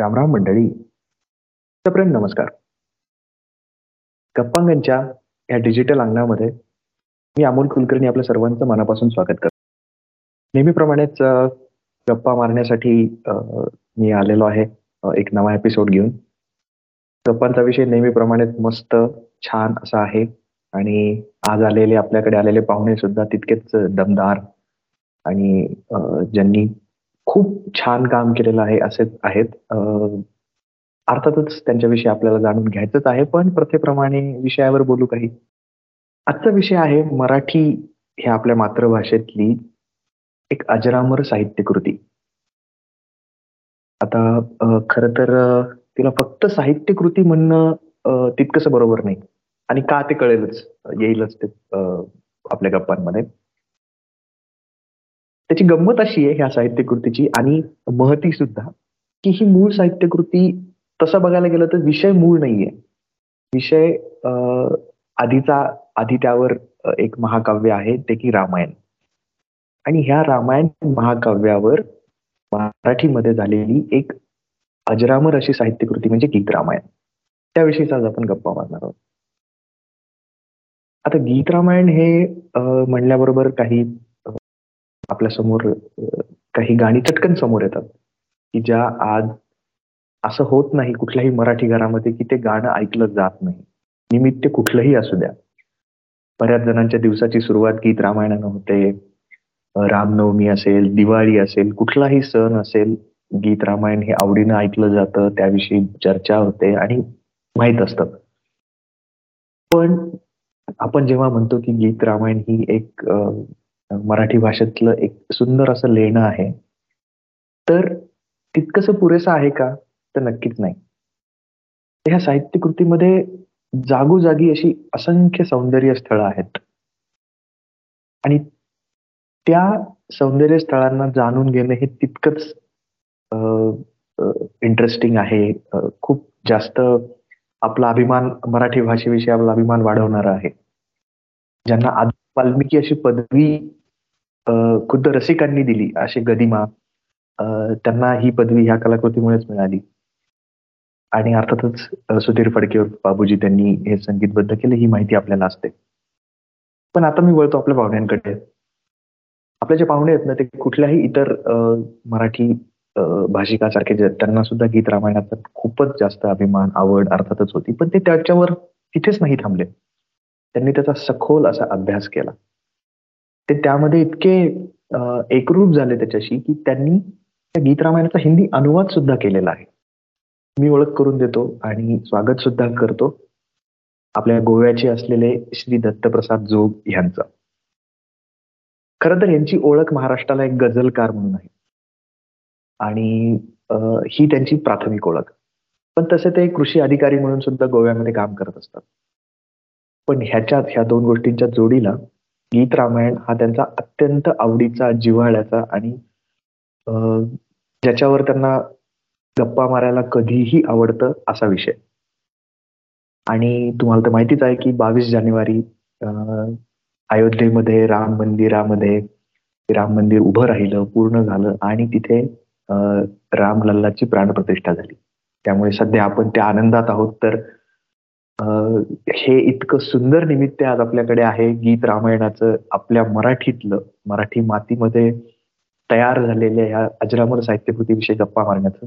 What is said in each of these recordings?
रामराम मंडळी. सप्रेम नमस्कार. गप्पांगणच्या या डिजिटल अंगणामध्ये मी अमोल कुलकर्णी आपल्या सर्वांचं मनापासून स्वागत करतो. नेहमीप्रमाणेच गप्पा मारण्यासाठी मी आलेलो आहे एक नवा एपिसोड घेऊन. गप्पांचा विषय नेहमीप्रमाणेच मस्त छान असा आहे. आणि आज आलेले आपल्याकडे आलेले पाहुणे सुद्धा तितकेच दमदार. आणि ज्यांनी खूप छान काम केलेलं आहे असे आहेत. अर्थातच त्यांच्याविषयी आपल्याला जाणून घ्यायचंच आहे पण प्रथेप्रमाणे विषयावर बोलू काही. आजचा विषय आहे मराठी हे आपल्या मातृभाषेतली एक अजरामर साहित्यकृती. आता खर तर तिला फक्त साहित्यकृती म्हणणं तितकंसं बरोबर नाही. आणि का ते कळेलच येईलच ते आपल्या गप्पांमध्ये. त्याची गंमत अशी आहे ह्या साहित्यकृतीची आणि महती सुद्धा की ही मूळ साहित्यकृती तसं बघायला गेलं तर विषय मूळ नाहीये. विषय आधीचा आधी त्यावर एक महाकाव्य आहे ते की रामायण. आणि ह्या रामायण महाकाव्यावर मराठीमध्ये झालेली एक अजरामर अशी साहित्यकृती म्हणजे गीत रामायण. त्याविषयीच आज आपण गप्पा मारणार आहोत. आता गीत रामायण हे म्हणल्याबरोबर काही आपल्यासमोर काही गाणी चटकन समोर येतात की ज्या आज असं होत नाही कुठल्याही मराठी घरामध्ये की ते गाणं ऐकलं जात नाही. निमित्त कुठलंही असू द्या. बऱ्याच जणांच्या दिवसाची सुरुवात गीत रामायणानं होते. रामनवमी असेल दिवाळी असेल कुठलाही सण असेल गीत रामायण हे आवडीनं ऐकलं जातं त्याविषयी चर्चा होते आणि माहीत असतं. पण आपण जेव्हा म्हणतो की गीत रामायण ही एक मराठी भाषेतलं एक सुंदर असं लेणं आहे. तर तितकंसं पुरेसं आहे का? तर नक्कीच नाही. ह्या साहित्य कृतीमध्ये जागोजागी अशी असंख्य सौंदर्य स्थळं आहेत. आणि त्या सौंदर्य स्थळांना जाणून घेणं हे तितकंच इंटरेस्टिंग आहे. खूप जास्त आपला अभिमान मराठी भाषेविषयी आपला अभिमान वाढवणार आहे. ज्यांना वाल्मिकी अशी पदवी खुद्द रसिकांनी दिली अशी गदिमा. त्यांना ही पदवी ह्या कलाकृतीमुळेच मिळाली. आणि अर्थातच सुधीर फडके बाबूजी त्यांनी हे संगीतबद्ध केले ही माहिती आपल्याला असते. पण आता मी वळतो आपल्या पाहुण्यांकडे. आपले जे पाहुणे आहेत ना ते कुठल्याही इतर मराठी भाषिकासारखे जे त्यांना सुद्धा गीत रामायणाचा खूपच जास्त अभिमान आवड अर्थातच होती. पण ते त्याच्यावर तिथेच नाही थांबले. त्यांनी त्याचा सखोल असा अभ्यास केला. ते त्यामध्ये इतके एकरूप झाले त्याच्याशी की त्यांनी त्या गीत रामायणाचा हिंदी अनुवाद सुद्धा केलेला आहे. मी ओळख करून देतो आणि स्वागत सुद्धा करतो आपल्या गोव्याचे असलेले श्री दत्तप्रसाद जोग यांचं. खर तर यांची ओळख महाराष्ट्राला एक गझलकार म्हणून आहे. आणि ही त्यांची प्राथमिक ओळख. पण तसे ते कृषी अधिकारी म्हणून सुद्धा गोव्यामध्ये काम करत असतात. पण ह्याच्यात ह्या दोन गोष्टींच्या जोडीला गीत रामायण हा त्यांचा अत्यंत आवडीचा जिव्हाळ्याचा आणि ज्याच्यावर त्यांना गप्पा मारायला कधीही आवडतं असा विषय. आणि तुम्हाला तर माहितीच आहे की बावीस जानेवारी अयोध्येमध्ये राम मंदिरामध्ये राम मंदिर उभं राहिलं पूर्ण झालं आणि तिथे राम लल्लाची प्राणप्रतिष्ठा झाली. त्यामुळे सध्या आपण त्या आनंदात आहोत तर हे इतकं सुंदर निमित्त आज आपल्याकडे आहे. गीत रामायणाचं आपल्या मराठीतलं मराठी मातीमध्ये तयार झालेल्या या अजरामर साहित्यकृतीविषयी गप्पा मारण्याचं.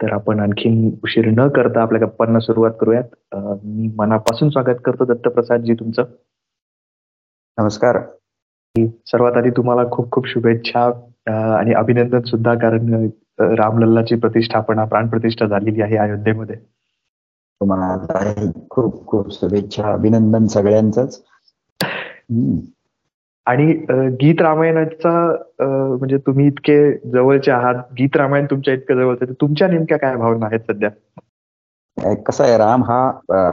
तर आपण आणखीन उशीर न करता आपल्या गप्पांना सुरुवात करूयात. मी मनापासून स्वागत करतो दत्तप्रसादजी तुमचं. नमस्कार. सर्वात आधी तुम्हाला खूप खूप शुभेच्छा आणि अभिनंदन सुद्धा कारण रामलल्लाची प्रतिष्ठापना प्राणप्रतिष्ठा झालेली आहे अयोध्येमध्ये. तुम्हाला खूप खूप शुभेच्छा अभिनंदन सगळ्यांच आणि गीत रामायणाचा म्हणजे तुम्ही इतके जवळचे आहात. गीत रामायण तुमच्या इतकं जवळचं तुमच्या नेमक्या काय भावना आहेत सध्या? कसं आहे राम हा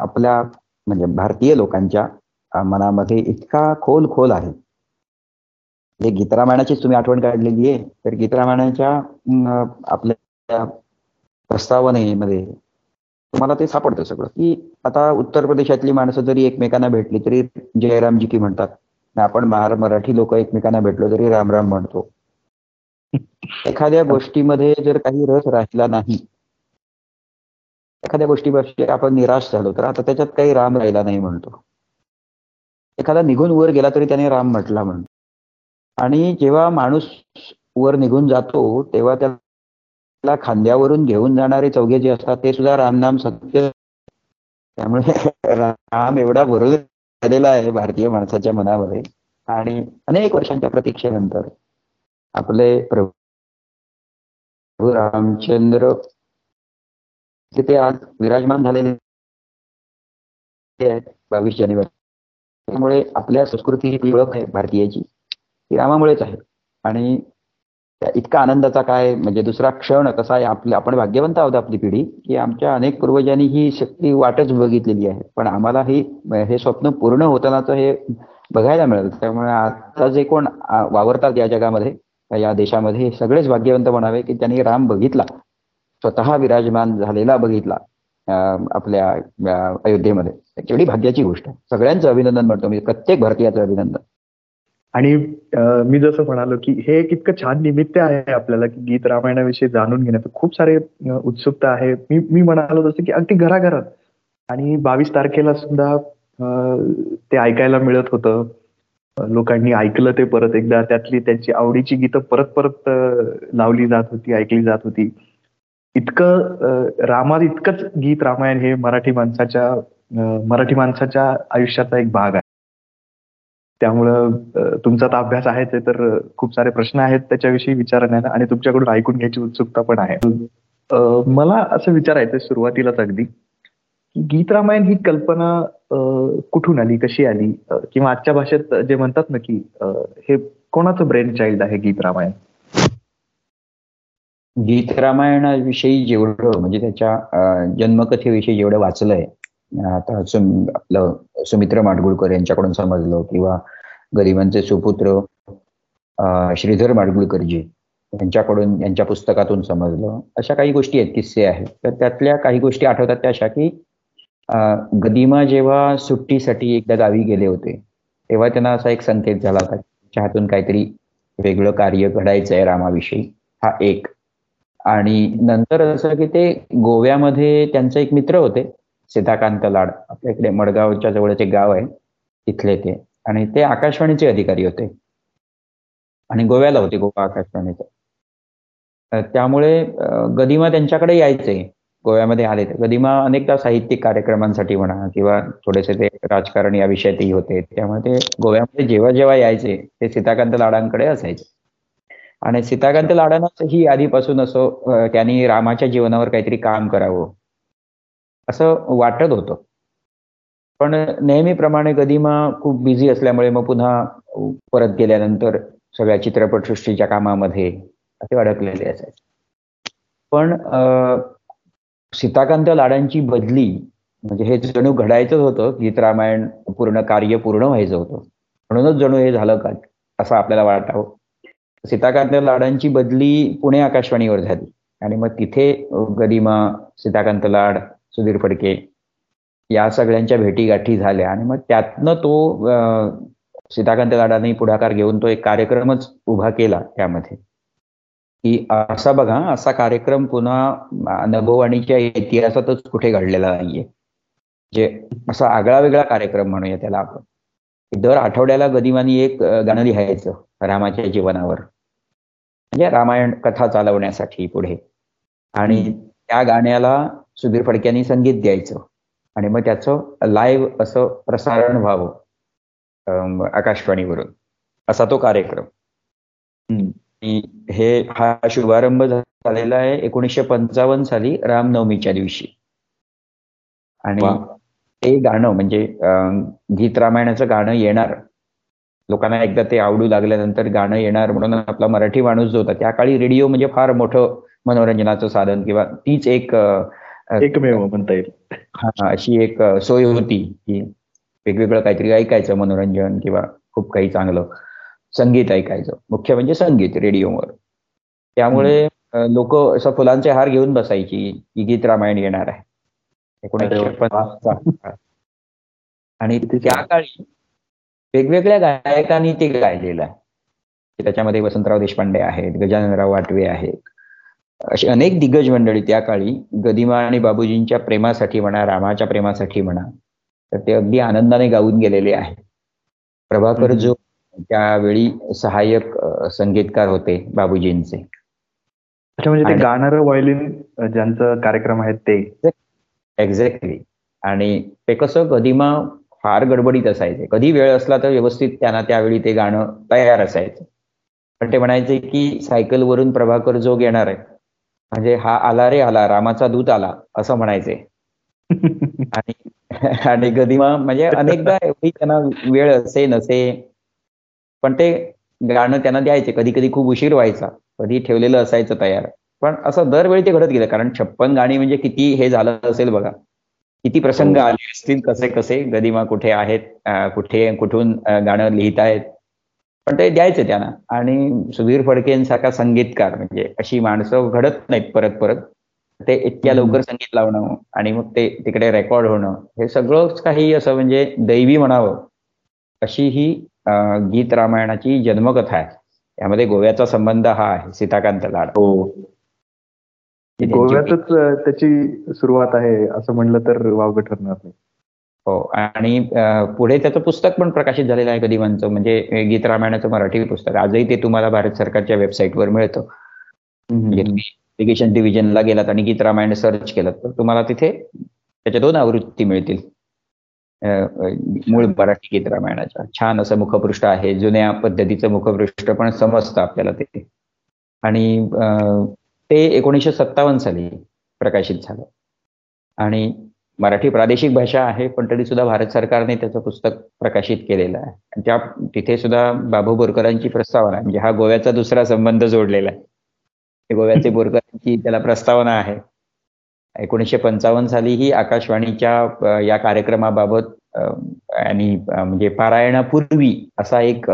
आपल्या म्हणजे भारतीय लोकांच्या मनामध्ये इतका खोल खोल आहे. जे गीतरामायणाची तुम्ही आठवण काढलेली आहे तर गीतरामायणाच्या आपल्या प्रस्तावनेमध्ये तुम्हाला ते सापडतं सगळं. की आता उत्तर प्रदेशातली माणसं जरी एकमेकांना भेटली तरी जयरामजी की म्हणतात. आपण महार मराठी लोक एकमेकांना भेटलो तरी रामराम म्हणतो. एखाद्या गोष्टीमध्ये जर काही रस राहिला नाही एखाद्या गोष्टीबाबतीत आपण निराश झालो तर आता त्याच्यात काही राम राहिला नाही म्हणतो. एखादा निघून वर गेला तरी त्याने राम म्हटला म्हणतो. आणि जेव्हा माणूस वर निघून जातो तेव्हा त्याला खांद्यावरून घेऊन जाणारे चौघे जे असतात ते सुद्धा रामनाम सत्य. त्यामुळे राम एवढा बरोबर झालेला आहे भारतीय माणसाच्या मनामध्ये. आणि अनेक वर्षांच्या प्रतीक्षेनंतर आपले प्रभू रामचंद्र तिथे आज विराजमान झालेले आहेत बावीस जानेवारी. त्यामुळे आपल्या संस्कृतीची ओळख आहे भारतीयाची. ती रामामुळेच आहे. आणि इतका आनंदाचा काय म्हणजे दुसरा क्षण कसा आहे आपल्या आपण भाग्यवंत आहोत आपली पिढी की आमच्या अनेक पूर्वजांनी ही शक्ती वाटच बघितलेली आहे. पण आम्हाला ही हे स्वप्न पूर्ण होतानाचं हे बघायला मिळेल. त्यामुळे आता जे कोण वावरतात या जगामध्ये या देशामध्ये हे सगळेच भाग्यवंत म्हणावे की त्यांनी राम बघितला स्वतः विराजमान झालेला बघितला आपल्या अयोध्येमध्ये. एवढी भाग्याची गोष्ट आहे. सगळ्यांचं अभिनंदन म्हणतो मी प्रत्येक भारतीयाचं अभिनंदन. आणि मी जसं म्हणालो की हे एक इतकं छान निमित्त आहे आपल्याला की गीत रामायणाविषयी जाणून घेण्याचं. खूप सारे उत्सुकता आहे. मी मी म्हणालो जसं की अगदी घराघरात. आणि बावीस तारखेला सुद्धा ते ऐकायला मिळत होतं. लोकांनी ऐकलं ते परत एकदा. त्यातली त्यांची आवडीची गीतं परत परत लावली जात होती ऐकली जात होती. इतकं रामात इतकंच गीत रामायण हे मराठी माणसाच्या मराठी माणसाच्या आयुष्याचा एक भाग आहे. त्यामुळं तुमचा तर अभ्यास आहे ते तर खूप सारे प्रश्न आहेत त्याच्याविषयी विचारण्यात आणि तुमच्याकडून ऐकून घ्यायची उत्सुकता पण आहे. मला असं विचारायचं सुरुवातीलाच अगदी गीत रामायण ही कल्पना कुठून आली कशी आली? किंवा आजच्या भाषेत जे म्हणतात ना की हे कोणाचं ब्रेन चाइल्ड आहे गीत रामायण? गीत रामायणाविषयी जेवढं म्हणजे त्याच्या जन्मकथेविषयी जेवढं वाचलंय आता आपलं सुमित्र माडगुळकर यांच्याकडून समजलं किंवा गरिबांचे सुपुत्र श्रीधर माडगुळकरजी यांच्याकडून यांच्या पुस्तकातून समजलं. अशा काही गोष्टी आहेत किस्से आहेत. तर त्यातल्या काही गोष्टी आठवतात त्या अशा की गदिमा जेव्हा सुट्टीसाठी एकदा गावी गेले होते तेव्हा त्यांना असा एक संकेत झाला होता त्याच्या हातून काहीतरी वेगळं कार्य घडायचं आहे रामाविषयी. हा एक. आणि नंतर असं की ते गोव्यामध्ये त्यांचे एक मित्र होते सीताकांत लाड आपल्या इकडे मडगावच्या जवळचे गाव आहे तिथले ते. आणि ते आकाशवाणीचे अधिकारी होते. आणि गोव्याला होते गोवा आकाशवाणीचे. त्यामुळे गदिमा त्यांच्याकडे यायचे. गोव्यामध्ये आले ते. गदिमा अनेकदा साहित्यिक कार्यक्रमांसाठी म्हणा किंवा थोडेसे ते राजकारण या विषयातही होते. त्यामुळे ते गोव्यामध्ये जेव्हा जेव्हा यायचे ते सीताकांत लाडांकडे असायचे. आणि सीताकांत लाडांनाच ही आधीपासून असो त्यांनी रामाच्या जीवनावर काहीतरी काम करावं. असं वाटत होतं. पण नेहमीप्रमाणे गदिमा खूप बिझी असल्यामुळे मग पुन्हा परत गेल्यानंतर सगळ्या चित्रपटसृष्टीच्या कामामध्ये असे अडकलेले असायचे. पण सीताकांत लाडांची बदली म्हणजे हे जणू घडायचंच होतं गीत रामायण पूर्ण कार्य पूर्ण व्हायचं होतं. म्हणूनच जणू हे झालं का असं आपल्याला वाटावं. सीताकांत लाडांची बदली पुणे आकाशवाणीवर झाली. आणि मग तिथे गदिमा सीताकांत लाड सुधीर फडके या सगळ्यांच्या भेटीगाठी झाल्या आणि मग त्यातनं तो सीताकांत लाडांनी पुढाकार घेऊन तो एक कार्यक्रमच उभा केला त्यामध्ये. की असा बघा असा कार्यक्रम पुन्हा नभोवाणीच्या इतिहासातच कुठे घडलेला नाहीये. जे असा आगळा वेगळा कार्यक्रम म्हणूया त्याला आपण. दर आठवड्याला गदिमानी एक गाणं लिहायचं रामाच्या जीवनावर. म्हणजे रामायण कथा चालवण्यासाठी पुढे. आणि त्या गाण्याला सुधीर फडक्यांनी संगीत द्यायचं. आणि मग त्याचं लाईव्ह असं प्रसारण व्हावं आकाशवाणीवरून. असा तो कार्यक्रम. हे हा शुभारंभ झालेला आहे एकोणीसशे पंचावन्न साली रामनवमीच्या दिवशी. आणि ते गाणं म्हणजे गीत रामायणाचं गाणं येणार. लोकांना एकदा ते आवडू लागल्यानंतर गाणं येणार म्हणून आपला मराठी माणूस जो होता त्या काळी रेडिओ म्हणजे फार मोठं मनोरंजनाचं साधन किंवा तीच एक एकमेव म्हणता येईल. हा अशी एक सोय होती की वेगवेगळं काहीतरी ऐकायचं मनोरंजन किंवा खूप काही चांगलं संगीत ऐकायचं. मुख्य म्हणजे संगीत रेडिओवर. त्यामुळे लोक असं फुलांचे हार घेऊन बसायची की गीत रामायण येणार आहे. एकोणीसशे आणि त्या काळी वेगवेगळ्या गायकांनी ते गायलेलं आहे. त्याच्यामध्ये वसंतराव देशपांडे आहेत गजाननराव वाटवे आहेत अशी अनेक दिग्गज मंडळी त्या काळी गदिमा आणि बाबूजींच्या प्रेमासाठी म्हणा रामाच्या प्रेमासाठी म्हणा तर ते अगदी आनंदाने गाऊन गेलेले आहे प्रभाकर जो त्यावेळी सहाय्यक संगीतकार होते बाबूजींचे. अच्छा म्हणजे ते गाणार व्हायलिन ज्यांचा कार्यक्रम आहेत ते. एक्झॅक्टली आणि ते कसं गदिमा फार गडबडीत असायचे. कधी वेळ असला तर व्यवस्थित त्यांना त्यावेळी ते गाणं तयार असायचं. पण ते म्हणायचे की सायकलवरून प्रभाकर जोग येणार आहे. म्हणजे हा आला रे आला रामाचा दूत आला असं म्हणायचे. आणि आणि गदिमा म्हणजे अनेकदा एवढी त्यांना वेळ असे नसे. पण ते गाणं त्यांना द्यायचे कधी कधी खूप उशीर व्हायचा. कधी ठेवलेलं असायचं तयार. पण असं दरवेळी ते घडत गेलं कारण छप्पन गाणी म्हणजे किती हे झालं असेल बघा. किती प्रसंग हो. आले असतील कसे कसे गदिमा कुठे आहेत कुठे कुठून गाणं लिहित आहेत पण ते द्यायचे त्यांना. आणि सुधीर फडकेंसारखा संगीतकार म्हणजे अशी माणसं घडत नाहीत परत परत. ते इतक्या लवकर संगीत लावणं आणि मग ते तिकडे रेकॉर्ड होणं हे सगळंच काही असं म्हणजे दैवी म्हणावं अशी ही गीत रामायणाची जन्मकथा आहे. यामध्ये गोव्याचा संबंध हा आहे सीताकांत लाड. हो. गोव्यातच त्याची सुरुवात आहे असं म्हणलं तर वावग ठरणार नाही. हो. आणि पुढे त्याचं पुस्तक पण प्रकाशित झालेलं आहे कधी म्हणतो म्हणजे गीत रामायणाचं मराठी पुस्तक. आजही ते तुम्हाला भारत सरकारच्या वेबसाईटवर मिळतं. इरिगेशन डिव्हिजनला गेलात आणि गीत रामायण सर्च केलं तर तुम्हाला तिथे त्याच्या दोन आवृत्ती मिळतील. मूळ मराठी गीत रामायणाच्या. छान असं मुखपृष्ठ आहे. जुन्या पद्धतीचं मुखपृष्ठ पण समजतं आपल्याला ते. आणि ते एकोणीसशे सत्तावन्न साली प्रकाशित झालं. आणि मराठी प्रादेशिक भाषा आहे पण तरी सुद्धा भारत सरकारने त्याचं पुस्तक प्रकाशित केलेलं आहे. त्या तिथे सुद्धा बाबू बोरकरांची प्रस्तावना म्हणजे हा गोव्याचा दुसरा संबंध जोडलेला आहे. गोव्याचे बोरकरांची त्याला प्रस्तावना आहे. एकोणीसशे पंचावन्न साली ही आकाशवाणीच्या या कार्यक्रमाबाबत आणि म्हणजे पारायणापूर्वी असा एक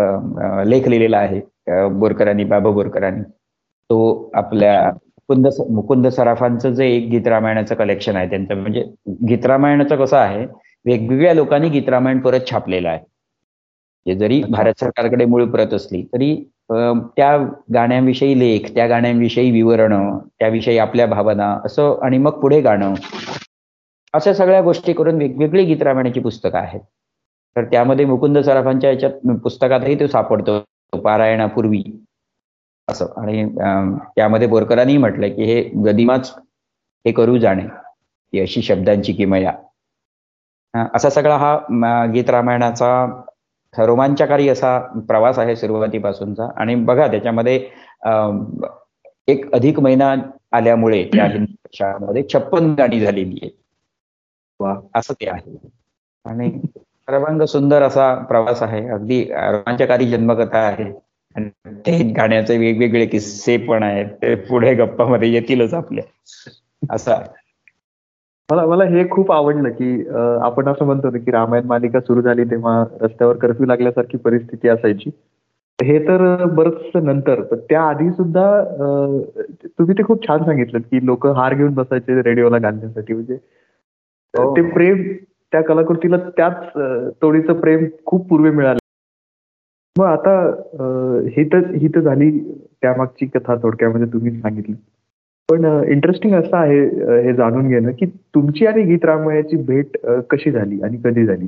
लेख लिहिलेला आहे बोरकरांनी बाबा बोरकरांनी. तो आपल्या मुकुंद मुकुंद सराफांचं जे एक गीत रामायणाचं कलेक्शन आहे त्यांचं म्हणजे गीत रामायणाचं कसं आहे वेगवेगळ्या लोकांनी गीत रामायण परत छापलेलं आहे. जरी भारत सरकारकडे मूळ प्रत असली तरी त्या गाण्यांविषयी लेख त्या गाण्यांविषयी विवरण त्याविषयी आपल्या भावना असं आणि मग पुढे गाणं अशा सगळ्या गोष्टी करून वेगवेगळी गीत रामायणाची पुस्तकं आहेत. तर त्यामध्ये मुकुंद सराफांच्या याच्यात पुस्तकातही तो सापडतो पारायणापूर्वी. असं. आणि त्यामध्ये बोरकरांनी म्हटलंय की हे गदिमाच हे करू जाणे ही अशी शब्दांची किमया. असा सगळा हा गीत रामायणाचा रोमांचकारी असा प्रवास आहे सुरुवातीपासूनचा. आणि बघा त्याच्यामध्ये एक अधिक महिना आल्यामुळे त्या हिंदी भाषामध्ये छप्पन गाणी झालेली आहेत. असं ते आहे. आणि सर्वांग सुंदर असा प्रवास आहे. अगदी रोमांचकारी जन्मकथा आहे. ते गाण्याचे वेगवेगळे किस्से पण आहेत. ते पुढे गप्पामध्ये येतीलच आपल्या. असं. मला मला हे खूप आवडलं की आपण असं म्हणतो की रामायण मालिका सुरू झाली तेव्हा रस्त्यावर कर्फ्यू लागल्यासारखी परिस्थिती असायची. हे तर बरच नंतर पण त्या आधी सुद्धा तुम्ही ते खूप छान सांगितलं की लोक हार घेऊन बसायचे रेडिओला घालण्यासाठी म्हणजे हो. ते प्रेम त्या कलाकृतीला त्याच तोडीचं प्रेम खूप पूर्वी मिळालं. मग आता ही तर ही तर झाली त्यामागची कथा थोडक्यामध्ये तुम्ही सांगितली. पण इंटरेस्टिंग असं आहे हे जाणून घेणं की तुमची आणि गीत रामयाची भेट कशी झाली आणि कधी झाली?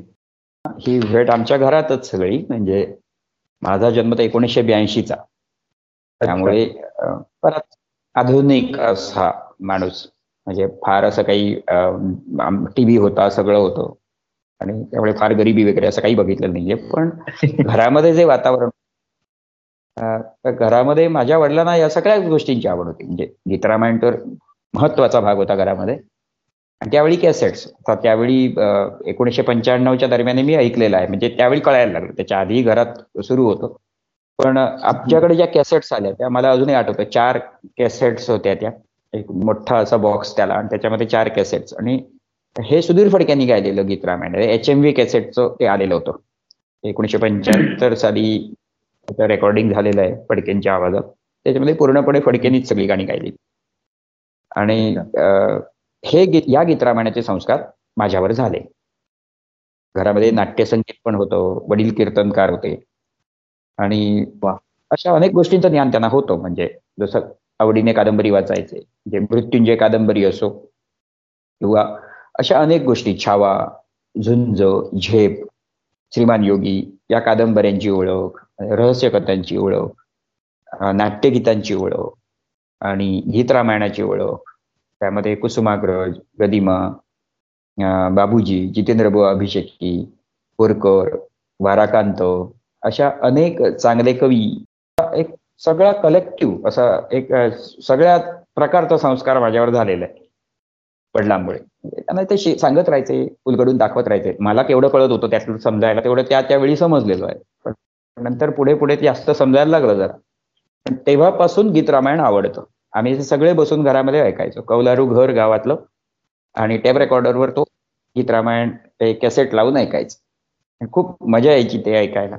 ही भेट आमच्या घरातच सगळी म्हणजे माझा जन्म तर एकोणीसशे ब्याऐंशीचा. त्यामुळे परत आधुनिक असा माणूस म्हणजे फार असं काही टीव्ही होता सगळं होतं. आणि त्यामुळे फार गरिबी वगैरे असं काही बघितलं नाहीये. पण घरामध्ये जे वातावरण घरामध्ये माझ्या वडिलांना या सगळ्याच गोष्टींची आवड होती. म्हणजे गीतरामायण तर महत्त्वाचा भाग होता घरामध्ये. आणि त्यावेळी कॅसेट्स आता त्यावेळी एकोणीसशे पंच्याण्णवच्या दरम्यान मी ऐकलेलं आहे. म्हणजे त्यावेळी कळायला लागलं. त्याच्या आधी घरात सुरू होतं. पण आमच्याकडे ज्या कॅसेट्स आल्या त्या मला अजूनही आठवतं चार कॅसेट्स होत्या त्या. एक मोठा असा बॉक्स त्याला आणि त्याच्यामध्ये चार कॅसेट्स आणि हे सुधीर फडक्यांनी गायलेलं Geet Ramayan H M V कॅसेटचं ते आलेलं होतं. एकोणीशे पंच्याहत्तर साली रेकॉर्डिंग झालेलं आहे फडकेंच्या आवाजात. त्याच्यामध्ये पूर्णपणे फडकेंनीच सगळी गाणी गायली. आणि हे गीत या गीत रामायणाचे संस्कार माझ्यावर झाले. घरामध्ये नाट्यसंगीत पण होतं वडील कीर्तनकार होते. आणि अशा अनेक गोष्टींचं ज्ञान त्यांना होतं. म्हणजे जसं आवडीने कादंबरी वाचायचे म्हणजे मृत्युंजय कादंबरी असो किंवा अशा अनेक गोष्टी छावा झुंज झेप श्रीमान योगी या कादंबऱ्यांची ओळख रहस्यकथांची ओळख नाट्यगीतांची ओळख आणि गीत रामायणाची ओळख त्यामध्ये कुसुमाग्रज गदिमा बाबूजी जितेंद्र अभिषेकी बोरकर वाराकांत अशा अनेक चांगले कवी एक सगळा कलेक्टिव्ह असा एक सगळ्या प्रकारचा संस्कार माझ्यावर झालेला आहे. वडिलांमुळे. त्यांना ते सांगत राहायचे उलगडून दाखवत राहायचे. मला केवढं कळत होतं त्यातलं समजायला तेवढं त्या त्यावेळी समजलेलो आहे. पण नंतर पुढे पुढे जास्त समजायला लागलं जरा. पण तेव्हापासून गीत रामायण आवडतं. आम्ही सगळे बसून घरामध्ये ऐकायचो. कौलारू घर गावातलं. आणि टेप रेकॉर्डरवर तो गीत रामायण ते कॅसेट लावून ऐकायचं. खूप मजा यायची ते ऐकायला.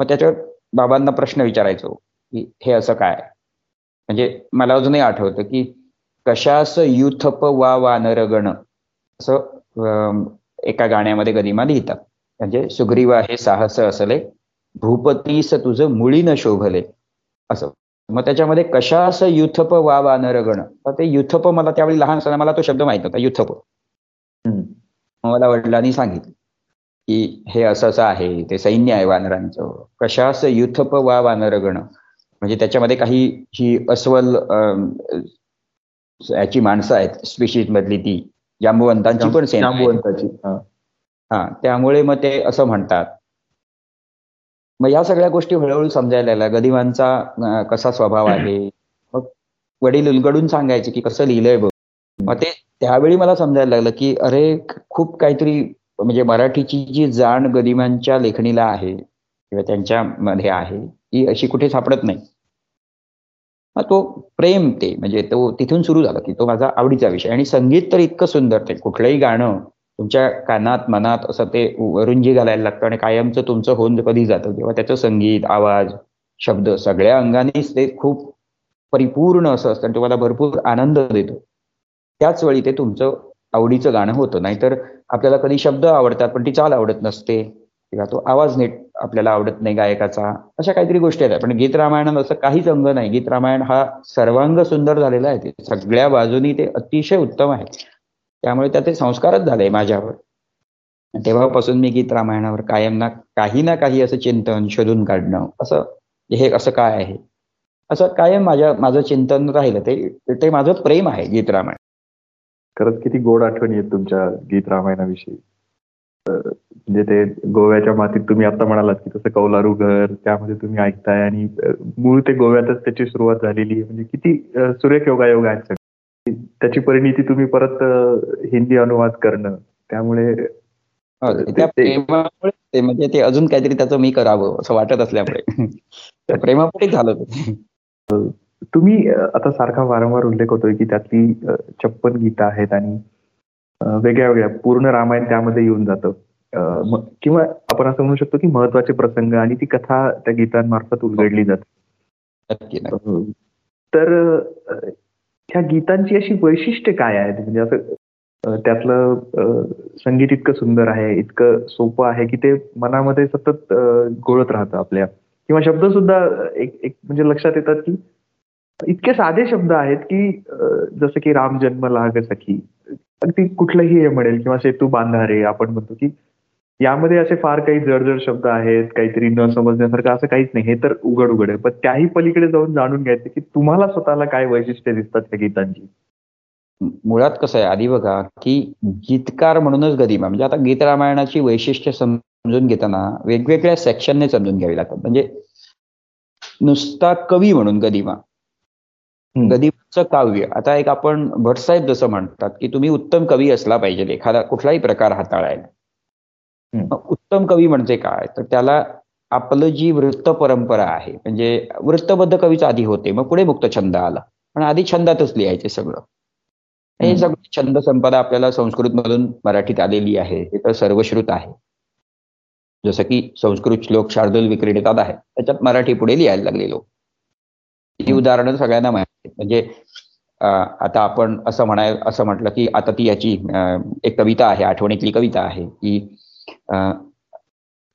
मग त्याच्यावर बाबांना प्रश्न विचारायचो की हे असं काय? म्हणजे मला अजूनही आठवतं की कशास युथप वा वानरगण असं एका गाण्यामध्ये गदिमा लिहितात. म्हणजे सुग्रीवा हे साहस असले भूपतीस तुझं मुळी न शोभले असं. मग त्याच्यामध्ये कशास युथप वा वानरगण तर ते युथप मला त्यावेळी लहान असताना मला तो शब्द माहीत होता युथप. मला वडिलांनी सांगितलं की हे असं असं आहे ते सैन्य आहे वानरांचं. कशास युथप वा वानरगण म्हणजे त्याच्यामध्ये काही ही अस्वल याची माणसं आहेत स्पेशीज मधली ती. जांबुवंतांची पण सेना हा. त्यामुळे मग ते असं म्हणतात. मग या सगळ्या गोष्टी हळूहळू समजायला लागल्या. गदिमांचा कसा स्वभाव आहे? मग वडील उलगडून सांगायचे की कसं लिहिलंय बघ. मग ते त्यावेळी मला समजायला लागलं की अरे खूप काहीतरी म्हणजे मराठीची जी जाण गदिमांच्या लेखणीला आहे किंवा त्यांच्यामध्ये आहे ती अशी कुठे सापडत नाही. तो प्रेम ते म्हणजे तो तिथून सुरू झाला की तो माझा आवडीचा विषय. आणि संगीत तर इतकं सुंदर ते कुठलंही गाणं तुमच्या कानात मनात असं ते वरुंजी घालायला लागतं आणि कायमचं तुमचं होऊन कधी जातं तेव्हा त्याचं संगीत आवाज शब्द सगळ्या अंगानेच ते खूप परिपूर्ण असं असतं आणि तुम्हाला भरपूर आनंद देतो. त्याच वेळी ते तुमचं आवडीचं गाणं होतं. नाहीतर आपल्याला कधी शब्द आवडतात पण ती चाल आवडत नसते. किंवा तो आवाज नीट आपल्याला आवडत नाही गायकाचा अशा काहीतरी गोष्टी आहेत. पण गीत रामायणात असं काहीच अंग नाही. गीत रामायण हा सर्वांग सुंदर झालेला आहे. ते सगळ्या बाजूनी ते अतिशय उत्तम आहे. त्यामुळे त्याचे संस्कारच झाले माझ्यावर. तेव्हापासून मी गीत रामायणावर कायम ना काही ना काही असं चिंतन शोधून काढणं असं हे असं काय आहे? असं कायम माझ्या माझं चिंतन राहिलं. ते ते माझं प्रेम आहे गीत रामायण. खरंच किती गोड आठवणी आहेत तुमच्या गीत रामायणाविषयी. म्हणजे ते गोव्याच्या मातीत तुम्ही आता म्हणालात की तसं कौलारू घर त्यामध्ये तुम्ही ऐकताय आणि मूळ ते गोव्यातच त्याची सुरुवात झालेली आहे. म्हणजे किती सुरेख योगायोग आहेत त्याची परिणिती तुम्ही परत हिंदी अनुवाद करणं त्यामुळे प्रेमामुळे म्हणजे ते अजून काहीतरी त्याचं मी करावं असं वाटत असल्यामुळे. प्रेमापुढे झालं तुम्ही आता सारखा वारंवार उल्लेख होतोय की त्यातली छप्पन गीतं आहेत आणि वेगळ्या वेगळ्या पूर्ण रामायण त्यामध्ये येऊन जातं. किंवा आपण असं म्हणू शकतो की महत्त्वाचे प्रसंग आणि ती कथा त्या गीतांमार्फत उलगडली जाते. तर ह्या गीतांची अशी वैशिष्ट्य काय आहेत? म्हणजे असं त्यातलं संगीत इतकं सुंदर आहे इतकं सोपं आहे की ते मनामध्ये सतत गोळत राहतं आपल्या. किंवा शब्द सुद्धा एक एक म्हणजे लक्षात येतात की इतके साधे शब्द आहेत की जसं की राम जन्म लाग सखी अगदी कुठलंही हे म्हणेल किंवा सेतू बांधारे आपण म्हणतो की यामध्ये असे फार काही जडजड शब्द आहेत काहीतरी न समजण्यासारखं असं काहीच नाही. हे तर उघड उघड आहे. पण त्याही पलीकडे जाऊन जाणून घ्यायचं की तुम्हाला स्वतःला काय वैशिष्ट्य दिसतात त्या गीतांची? मुळात कसं आहे आधी बघा की गीतकार म्हणूनच गदिमा म्हणजे आता गीत रामायणाची वैशिष्ट्य समजून घेताना वेगवेगळ्या सेक्शनने समजून घ्यावी लागतात. म्हणजे नुसता कवी म्हणून गदिमा गदिमाचं काव्य. आता एक आपण भटसाहेब जसं म्हणतात की तुम्ही उत्तम कवी असला पाहिजे एखादा कुठलाही प्रकार हाताळायला. उत्तम कवी म्हणजे काय? तर त्याला आपलं जी वृत्त परंपरा आहे म्हणजे वृत्तबद्ध कवीच आधी होते मग पुढे मुक्त छंद आला. पण आधी छंदातच लिहायचे सगळं. हे सगळं छंद संपदा आपल्याला संस्कृत मधून मराठीत आलेली आहे. हे तर सर्वश्रुत आहे. जसं की संस्कृत श्लोक शार्दूल विक्रीडितात आहे. त्याच्यात मराठी पुढे लिहायला लागले लोक. ही उदाहरणं सगळ्यांना माहिती म्हणजे आता आपण असं म्हणाय असं म्हटलं की आता ती याची एक कविता आहे आठवणीतली कविता आहे की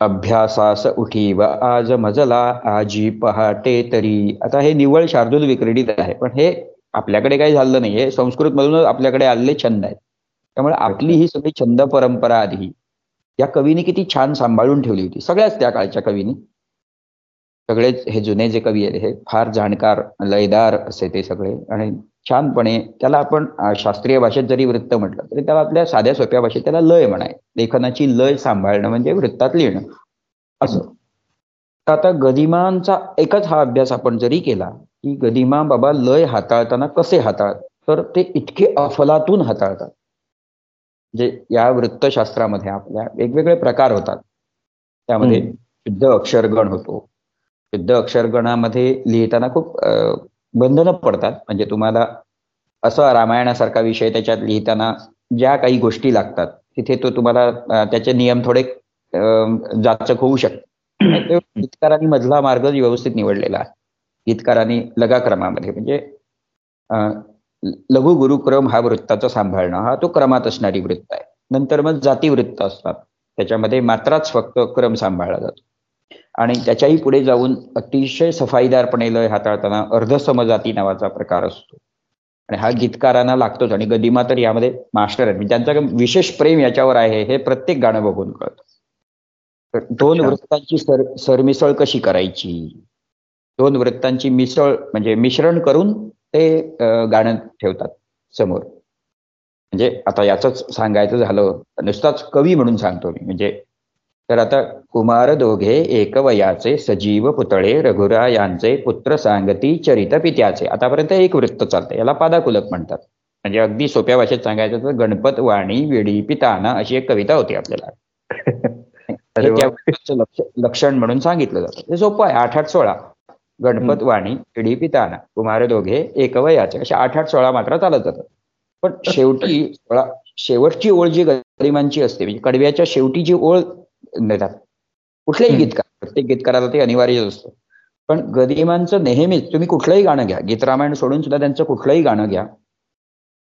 अभ्यासास उठी व आज मजला आजी पहाटे तरी. आता हे निव्वळ शार्दूल विक्रीडित आहे पण हे आपल्याकडे काही झालं नाही. हे संस्कृत मधूनच आपल्याकडे आलेले छंद आहेत. त्यामुळे आपली ही सगळी छंद परंपरा आधी या कवीने किती छान सांभाळून ठेवली होती. सगळ्याच त्या काळच्या कवीनी. सगळेच हे जुने जे कवी आहेत हे फार जाणकार लयदार असे ते सगळे. आणि छानपणे त्याला आपण शास्त्रीय भाषेत जरी वृत्त म्हटलं तरी त्याला आपल्या साध्या सोप्या भाषेत त्याला लय म्हणाय लेखनाची लय सांभाळणं म्हणजे वृत्तात लिहिणं. असं. तर आता गदिमांचा एकच हा अभ्यास आपण जरी केला की गदिमा बाबा लय हाताळताना कसे हाताळत तर ते इतके अफलातून हाताळतात. जे या वृत्तशास्त्रामध्ये आपल्या वेगवेगळे प्रकार होतात. त्यामध्ये शुद्ध अक्षरगण होतो शुद्ध अक्षरगणामध्ये लिहिताना खूप बंधनं पडतात. म्हणजे तुम्हाला असं रामायणासारखा विषय त्याच्यात लिहिताना ज्या काही गोष्टी लागतात तिथे तो तुम्हाला त्याचे नियम थोडे जाचक होऊ शकते गीतकारांनी मधला मार्ग व्यवस्थित निवडलेला आहे. गीतकारांनी लगाक्रमामध्ये म्हणजे लघु गुरुक्रम हा वृत्ताचा सांभाळणं हा तो क्रमात असणारी वृत्त आहे. नंतर मग जाती वृत्त असतात. त्याच्यामध्ये मात्राच फक्त क्रम सांभाळला जातो. आणि त्याच्याही पुढे जाऊन अतिशय सफाईदारपणे लय हाताळताना अर्धसमजाती नावाचा प्रकार असतो. आणि हा गीतकारांना लागतोच आणि गदिमा तर यामध्ये मास्टर आहेत. म्हणजे त्यांचं विशेष प्रेम याच्यावर आहे हे प्रत्येक गाणं बघून कळतं. दोन वृत्तांची सर सरमिसळ कशी करायची? दोन वृत्तांची मिसळ म्हणजे मिश्रण करून ते गाणं ठेवतात समोर. म्हणजे आता याच सांगायचं झालं नुसताच कवी म्हणून सांगतो मी. म्हणजे तर आता कुमार दोघे एकवयाचे सजीव पुतळे रघुरा यांचे पुत्र सांगती चरित पित्याचे. आतापर्यंत एक वृत्त चालतं याला पादाकुलक म्हणतात. म्हणजे अगदी सोप्या भाषेत सांगायचं तर गणपत वाणी वेडी पिताना अशी एक कविता होती आपल्याला. लक्षण म्हणून सांगितलं जातं. हे सोपं आहे. आठ आठ सोळा. गणपत वाणी वेडी पिताना. कुमार दोघे एकवयाचे. अशा आठ आठ सोळा मात्र चालत जातात. पण शेवटी सोळा शेवटची ओळ जी गरिमांची असते म्हणजे कडव्याच्या शेवटी जी ओळ देतात. कुठल्याही गीतकार प्रत्येक गीतकाराला ते अनिवार्यच असतं. पण गदिमांचं नेहमीच तुम्ही कुठलंही गाणं घ्या गीतरामायण सोडून सुद्धा त्यांचं कुठलंही गाणं घ्या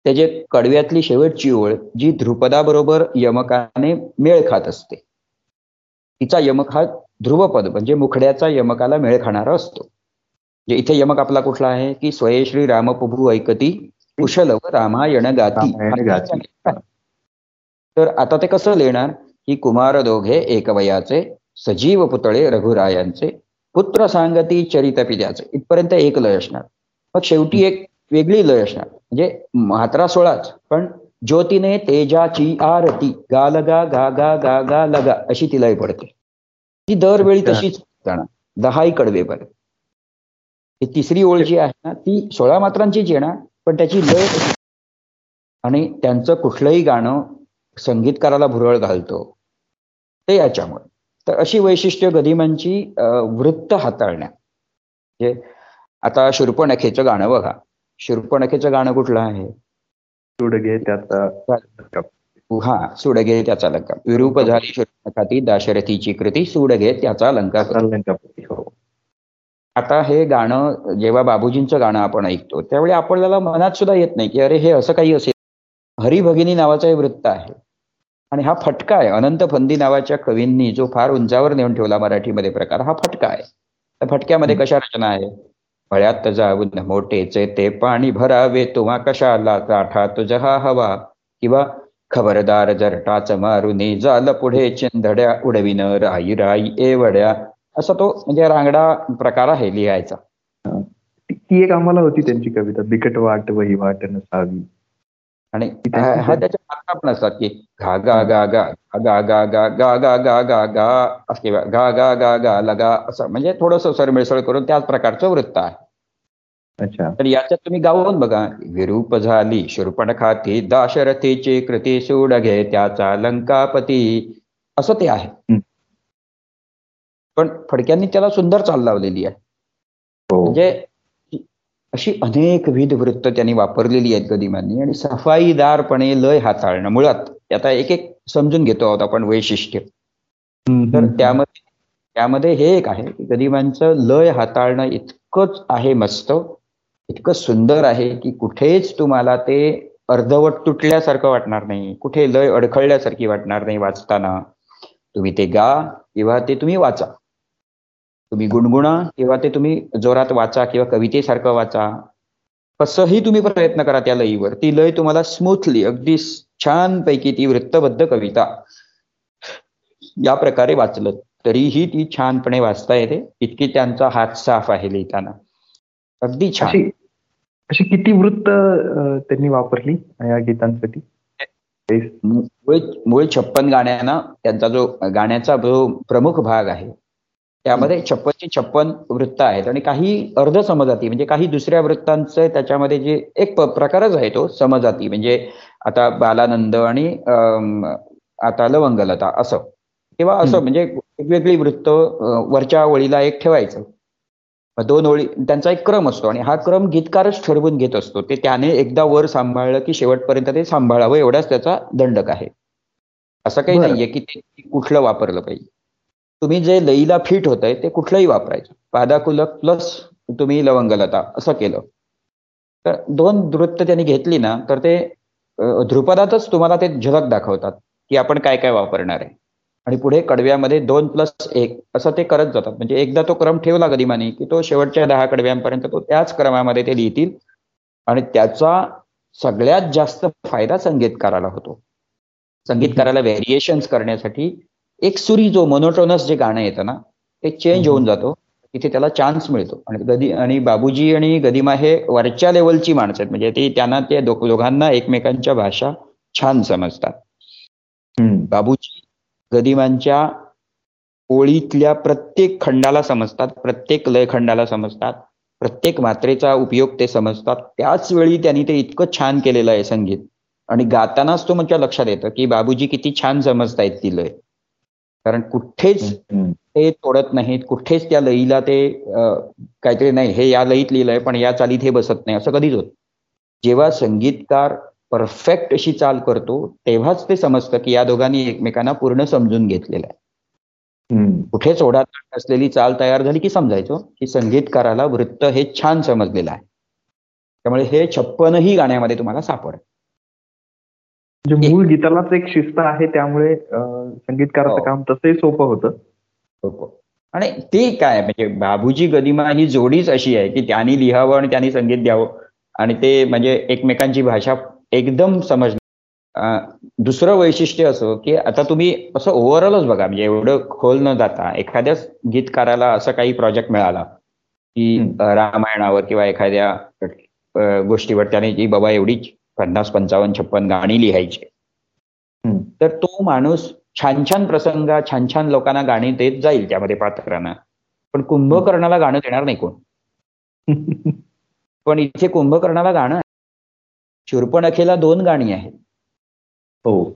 त्याचे कडव्यातली शेवटची ओळ जी ध्रुपदाबरोबर यमकाने मेळ खात असते. तिचा यमक हा ध्रुवपद म्हणजे मुखड्याचा यमकाला मेळ खाणारा असतो. जे इथे यमक आपला कुठला आहे? की स्वये श्री रामप्रभू ऐकती कुशल व रामायण गाती. तर आता ते कसं लिहिणार? की कुमार दोघे एकवयाचे सजीव पुतळे रघुरायांचे पुत्र सांगती चरित पित्याचे. इथपर्यंत एक लय असणार. मग शेवटी एक वेगळी लय असणार. म्हणजे म्हात्रा सोळाच पण ज्योतीने तेजाची आरती गा लगा गा गा गा गा लगा अशी ती लय पडते. ती दरवेळी तशीच जाणार. दहाही कडवेपर्यंत ही तिसरी ओळ जी आहे ना ती सोळा मात्रांचीच येणार पण त्याची लय. आणि त्यांचं कुठलंही गाणं संगीतकाराला भुरळ घालतो. ते याच्यामुळे. तर अशी वैशिष्ट्य गदिमांची वृत्त हाताळण्या. म्हणजे आता शूर्पणखेचं गाणं बघा. शूर्पणखेचं गाणं कुठलं आहे? सुडगे त्याचा हा सुडगे त्याचा लंका विरूप झाली शूर्पणखाती दाशरथीची कृती सुडगे त्याचा लंका हो. आता हे गाणं जेव्हा बाबूजींचं गाणं आपण ऐकतो त्यावेळी आपल्याला मनात सुद्धा येत नाही की अरे हे असं काही असेल. हरिभगिनी नावाचा हे वृत्त आहे. आणि हा फटका आहे. अनंत फंदी नावाच्या कवींनी जो फार उंचावर नेऊन ठेवला मराठीमध्ये प्रकार हा फटका आहे. त्या फटक्यामध्ये कशा रचना आहे? फळ्यात जाऊन मोठेचे ते पाणी भरावे. तुम्हा कशाला काठा तुझा हा हवा? किंवा खबरदार जर टाच मारुनी जाल पुढे चिंधड्या उडविन राई राई एवड्या असा तो म्हणजे रांगडा प्रकार आहे लिहायचा. ती एक आम्हाला होती त्यांची कविता बिकट वाट वही वाट नसावी आणि हा त्याच्या मात्रा पण असतात की घा गा गा गा गा गा गा गा गा गा गा गा असे गा गा गा गा लगा असं म्हणजे थोडस सरमिळसळ करून त्याच प्रकारचं वृत्त आहे अच्छा तर याच्यात तुम्ही गावून बघा विरूप झाली शुर्पण खाती दाशरथीची कृती सूड घे त्याचा लंकापती असं ते आहे पण फडक्यांनी त्याला सुंदर चाल लावलेली आहे म्हणजे अशी अनेक विध वृत्त त्यांनी वापरलेली आहेत गदिमांनी. आणि सफाईदारपणे लय हाताळणं मुळात आता एक एक समजून घेतो आहोत आपण वैशिष्ट्य. तर त्यामध्ये त्यामध्ये हे एक आहे की गदिमांचं लय हाताळणं इतकंच आहे मस्त इतकं सुंदर आहे की कुठेच तुम्हाला ते अर्धवट तुटल्यासारखं वाटणार नाही. कुठे लय अडखळल्यासारखी वाटणार नाही वाचताना. तुम्ही ते गा किंवा ते तुम्ही वाचा. तुम्ही गुणगुणा किंवा ते तुम्ही जोरात वाचा किंवा कवितेसारखं वाचा. कसंही तुम्ही प्रयत्न करा त्या लयीवर. ती लय तुम्हाला स्मूथली अगदी छानपैकी ती वृत्तबद्ध कविता या प्रकारे वाचलं तरीही ती छानपणे वाचता येते. इतकी त्यांचा हात साफ आहे लिहिताना. अगदी छान. अशी किती वृत्त त्यांनी वापरली या गीतांसाठी? मूळ छप्पन गाण्यांना त्यांचा जो गाण्याचा जो प्रमुख भाग आहे त्यामध्ये छप्पनची छप्पन वृत्त आहेत. आणि काही अर्ध समजाती म्हणजे काही दुसऱ्या वृत्तांचं त्याच्यामध्ये जे एक प्रकारच आहे तो समजाती. म्हणजे आता बालानंद आणि आता लवंगलता असं. किंवा असं म्हणजे वेगवेगळी वृत्त वरच्या ओळीला एक ठेवायचं. दोन ओळी त्यांचा एक क्रम असतो. आणि हा क्रम गीतकारच ठरवून घेत असतो. ते त्याने एकदा वर सांभाळलं की शेवटपर्यंत ते सांभाळावं एवढाच त्याचा दंडक आहे. असं काही नाहीये की ते कुठलं वापरलं पाहिजे. तुम्ही जे लईला फिट होत आहे ते कुठलंही वापरायचं. पादाकुलक प्लस तुम्ही लवंगलता असं केलं. तर दोन वृत्त त्यांनी घेतली ना तर ते ध्रुपदातच तुम्हाला ते झलक दाखवतात की आपण काय काय वापरणार आहे. आणि पुढे कडव्यामध्ये दोन प्लस एक असं ते करत जातात. म्हणजे एकदा तो क्रम ठेवला गदिमाने की तो शेवटच्या दहा कडव्यांपर्यंत तो त्याच क्रमामध्ये ते लिहितील. आणि त्याचा सगळ्यात जास्त फायदा संगीतकाराला होतो. संगीतकाराला व्हेरिएशन्स करण्यासाठी एक सुरी जो मोनोटोनस जे गाणं येतं ना ते चेंज होऊन जातो. तिथे त्याला चान्स मिळतो. आणि गदी आणि बाबूजी आणि गदिमा हे वरच्या लेवलची माणसं आहेत. म्हणजे ती त्यांना ते दोघांना एकमेकांच्या भाषा छान समजतात. बाबूजी गदिमांच्या ओळीतल्या प्रत्येक खंडाला समजतात प्रत्येक लय खंडाला समजतात प्रत्येक मात्रेचा उपयोग ते समजतात. त्याच वेळी त्यांनी ते इतकं छान केलेलं आहे संगीत. आणि गातानाच तो म्हणजे लक्षात येतं की बाबूजी किती छान समजतायत ती लय. कारण कुठेच ते तोडत नाहीत कुठेच त्या लईला ते काहीतरी नाही हे या लईत लिहिलंय पण या चालीत हे बसत नाही असं कधीच होत जेव्हा संगीतकार परफेक्ट अशी चाल करतो तेव्हाच ते समजतं की या दोघांनी एकमेकांना पूर्ण समजून घेतलेलं आहे. कुठेच ओढात असलेली चाल तयार झाली की समजायचो की संगीतकाराला वृत्त हे छान समजलेलं आहे. त्यामुळे हे छप्पनही गाण्यामध्ये तुम्हाला सापड म्हणजे मूळ गीतालाच एक शिस्त आहे त्यामुळे संगीतकाराचं हो. काम तसंही सोपं होतं. आणि ते काय म्हणजे बाबूजी गदिमा ही जोडीच अशी आहे की त्यांनी लिहावं आणि त्यांनी संगीत द्यावं. आणि ते म्हणजे एकमेकांची भाषा एकदम समज दुसरं वैशिष्ट्य असं की आता तुम्ही असं ओव्हरऑलच बघा म्हणजे एवढं खोल न जाता एखाद्याच गीतकाराला असं काही प्रोजेक्ट मिळाला की रामायणावर किंवा एखाद्या गोष्टीवर त्याने जी बाबा एवढी पन्नास पंचावन्न छप्पन गाणी लिहायची. तर तो माणूस छान छान प्रसंगा छान छान लोकांना गाणी देत जाईल त्यामध्ये पात्रांना. पण कुंभकर्णाला गाणं देणार नाही कोण? पण इथे कुंभकर्णाला गाणं शूर्पणखेला दोन गाणी आहेत. हो.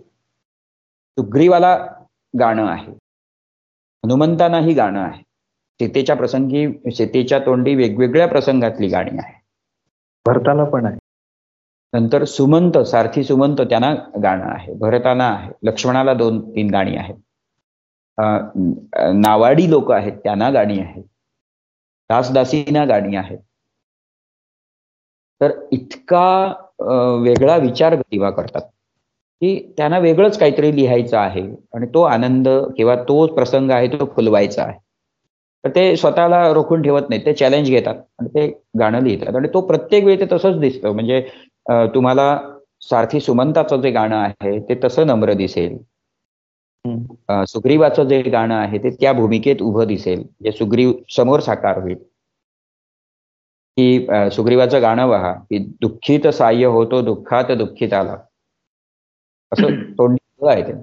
सुग्रीवाला गाणं आहे. हनुमंतानाही गाणं आहे. सीतेच्या प्रसंगी सीतेच्या तोंडी वेगवेगळ्या प्रसंगातली गाणी आहे भरताला पण आहे. नंतर सुमंत सारथी सुमंत त्यांना गाणं आहे भरताना आहे लक्ष्मणाला दोन तीन गाणी आहेत. नावाडी लोक आहेत त्यांना गाणी आहेत. दासदासीना गाणी आहेत. तर इतका वेगळा विचार गतिवा करतात की त्यांना वेगळंच काहीतरी लिहायचं आहे आणि तो आनंद किंवा तो प्रसंग आहे तो फुलवायचा आहे. तर ते स्वतःला रोखून ठेवत नाही ते चॅलेंज घेतात आणि ते गाणं लिहितात आणि तो प्रत्येक वेळी ते तसंच दिसतं. म्हणजे तुम्हाला सारथी सुमंताचं जे गाणं आहे ते तसं नम्र दिसेल. सुग्रीवाचं जे गाणं आहे ते त्या भूमिकेत उभं दिसेल. जे सुग्रीव समोर साकार होईल. की सुग्रीवाचं गाणं पहा की दुःखित साह्य होतो दुःखात दुःखित आला. असं तोंड आहे ते.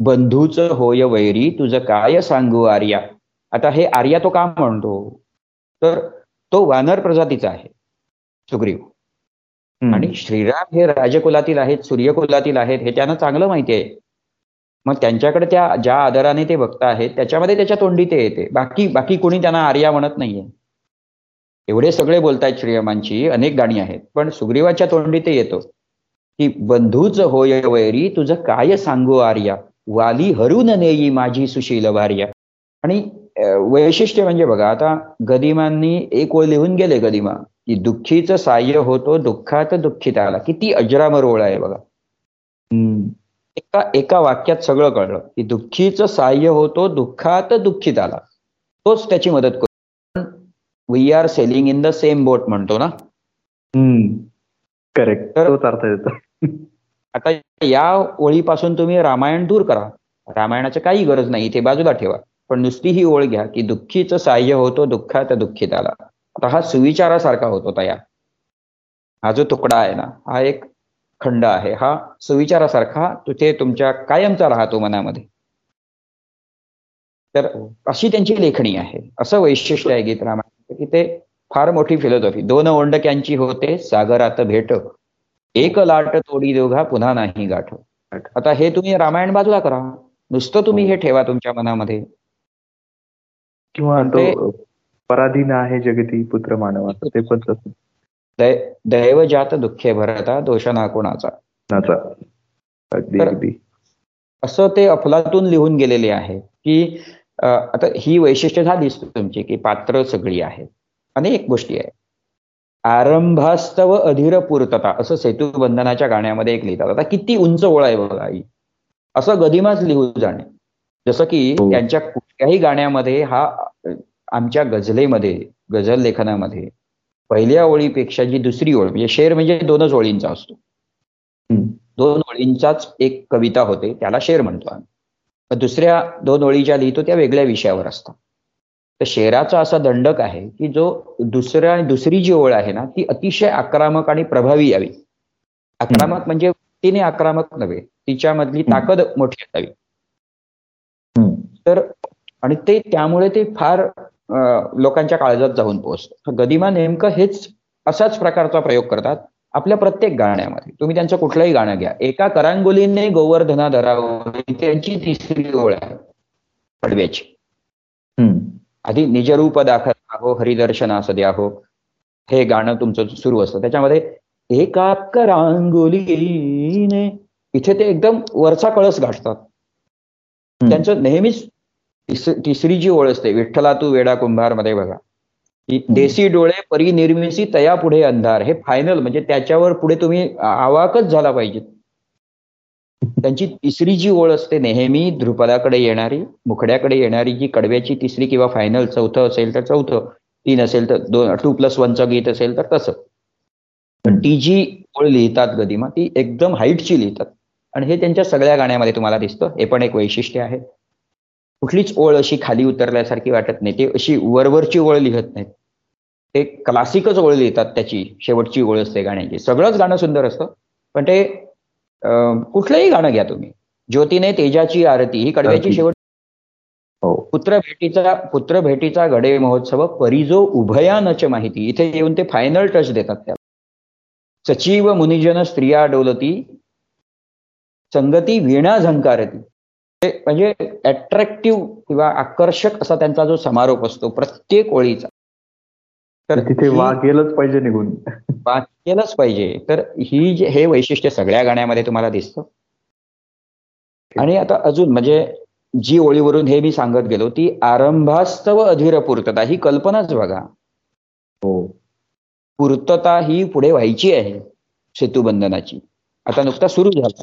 बंधूच होय वैरी तुझं काय सांगू आर्या? आता हे आर्या तो का म्हणतो? तर तो वानर प्रजातीचा आहे सुग्रीव. आणि श्रीराम हे राजकुलातील आहेत सूर्यकुलातील आहेत हे त्यांना चांगलं माहिती आहे. मग त्यांच्याकडे त्या ज्या आदराने ते बघता आहेत त्याच्यामध्ये त्याच्या तोंडी ते येते. बाकी बाकी कोणी त्यांना आर्या म्हणत नाहीये. एवढे सगळे बोलतायत श्रीरामांची अनेक गाणी आहेत पण सुग्रीवाच्या तोंडी ते येतो. की बंधूच होय वैरी तुझं काय सांगू आर्या? वाली हरून नेई माझी सुशील भार्या. आणि वैशिष्ट्य म्हणजे बघा आता गदिमांनी एक ओळ लिहून गेले गदिमा. की दुःखीचं साह्य होतो दुःखात दुःखित आला. किती अजरामर ओळ आहे बघा. एका एका वाक्यात सगळं कळलं की दुःखीचं सहाय्य होतो दुःखात दुःखीत आला. तोच त्याची मदत करतो we are sailing in the same boat म्हणतो ना? करेक्ट तोच अर्थ येतो. आता या ओळीपासून तुम्ही रामायण दूर करा. रामायणाची काही गरज नाही इथे बाजूला ठेवा. पण नुसती ही ओळ घ्या की दुःखीचं सहाय्य होतो दुःखात दुःखीत आला. आता हा सुविचारासारखा होतो तया हा जो तुकडा आहे ना हा एक खंड आहे. हा सुविचारासारखा तिथे तुमच्या कायमचा राहतो मनामध्ये. तर अशी त्यांची लेखणी आहे. असं वैशिष्ट्य आहे गीत रामायण की ते फार मोठी फिलॉसॉफी दोन ओंडक्यांची होते सागरात भेट. एक लाट तोडी दोघा पुन्हा नाही गाठ. आता हे तुम्ही रामायण बाजूला करा. नुसतं तुम्ही हे ठेवा तुमच्या मनामध्ये. किंवा तो पराधीन आहे जगती पुत्र मानवाचा. ते पण तसं. दैव जात दुःखे भरता दोष ना कोणाचा. अगदी अगदी. असं ते अफलातून लिहून गेलेले आहे की आता ही वैशिष्ट्य झालीच तुमची की पात्र सगळी आहेत. अनेक गोष्टी आहेत. आरंभास्तव अधीर पूर्तता असं सेतुबंधनाच्या गाण्यामध्ये एक लिहितात. आता किती उंच ओळ आहे बघा आई असं गदिमाच लिहू जाणे. जसं की हो. त्यांच्या कुठल्याही गाण्यामध्ये हा आमच्या गझलेमध्ये गझल लेखनामध्ये पहिल्या ओळीपेक्षा जी दुसरी ओळ म्हणजे शेर म्हणजे दोनच ओळींचा असतो. दोन ओळींचाच एक कविता होते त्याला शेर म्हणतो आम्ही. दुसऱ्या दोन ओळी ज्या लिहितो त्या वेगळ्या विषयावर असतात. तर शेराचा असा दंडक आहे की जो दुसऱ्या दुसरी जी ओळ आहे ना ती अतिशय आक्रमक आणि प्रभावी यावी. आक्रमक म्हणजे तिने आक्रमक नव्हे तिच्यामधली ताकद मोठी असावी. तर आणि ते त्यामुळे ते फार लोकांच्या काळजात जाऊन पोहोचतं. गदिमा नेमकं हेच असाच प्रकारचा प्रयोग करतात आपल्या प्रत्येक गाण्यामध्ये. तुम्ही त्यांचं कुठलंही गाणं घ्या. एका करांगोलीने गोवर्धना धरावं त्यांची तिसरी ओळ आहे. पडव्याची. आधी निजरूप दाखल आहो हरिदर्शनास द्याहो हे गाणं तुमचं सुरू असतं. त्याच्यामध्ये एका करांगोलीने इथे ते एकदम वरचा कळस गाठतात. त्यांचं नेहमीच तिसरी जी ओळ असते विठ्ठला तू वेडा कुंभारमध्ये बघा देसी डोळे परिनिर्मिसी तया पुढे अंधार. हे फायनल म्हणजे त्याच्यावर पुढे तुम्ही आवाकच झाला पाहिजे. त्यांची तिसरी जी ओळ असते नेहमी ध्रुपदाकडे येणारी मुखड्याकडे येणारी जी कडव्याची तिसरी किंवा फायनल चौथं असेल तर चौथं तीन असेल तर दोन टू प्लस वनचं गीत असेल तर तसं. पण ती जी ओळ लिहितात गदिमा ती एकदम हाईटची लिहितात. आणि हे त्यांच्या सगळ्या गाण्यामध्ये तुम्हाला दिसतं. हे पण एक वैशिष्ट्य आहे. कुठलीच ओळ अशी खाली उतरल्यासारखी वाटत नाही. ते अशी वरवरची ओळ लिहत नाहीत. ते क्लासिकच ओळ लिहितात त्याची. शेवटची ओळ असते गाण्याची. सगळंच गाणं सुंदर असतं. पण ते कुठलंही गाणं घ्या तुम्ही. ज्योतीने तेजाची आरती ही कडव्याची शेवट हो. पुत्र भेटीचा पुत्र भेटीचा गडे महोत्सव परिजो उभयानच माहिती. इथे येऊन ते फायनल टच देतात त्या सचिव मुनिजन स्त्रिया डोलती संगती वीणा झंकारती. म्हणजे अट्रॅक्टिव्ह किंवा आकर्षक असा त्यांचा जो समारोप असतो प्रत्येक ओळीचा. तर तिथे वाघ गेलंच पाहिजे निघून. वाघ गेलंच पाहिजे. तर ही जे हे वैशिष्ट्य सगळ्या गाण्यामध्ये तुम्हाला दिसतं. आणि आता अजून म्हणजे जी ओळीवरून हे मी सांगत गेलो ती आरंभास्तव अधीर पूर्तता ही कल्पनाच बघा. हो. पूर्तता ही पुढे व्हायची आहे सेतुबंधनाची. आता नुकता सुरू झाला.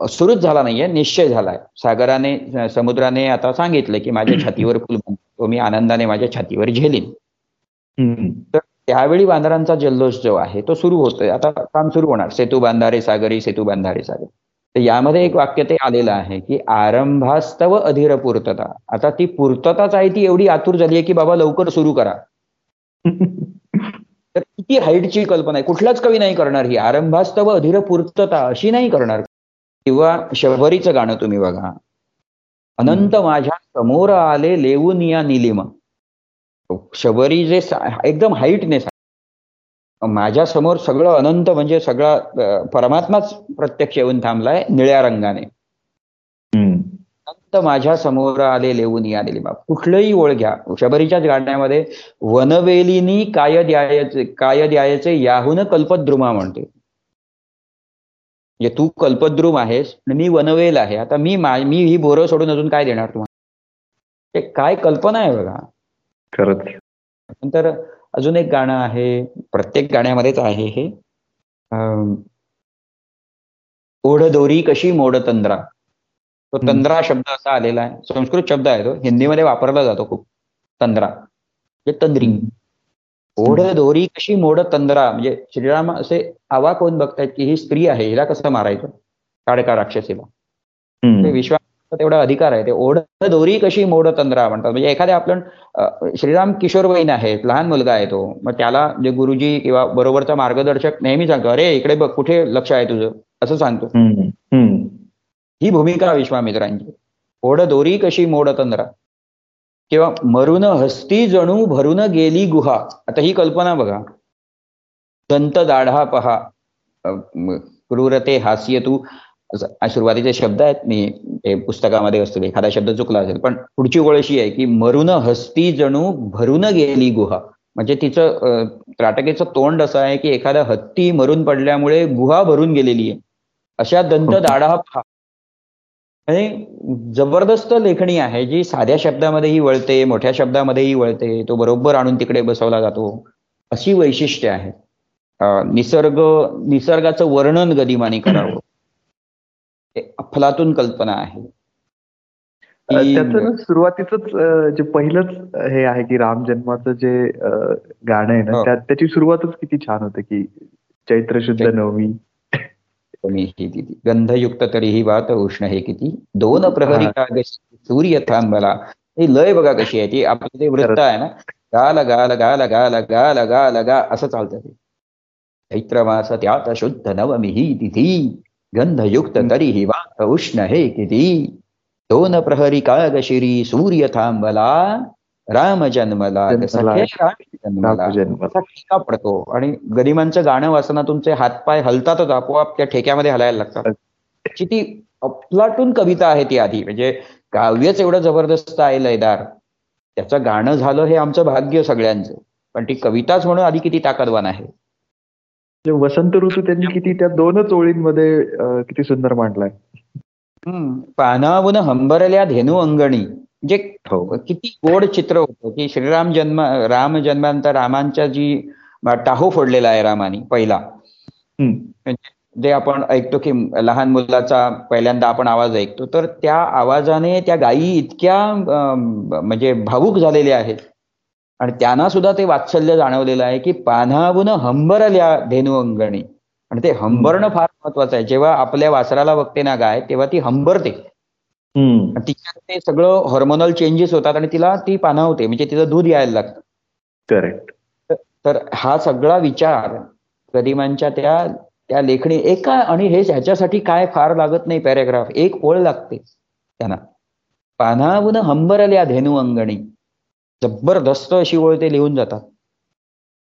सुरूच झाला नाहीये निश्चय झालाय. सागराने समुद्राने आता सांगितलं की माझ्या छातीवर फुल तो मी आनंदाने माझ्या छातीवर झेलीन. तर त्यावेळी बांधारांचा जल्लोष जो आहे तो सुरू होतोय. आता काम सुरू होणार. सेतू बांधारे सागरी सेतू बांधारे सागर. तर यामध्ये एक वाक्य ते आलेलं आहे की आरंभास्तव अधीर पूर्तता आता ती पूर्तताच आहे ती एवढी आतुर झाली आहे की बाबा लवकर सुरू करा. तर किती हाईटची कल्पना आहे. कुठलाच कवी नाही करणार ही. आरंभास्तव अधीर पूर्तता अशी नाही करणार. किंवा शबरीचं गाणं तुम्ही बघा. अनंत माझ्यासमोर आले लेवून या निलिमा. शबरी जे एकदम हाईटनेस माझ्यासमोर सगळं अनंत म्हणजे सगळा परमात्माच प्रत्यक्ष येऊन थांबलाय निळ्या रंगाने. अनंत माझ्यासमोर आले लेवून आलेली बाब कुठलंही ओळ घ्या. शबरीच्याच गाण्यामध्ये वनवेलीनी काय द्यायचे काय द्यायचे याहून कल्पद्रुमा म्हणते. म्हणजे तू कल्पद्रुम आहेस आणि मी वनवेल आहे. आता मी मी ही बोरं सोडून अजून काय देणार तुम्हाला? काय कल्पना आहे बघा. खरंच. नंतर अजून एक गाणं आहे. प्रत्येक गाण्यामध्येच आहे हे. ओढदोरी कशी मोड तंद्रा. तो तंद्रा शब्द असा आलेला आहे. संस्कृत शब्द आहे तो. हिंदीमध्ये वापरला जातो खूप. तंद्रा. म्हणजे तंद्री. ओढ दोरी कशी मोड तंद्रा म्हणजे श्रीराम असे आवा कोण बघतायत की ही स्त्री आहे हिला कसं मारायचं? काळका राक्षसीला. विश्वास तेवढा अधिकार आहे. ते ओढ दोरी कशी मोड तंद्रा म्हणतात. म्हणजे एखाद्या आपण श्रीराम किशोरवयीन आहेत लहान मुलगा आहे तो. मग त्याला जे गुरुजी किंवा बरोबरचा मार्गदर्शक नेहमी सांगतो अरे इकडे बघ कुठे लक्ष आहे तुझं? असं सांगतो. ही भूमिका विश्वामित्रांची. ओढ दोरी कशी मोड तंद्रा. किंवा मरून हस्ती जणू भरून गेली गुहा. आता ही कल्पना बघा. दंत दाढा पहा. क्रूरते हास्य तू सुरुवातीचे शब्द आहेत. मी पुस्तकामध्ये असतो. एखादा शब्द चुकला असेल. पण पुढची ओळ अशी आहे की मरून हस्ती जणू भरून गेली गुहा. म्हणजे तिचं त्राटकेचं तोंड असं आहे की एखादा हत्ती मरून पडल्यामुळे गुहा भरून गेलेली आहे. अशा दंत दाढा पहा. आणि जबरदस्त लेखणी आहे जी साध्या शब्दामध्येही वळते मोठ्या शब्दामध्येही वळते तो बरोबर आणून तिकडे बसवला जातो अशी वैशिष्ट्य आहे. निसर्ग निसर्गाचं वर्णन गदिमाने करावं. अफलातून कल्पना आहे. त्याचं सुरुवातीच जे पहिलंच हे आहे की राम जन्माचं जे गाणं आहे ना हो. त्याची सुरुवातच किती छान होते की चैत्र शुद्ध नवमी. कमी ही गंधयुक्त तरीही वात उष्ण हे किती? दोन प्रहरी काग सूर्य थांबला. ही लय बघा कशी आहे ती. आपलं ते वृत्त आहे ना गाल गाल गाल गाल गाल गाल गा असं चालतं ते. चैत्रमास त्यात शुद्ध नवमी ही तिथी. गंधयुक्त तरीही वात उष्ण हे किती? दोन प्रहरी काग शिरी सूर्य थांबला. राम जन्मला ठेका पडतो. आणि गरिबांचं गाणं वाचना तुमचे हातपाय हलतातच आपोआप त्या ठेक्यामध्ये हलायला लागतात. ती अफलाटून कविता आहे ती आधी. म्हणजे काव्यच एवढं जबरदस्त आहे लयदार. त्याचं गाणं झालं हे आमचं भाग्य सगळ्यांचं. पण ती कविताच म्हणून आधी किती ताकदवान आहे. वसंत ऋतू त्यांनी किती त्या दोनच ओळींमध्ये किती सुंदर मांडलाय. पानावून हंबरल्या धेनू अंगणी. म्हणजे हो. किती गोड चित्र होतं की श्रीराम जन्म राम जन्मानंतर रामांच्या जी टाहो फोडलेला आहे रामानी पहिला म्हणजे जे आपण ऐकतो की लहान मुलाचा पहिल्यांदा आपण आवाज ऐकतो तर त्या आवाजाने त्या गायी इतक्या म्हणजे भावूक झालेल्या आहेत. आणि त्यांना सुद्धा ते वात्सल्य जाणवलेलं आहे की पान्हावून हंबरल्या धेनू अंगणी आणि ते हंबरणं फार महत्वाचं आहे. जेव्हा आपल्या वासराला बघते ना गाय तेव्हा ती हंबरते. तिच्यात ते सगळं हॉर्मोनल चेंजेस होतात आणि तिला ती होते म्हणजे तिचं दूध यायला लागतं. करेक्ट तर हा सगळा विचार गदिमांच्या त्या त्या लेखणी एका आणि हे ह्याच्यासाठी काय फार लागत नाही पॅरेग्राफ एक ओळ लागते त्यांना. पानावून हंबरल्या धेनू अंगणी. जबरदस्त अशी ओळ ते लिहून जातात.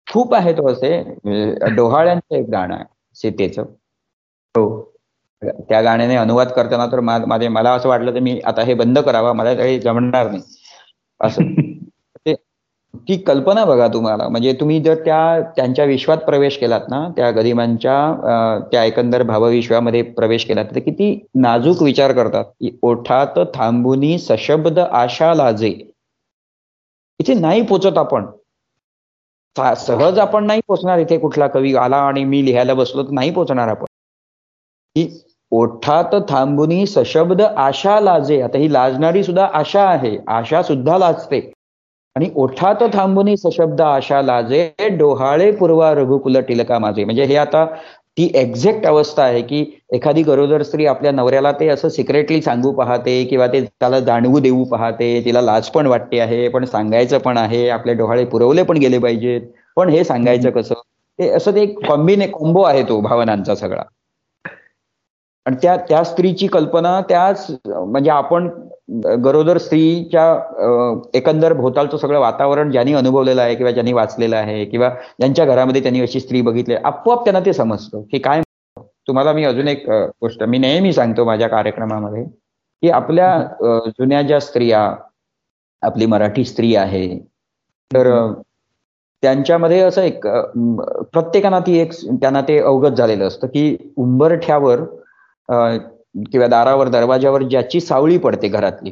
खूप आहे तो असे डोहाळ्यांचं एक गाणं आहे सीतेचं. हो. त्या गाण्याने अनुवाद करताना तर माझे मला असं वाटलं तर मी आता हे बंद करावं मला काही जमणार नाही. असं. ते ती कल्पना बघा तुम्हाला. म्हणजे तुम्ही जर त्या त्यांच्या विश्वात प्रवेश केलात ना त्या गदिमांच्या त्या एकंदर भावविश्वामध्ये प्रवेश केलात तर किती नाजूक विचार करतात. की ओठात थांबुनी सशब्द आशा लाजे. इथे नाही पोचत आपण. सहज आपण नाही पोचणार इथे कुठला कवी आला आणि मी लिहायला बसलो तर नाही पोचणार आपण. ही ओठात थांबुनी सशब्द आशा लाजे. आता ही लाजणारी सुद्धा आशा आहे. आशा सुद्धा लाजते. आणि ओठात थांबुनी सशब्द आशा लाजे डोहाळे पूर्वा रघुकुल टिलका माझे. म्हणजे हे आता ती एक्झॅक्ट अवस्था आहे की एखादी गरोदर स्त्री आपल्या नवऱ्याला ते असं सिक्रेटली सांगू पाहते किंवा ते त्याला जाणवू देऊ पाहते. तिला लाज पण वाटते आहे पण सांगायचं पण आहे. आपले डोहाळे पुरवले पण गेले पाहिजेत. पण हे सांगायचं कसं? ते असं ते एक कॉम्बिने कॉम्बो आहे तो भावनांचा सगळा. आणि त्या त्या स्त्रीची कल्पना त्याच म्हणजे आपण गरोदर स्त्रीच्या एकंदर भोवतालचं सगळं वातावरण ज्यांनी अनुभवलेलं आहे किंवा ज्यांनी वाचलेलं आहे किंवा ज्यांच्या घरामध्ये त्यांनी अशी स्त्री बघितली आपोआप त्यांना ते समजतं की काय तुम्हाला मी अजून एक गोष्ट मी नेहमी सांगतो माझ्या कार्यक्रमामध्ये की आपल्या जुन्या ज्या स्त्रिया आपली मराठी स्त्री आहे तर त्यांच्यामध्ये असं एक प्रत्येकाना ती एक त्यांना ते अवगत झालेलं असतं की उंबरठ्यावर किंवा दारावर दरवाजावर ज्याची सावळी पडते घरातली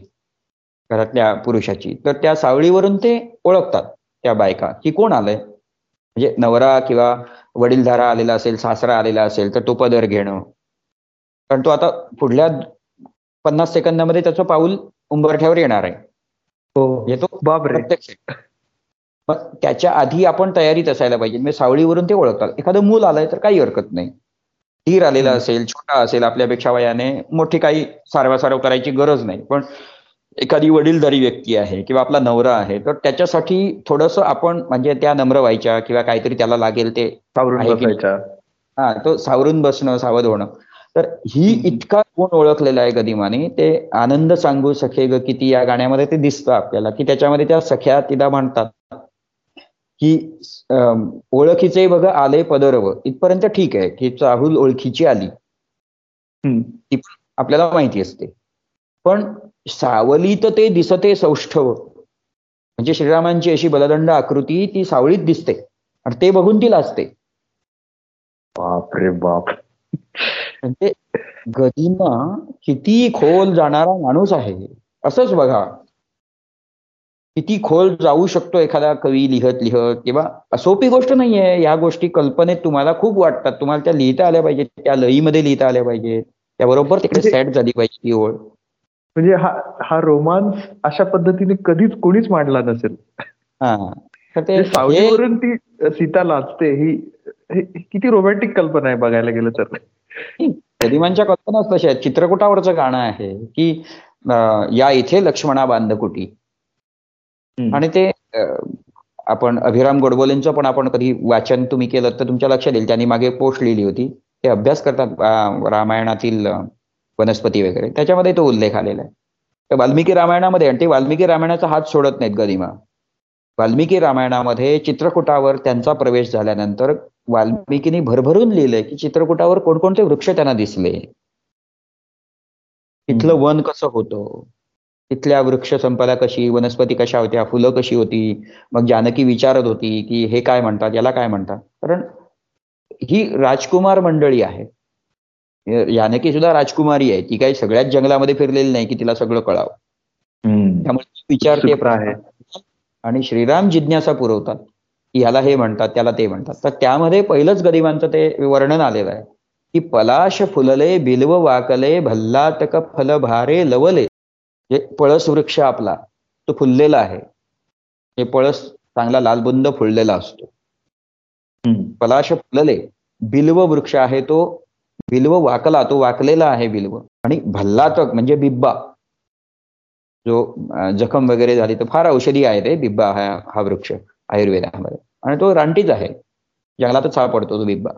घरातल्या पुरुषाची तर त्या सावळीवरून ते ओळखतात त्या बायका. की कोण आलंय? म्हणजे नवरा किंवा वडीलधारा आलेला असेल सासरा आलेला असेल तर तो पदर घेणं. कारण तो आता पुढल्या पन्नास सेकंदामध्ये त्याचं पाऊल उंबरठ्यावर येणार आहे. हो. येतो? बापरे. प्रत्यक्ष. मग त्याच्या आधी आपण तयारीत असायला पाहिजे. म्हणजे सावळीवरून ते ओळखतात. एखादं मूल आलंय तर काही हरकत नाही. धीर आलेला. असेल छोटा असेल आपल्यापेक्षा वयाने मोठी काही सारवासारव करायची गरज नाही पण एखादी वडीलधारी व्यक्ती आहे किंवा आपला नवरा आहे तर त्याच्यासाठी थोडंसं आपण म्हणजे त्या नम्र व्हायच्या किंवा काहीतरी त्याला लागेल ते सावरून हा तो सावरून बसणं सावध होणं तर ही. इतका गुण ओळखलेला आहे गदिमाने ते आनंद सांगू सखे ग किती या गाण्यामध्ये ते दिसतं आपल्याला की त्याच्यामध्ये त्या सख्या तिला म्हणतात की ओळखीचे बघ आले पदरव. इथपर्यंत ठीक आहे की चाहूल ओळखीची आली. ती आपल्याला माहिती असते. पण सावलीत ते दिसते सौष्ठव. म्हणजे श्रीरामांची अशी बलदंड आकृती ती सावळीत दिसते. आणि ते बघून ती लाजते. बाप. रे बाप म्हणजे गदिमा किती खोल जाणारा माणूस आहे. असंच बघा. किती खोल जाऊ शकतो एखादा कवी लिहत लिहत किंवा सोपी गोष्ट नाहीये. या गोष्टी कल्पनेत तुम्हाला खूप वाटतात. तुम्हाला त्या लिहिता आल्या पाहिजेत त्या लईमध्ये लिहिता आल्या पाहिजेत. त्याबरोबर तिकडे म्हणजे- सेट झाली पाहिजे ती ओळ. म्हणजे हा हा रोमांस अशा पद्धतीने कधीच कोणीच मांडला नसेल. हा. तर ते म्हणजे हे- सावलीवरून ती सीता लाजते ही किती रोमॅन्टिक कल्पना आहे बघायला गेलं तर. गदिमांच्या कल्पनाच तशा आहेत. चित्रकूटावरचं गाणं आहे की या इथे लक्ष्मणा बांधकुटी. आणि ते आपण अभिराम गोडबोलेंचं पण आपण कधी वाचन तुम्ही केलं तर तुमच्या लक्षात येईल. त्यांनी मागे पोस्ट लिहिली होती. ते अभ्यास करतात रामायणातील वनस्पती वगैरे. त्याच्यामध्ये तो उल्लेख आलेला आहे. तर वाल्मिकी रामायणामध्ये आणि ते वाल्मिकी रामायणाचा हात सोडत नाहीत गदिमा. वाल्मिकी रामायणामध्ये चित्रकूटावर त्यांचा प्रवेश झाल्यानंतर वाल्मिकीनी भरभरून लिहिलंय की चित्रकूटावर कोणकोणते वृक्ष त्यांना दिसले. तिथलं वन कसं होतं? तिथल्या वृक्ष संपदा कशी वनस्पती कशा होत्या फुलं कशी होती मग जानकी विचारत होती की हे काय म्हणतात याला काय म्हणतात? कारण ही राजकुमार मंडळी आहे. जानकी सुद्धा राजकुमारी आहे. ती काही सगळ्याच जंगलामध्ये फिरलेली नाही की तिला सगळं कळावं. त्यामुळे ती विचारते आहे. आणि श्रीराम जिज्ञासा पुरवतात की ह्याला हे म्हणतात त्याला ते म्हणतात. तर त्यामध्ये पहिलंच गरिबांचं ते वर्णन आलेलं आहे की पलाश फुलले बिल्व वाकले भल्लातक फल भारे लवले. जे पळस वृक्ष आपला तो फुललेला आहे. हे पळस चांगला लालबुंद फुललेला असतो. पलाश फुलले बिल्व वृक्ष आहे तो बिल्व वाकला तो वाकलेला आहे बिल्व. आणि भल्लातक म्हणजे बिब्बा. जो जखम वगैरे झाली तर फार औषधी आहे ते बिब्बा हा हा वृक्ष आयुर्वेदामध्ये. आणि तो रानटीच आहे. जंगलातच सापडतो तो बिब्बा.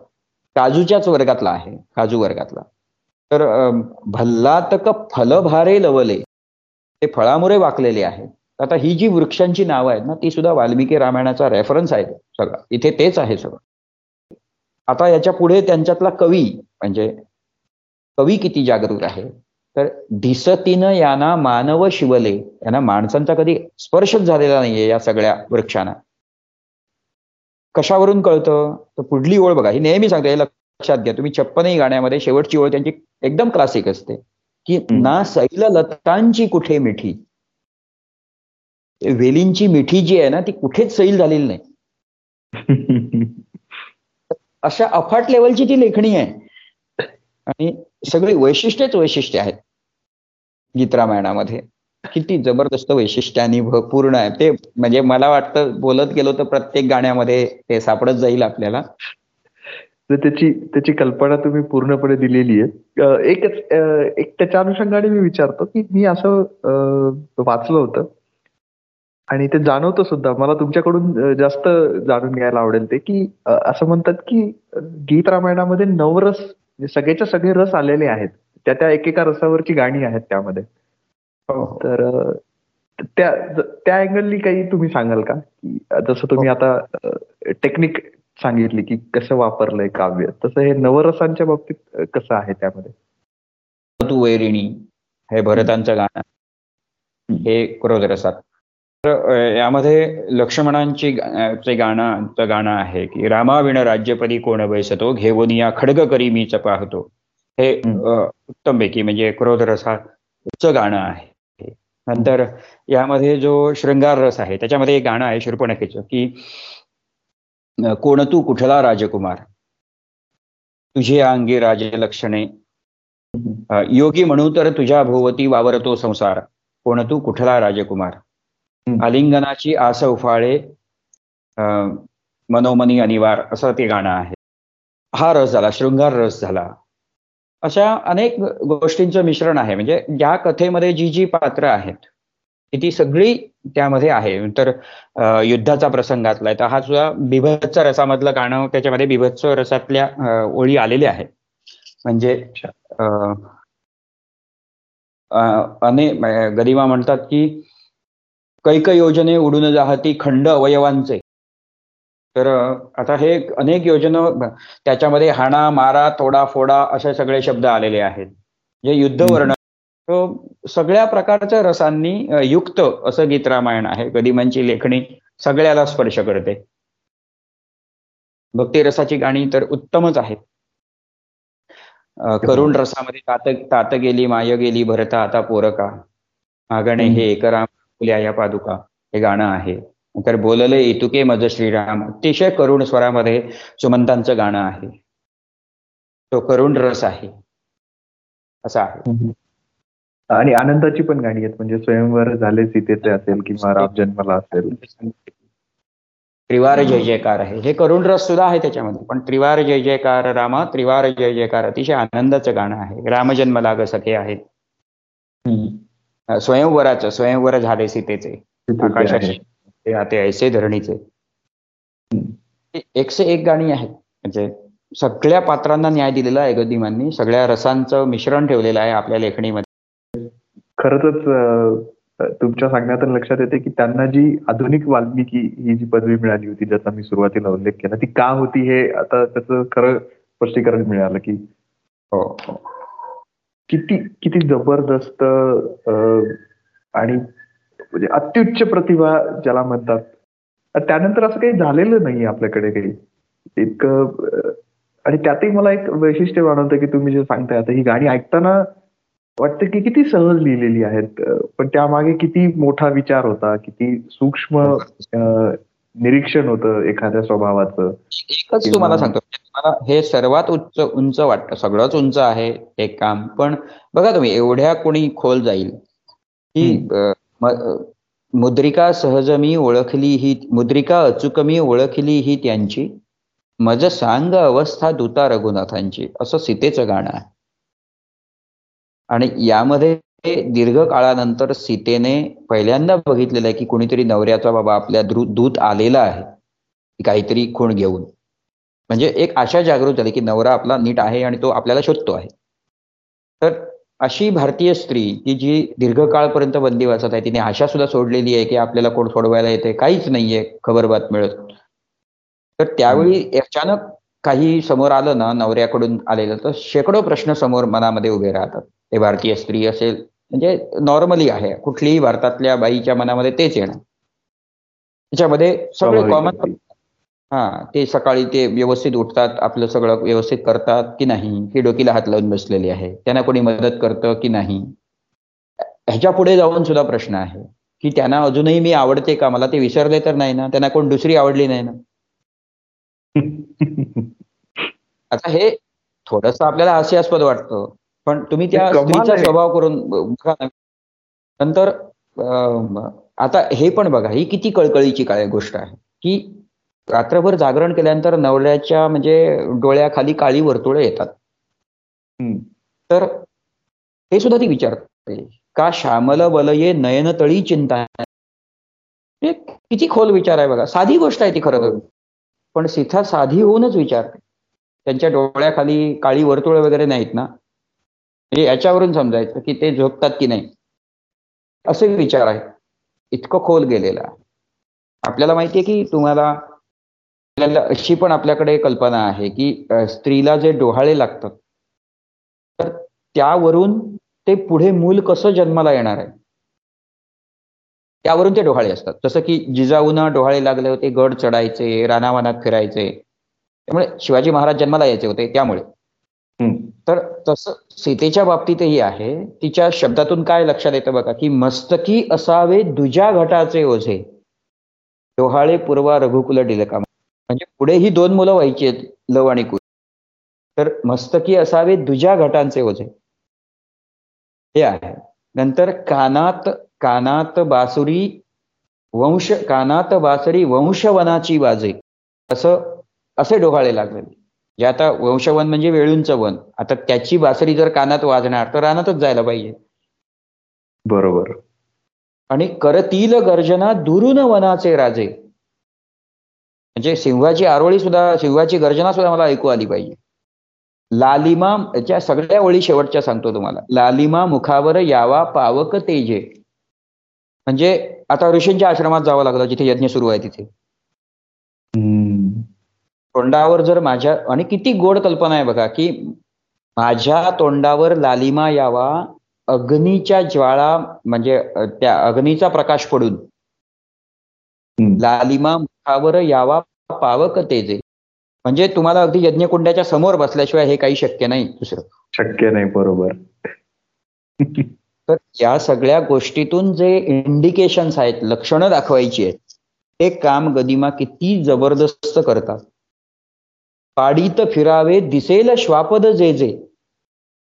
काजूच्याच वर्गातला आहे काजू वर्गातला. तर भल्लातक फलभारे लवले. ते फळामुळे वाकलेले आहेत आता ही जी वृक्षांची नावं आहेत ना ती सुद्धा वाल्मिकी रामायणाचा रेफरन्स आहे सगळं. इथे तेच आहे सगळं. आता याच्यापुढे त्यांच्यातला कवी म्हणजे कवी किती जागरूक आहे? तर ढिसतीनं यांना मानव शिवले यांना माणसांचा कधी स्पर्शच झालेला नाहीये या सगळ्या वृक्षांना. कशावरून कळतं? तर पुढली ओळ बघा. ही नेहमी सांगतो लक्षात घ्या. तुम्ही छप्पनही गाण्यामध्ये शेवटची ओळ त्यांची एकदम क्लासिक असते. की. ना सैल लतांची कुठे मिठी? वेलींची मिठी जी आहे ना ती कुठेच सैल झालेली नाही. अशा अफाट लेवलची ती लेखणी आहे. आणि सगळी वैशिष्ट्यच वैशिष्ट्य आहेत. गीतरामायणामध्ये किती जबरदस्त वैशिष्ट्याने भ- पूर्ण आहे. ते म्हणजे मला वाटतं बोलत गेलो तर प्रत्येक गाण्यामध्ये ते सापडत जाईल आपल्याला. तर त्याची त्याची कल्पना तुम्ही पूर्णपणे दिलेली आहे. एकच एक त्याच्या अनुषंगाने मी विचारतो की मी असं वाचलं होतं. आणि ते जाणवतं सुद्धा. मला तुमच्याकडून जास्त जाणून घ्यायला आवडेल ते की असं म्हणतात की गीत रामायणामध्ये नवरस म्हणजे सगळेच्या सगळे रस आलेले आहेत. त्या त्या एकेका रसावरची गाणी आहेत त्यामध्ये. तर अं, त्या त्या अँगलनी काही तुम्ही सांगाल का? जसं तुम्ही आता टेक्निक सांगितली की कसं वापरलंय काव्य? तसं हे नवरसांच्या बाबतीत कसं आहे त्यामध्ये? तू वैरिणी हे भरतांचं गाणं हे क्रोधरसात. तर यामध्ये लक्ष्मणांची चे गाणं गाणं आहे की रामाविण राज्यपदी कोण बैसतो घेऊन या खडग करी मीच पाहतो हे उत्तमपैकी म्हणजे क्रोधरसाचं गाणं आहे. नंतर यामध्ये जो शृंगार रस आहे त्याच्यामध्ये एक गाणं आहे शूर्पणखेचं की कोण तू कुठला राजकुमार? तुझे अंगी राजलक्षणे. योगी म्हणू तर तुझ्या भोवती वावरतो संसार. कोण तू कुठला राजकुमार? आलिंगनाची आस उफाळे मनोमनी अनिवार असं ते गाणं आहे. हा रस झाला शृंगार रस झाला. अशा अनेक गोष्टींचं मिश्रण आहे. म्हणजे ज्या कथेमध्ये जी जी पात्र आहेत ती सगळी त्यामध्ये आहे. तर युद्धाचा प्रसंग घातलाय तर हा सुद्धा बिभत्स रसामधलं गाणं त्याच्यामध्ये बिभत्स रसातल्या ओळी आलेल्या आहेत म्हणजे अने गरिमा म्हणतात की कैक योजने उडून जाहती खंड अवयवांचे. तर आता हे अनेक योजना त्याच्यामध्ये हाणा मारा तोडा फोडा असे सगळे शब्द आलेले आहेत. जे युद्धवर्ण सगळ्या प्रकारच्या रसांनी युक्त असं गीत रामायण आहे. गदिमांची लेखणी सगळ्याला स्पर्श करते. भक्ती रसाची गाणी तर उत्तमच आहेत. करुण रसामध्ये तात तात गेली माय गेली भरता आता पोरका. मागणे हे एकराम फुल्या या पादुका. हे गाणं आहे. तर बोलले इतुके मज श्रीराम. अतिशय करुण स्वरामध्ये सुमंतांचं गाणं आहे. तो करुण रस आहे. असा आहे. आणि आनंदाची पण गाणी आहेत. म्हणजे स्वयंवर झाले सीतेचे असेल किंवा राम जन्मला असेल. त्रिवार जय जयकार आहे. हे करुण रस सुद्धा आहे त्याच्यामध्ये. पण त्रिवार जय जयकार रामा त्रिवार जय जयकार अतिशय आनंदाचं गाणं आहे. रामजन्म लाग सखे आहेत स्वयंवराचं स्वयंवर झाले सीतेचे. आकाशाचे आते ऐसे धरणीचे. एकशे एक गाणी आहेत. म्हणजे सगळ्या पात्रांना न्याय दिलेला आहे गदिमांनी सगळ्या रसांचं मिश्रण ठेवलेलं आहे आपल्या लेखणीमध्ये. खरंच तुमच्या सांगण्यातून लक्षात येते की त्यांना जी आधुनिक वाल्मिकी ही जी पदवी मिळाली होती ज्याचा मी सुरुवातीला उल्लेख केला ती का होती हे आता त्याचं खरं स्पष्टीकरण मिळालं की हो. किती किती जबरदस्त आणि म्हणजे अत्युच्च प्रतिभा ज्याला म्हणतात त्यानंतर असं काही झालेलं नाही आपल्याकडे काही इतकं आणि त्यातही मला एक वैशिष्ट्य जाणवतं की तुम्ही जे सांगताय आता ही गाणी ऐकताना वाटतं की किती सहज लिहिलेली आहेत पण त्यामागे किती मोठा विचार होता किती सूक्ष्म निरीक्षण होतं एखाद्या स्वभावाचं. एकच तुम्हाला सांगतो मला हे सर्वात उच्च उंच वाटतं सगळंच उंच आहे एक काम पण बघा तुम्ही एवढ्या कोणी खोल जाईल की मुद्रिका सहज मी ओळखली ही मुद्रिका अचूक मी ओळखली ही त्यांची मज सांग अवस्था दुता रघुनाथांची असं सीतेचं गाणं आहे. आणि यामध्ये दीर्घ काळानंतर सीतेने पहिल्यांदा बघितलेलं आहे की कोणीतरी नवऱ्याचा बाबा आपल्या दूत आलेला आहे. काहीतरी खूण घेऊन. म्हणजे एक आशा जागृत झाली की नवरा आपला नीट आहे आणि तो आपल्याला शोधतो आहे. तर अशी भारतीय स्त्री की जी दीर्घकाळपर्यंत बंदीवासात आहे तिने आशा सुद्धा सोडलेली आहे की आपल्याला कोण सोडवायला येते काहीच नाहीये खबर बात मिळत. तर त्यावेळी अचानक काही समोर आलं ना नवऱ्याकडून आलेलं तर शेकडो प्रश्न समोर मनामध्ये उभे राहतात. ते भारतीय स्त्री असेल म्हणजे नॉर्मली आहे. कुठलीही भारतातल्या बाईच्या मनामध्ये तेच येणं. त्याच्यामध्ये सगळे कॉमन हा ते सकाळी ते व्यवस्थित उठतात आपलं सगळं व्यवस्थित करतात की नाही? की डोकीला हात लावून बसलेली आहे. त्यांना कोणी मदत करतं की नाही? ह्याच्या पुढे जाऊन सुद्धा प्रश्न आहे की त्यांना अजूनही मी आवडते का? मला ते विसरले तर नाही ना? त्यांना कोण दुसरी आवडली नाही ना? आता हे थोडस आपल्याला हास्यास्पद वाटतं. पण तुम्ही त्या स्त्रीचा स्वभाव करून बघा नंतर आता हे पण बघा ही किती कळकळीची काय गोष्ट आहे की रात्रभर जागरण केल्यानंतर नवऱ्याच्या म्हणजे डोळ्याखाली काळी वर्तुळे येतात. तर हे सुद्धा ती विचारते का श्यामल बलये नयन तळी चिंता किती खोल विचार आहे बघा. साधी गोष्ट आहे ती खरं तर. पण सीथा साधी होऊनच विचारते. त्यांच्या डोळ्याखाली काळी वर्तुळे वगैरे नाहीत ना. म्हणजे याच्यावरून समजायचं की ते झोपतात की नाही? असे विचार आहे इतकं खोल गेलेला आपल्याला माहितीये की तुम्हाला आपल्याला अशी पण आपल्याकडे कल्पना आहे की स्त्रीला जे डोहाळे लागतात तर त्यावरून ते पुढे मूल कसं जन्माला येणार आहे? त्यावरून ते डोहाळे असतात. जसं की जिजाऊना डोहाळे लागले होते गड चढायचे रानावानात फिरायचे. त्यामुळे शिवाजी महाराज जन्माला यायचे होते त्यामुळे. तर तसं सीतेच्या बाबतीतही आहे. तिच्या शब्दातून काय लक्षात येतं बघा की मस्तकी असावे दुजा घटाचे ओझे. डोहाळे पूर्वा रघुकुल डिलका. म्हणजे पुढे ही दोन मुलं व्हायची आहेत लव आणि कुल. तर मस्तकी असावे दुजा घटांचे ओझे. हे आहे. नंतर कानात कानात बासुरी वंश कानात बासरी वंशवनाची वाजे असं असे डोहाळे लागले जे आता वंशवन म्हणजे वेळूंचं वन. आता त्याची बासरी जर कानात वाजणार तर रानातच जायला पाहिजे. बरोबर. आणि करतील गर्जना दुरून वनाचे राजे. म्हणजे सिंहाची आरोळी सुद्धा सिंहाची गर्जना सुद्धा मला ऐकू आली पाहिजे. लालिमा याच्या सगळ्या ओळी शेवटच्या सांगतो तुम्हाला. लालिमा मुखावर यावा पावक तेजे. म्हणजे आता ऋषींच्या आश्रमात जावं लागलं जिथे यज्ञ सुरू आहे तिथे. तोंडावर जर माझ्या आणि किती गोड कल्पना आहे बघा की माझ्या तोंडावर लालिमा यावा अग्नीच्या ज्वाळा म्हणजे त्या अग्नीचा प्रकाश पडून. लालिमा मुखावर यावा पावक तेजे म्हणजे तुम्हाला अगदी यज्ञकुंडाच्या समोर बसल्याशिवाय हे काही शक्य नाही दुसरं. शक्य नाही बरोबर. तर या सगळ्या गोष्टीतून जे इंडिकेशन्स आहेत लक्षणं दाखवायची आहेत ते काम गदिमा किती जबरदस्त करतात. पाडीत फिरावे दिसेल श्वापद जे जे.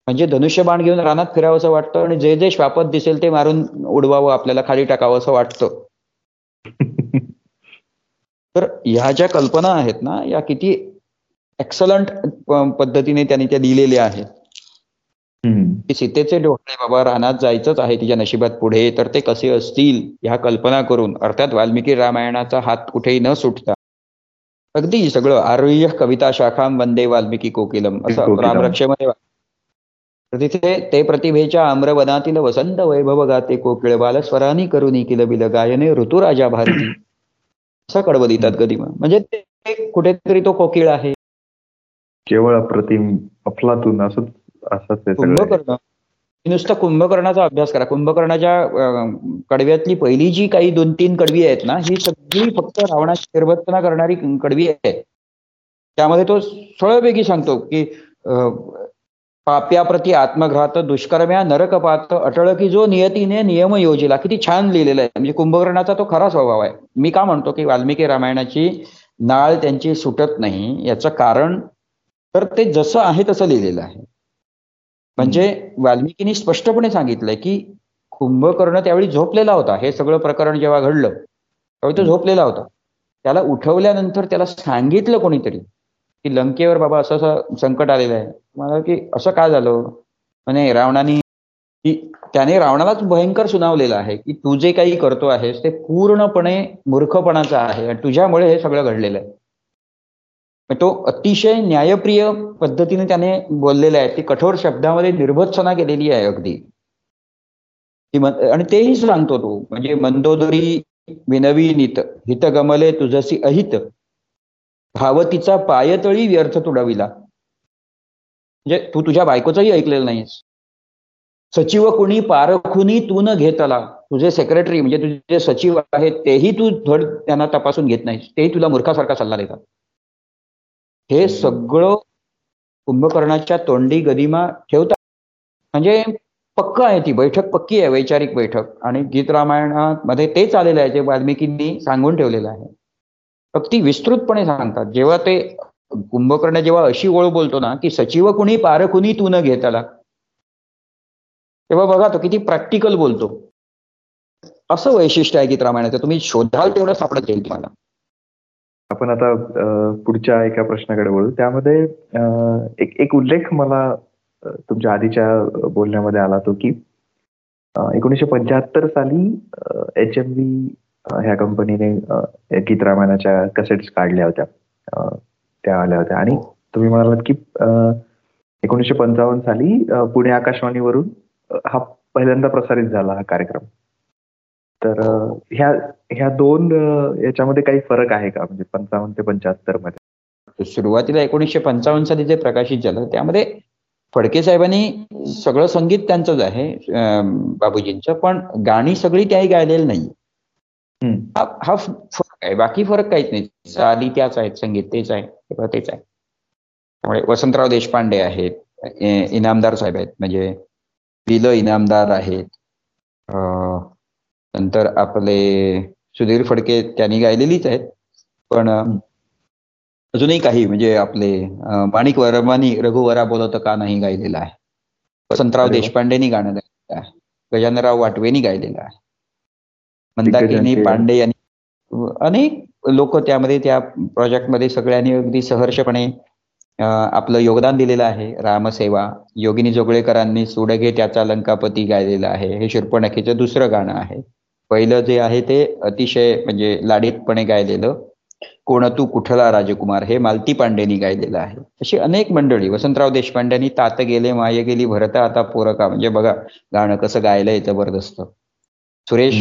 म्हणजे धनुष्यबाण घेऊन रानात फिरावं असं वाटतं आणि जे जे श्वापद दिसेल ते मारून उडवावं आपल्याला खाली टाकावं असं वाटतं. तर ह्या ज्या कल्पना आहेत ना या किती एक्सलंट पद्धतीने त्यांनी त्या दिलेल्या आहेत. की सीतेचे डोळे बाबा रानात जायचंच आहे तिच्या नशिबात पुढे तर ते कसे असतील? ह्या कल्पना करून अर्थात वाल्मिकी रामायणाचा हात कुठेही न सुटता अगदी सगळं. आरोह्य कविता शाखा वंदे वाल्मिकी कोकिलम. असं रामरक्षेमध्ये तिथे ते प्रतिभेच्या आम्रवनातील वसंत वैभव गाते कोकिळ बाल स्वरानी करून किलबिल गायने ऋतुराजा भारती. असं कडवलितात गदिमा म्हणजे ते कुठेतरी तो कोकिळ आहे. केवळ अप्रतिम अफलातून असंच असंच कुंभकर्ण नुसतं कुंभकर्णाचा अभ्यास करा. कुंभकर्णाच्या कडव्यातली पहिली जी काही दोन तीन कडवी आहेत ना ही सगळी फक्त रावणाची निर्वर्तना करणारी कडवी आहे त्यामध्ये तो सळपैकी सांगतो की पाप्याप्रती आत्मघात दुष्कर्म्या नरकपात अटळ की जो नियतीने नियम योजिला. किती छान लिहिलेला आहे. म्हणजे कुंभकर्णाचा तो खरा स्वभाव आहे. मी का म्हणतो की वाल्मिकी रामायणाची नाळ त्यांची सुटत नाही. याचं कारण तर ते जसं आहे तसं लिहिलेलं आहे. म्हणजे वाल्मिकीनी स्पष्टपणे सांगितलंय की कुंभकर्ण त्यावेळी झोपलेला होता. हे सगळं प्रकरण जेव्हा घडलं त्यावेळी तो झोपलेला होता. त्याला उठवल्यानंतर त्याला सांगितलं कोणीतरी की लंकेवर बाबा असं असं संकट आलेलं आहे. मला की असं का झालं? म्हणजे रावणाने की त्याने रावणालाच भयंकर सुनावलेलं आहे की तू जे काही करतो आहेस ते पूर्णपणे मूर्खपणाचं आहे आणि तुझ्यामुळे हे सगळं घडलेलं आहे. तो अतिशय न्यायप्रिय पद्धतीने त्याने बोललेला आहे. ती कठोर शब्दामध्ये निर्भत्सना केलेली आहे अगदी. आणि तेही सांगतो तो म्हणजे मंदोदरी विनवीनित हित गमले तुझसी अहित. भावतीचा पायतळी व्यर्थ तुडविला. म्हणजे तू तुझ्या बायकोचंही ऐकलेलं नाहीस. सचिव कुणी पारखुनी तू न घेतला. तुझे सेक्रेटरी म्हणजे तुझे सचिव आहेत तेही तू धड त्यांना तपासून घेत नाहीस. तेही तुला मूर्खासारखा सल्ला देतात. हे सगळं कुंभकर्णाच्या तोंडी गदिमा ठेवतात. म्हणजे पक्क आहे ती बैठक पक्की आहे वैचारिक बैठक. आणि गीत रामायणामध्ये तेच आलेलं आहे जे वाल्मिकींनी सांगून ठेवलेलं आहे. अगदी विस्तृतपणे सांगतात. जेव्हा ते कुंभकर्ण जेव्हा अशी ओळ बोलतो ना की सचिव कुणी पारकुणी तू न घेताला तेव्हा बघा तो किती प्रॅक्टिकल बोलतो. असं वैशिष्ट्य आहे गीत रामायणाचं. तुम्ही शोधाल तेवढं सापडत जाईल तुम्हाला. आपण आता पुढच्या एका प्रश्नाकडे बोलू त्यामध्ये एक एक उल्लेख मला तुमच्या आधीच्या बोलण्यामध्ये आला तो की एकोणीसशे पंच्याहत्तर साली एच एम व्ही ह्या कंपनीने गीत रामायणाच्या कसेट्स काढल्या होत्या. त्या आल्या होत्या. आणि तुम्ही म्हणालात की एकोणीसशे पंचावन्न साली पुणे आकाशवाणीवरून हा पहिल्यांदा प्रसारित झाला हा कार्यक्रम. तर ह्या ह्या दोन याच्यामध्ये काही फरक आहे का? म्हणजे पंचावन्न ते पंच्याहत्तरमध्ये. सुरुवातीला एकोणीसशे पंचावन्न साली जे प्रकाशित झालं त्यामध्ये फडके साहेबांनी सगळं संगीत त्यांचंच आहे बाबूजींचं पण गाणी सगळी त्याही गायलेली नाही. हा फरक आहे. बाकी फरक काहीच नाही. चाली त्याच आहेत संगीत तेच आहे सगळं तेच आहे. त्यामुळे वसंतराव देशपांडे आहेत इनामदार साहेब आहेत म्हणजे विल इनामदार आहेत नंतर आपले सुधीर फडके त्यांनी गायलेलीच आहेत. पण अजूनही काही म्हणजे आपले माणिक वर्मानी रघुवरा बोलत का नाही गायलेला आहे. वसंतराव देशपांडेनी गाणं गायलेलं आहे. गजाननराव वाटवेनी गायलेलं आहे. मंदाकिनी पांडे यांनी अनेक लोक त्यामध्ये त्या प्रोजेक्टमध्ये सगळ्यांनी अगदी सहर्षपणे आपलं योगदान दिलेलं आहे. रामसेवा योगिनी जोगळेकरांनी सुडगे त्याचा लंकापती गायलेलं आहे. हे शिरपणखीचं दुसरं गाणं आहे. पहिलं जे आहे ते अतिशय म्हणजे लाडीतपणे गायलेलं कोण तू कुठला राजकुमार हे मालती पांडेनी गायलेलं आहे. अशी अनेक मंडळी वसंतराव देशपांड्यांनी तात गेले माये गेली भरता आता पोरका म्हणजे बघा गाणं कसं गायलंय जबरदस्त. सुरेश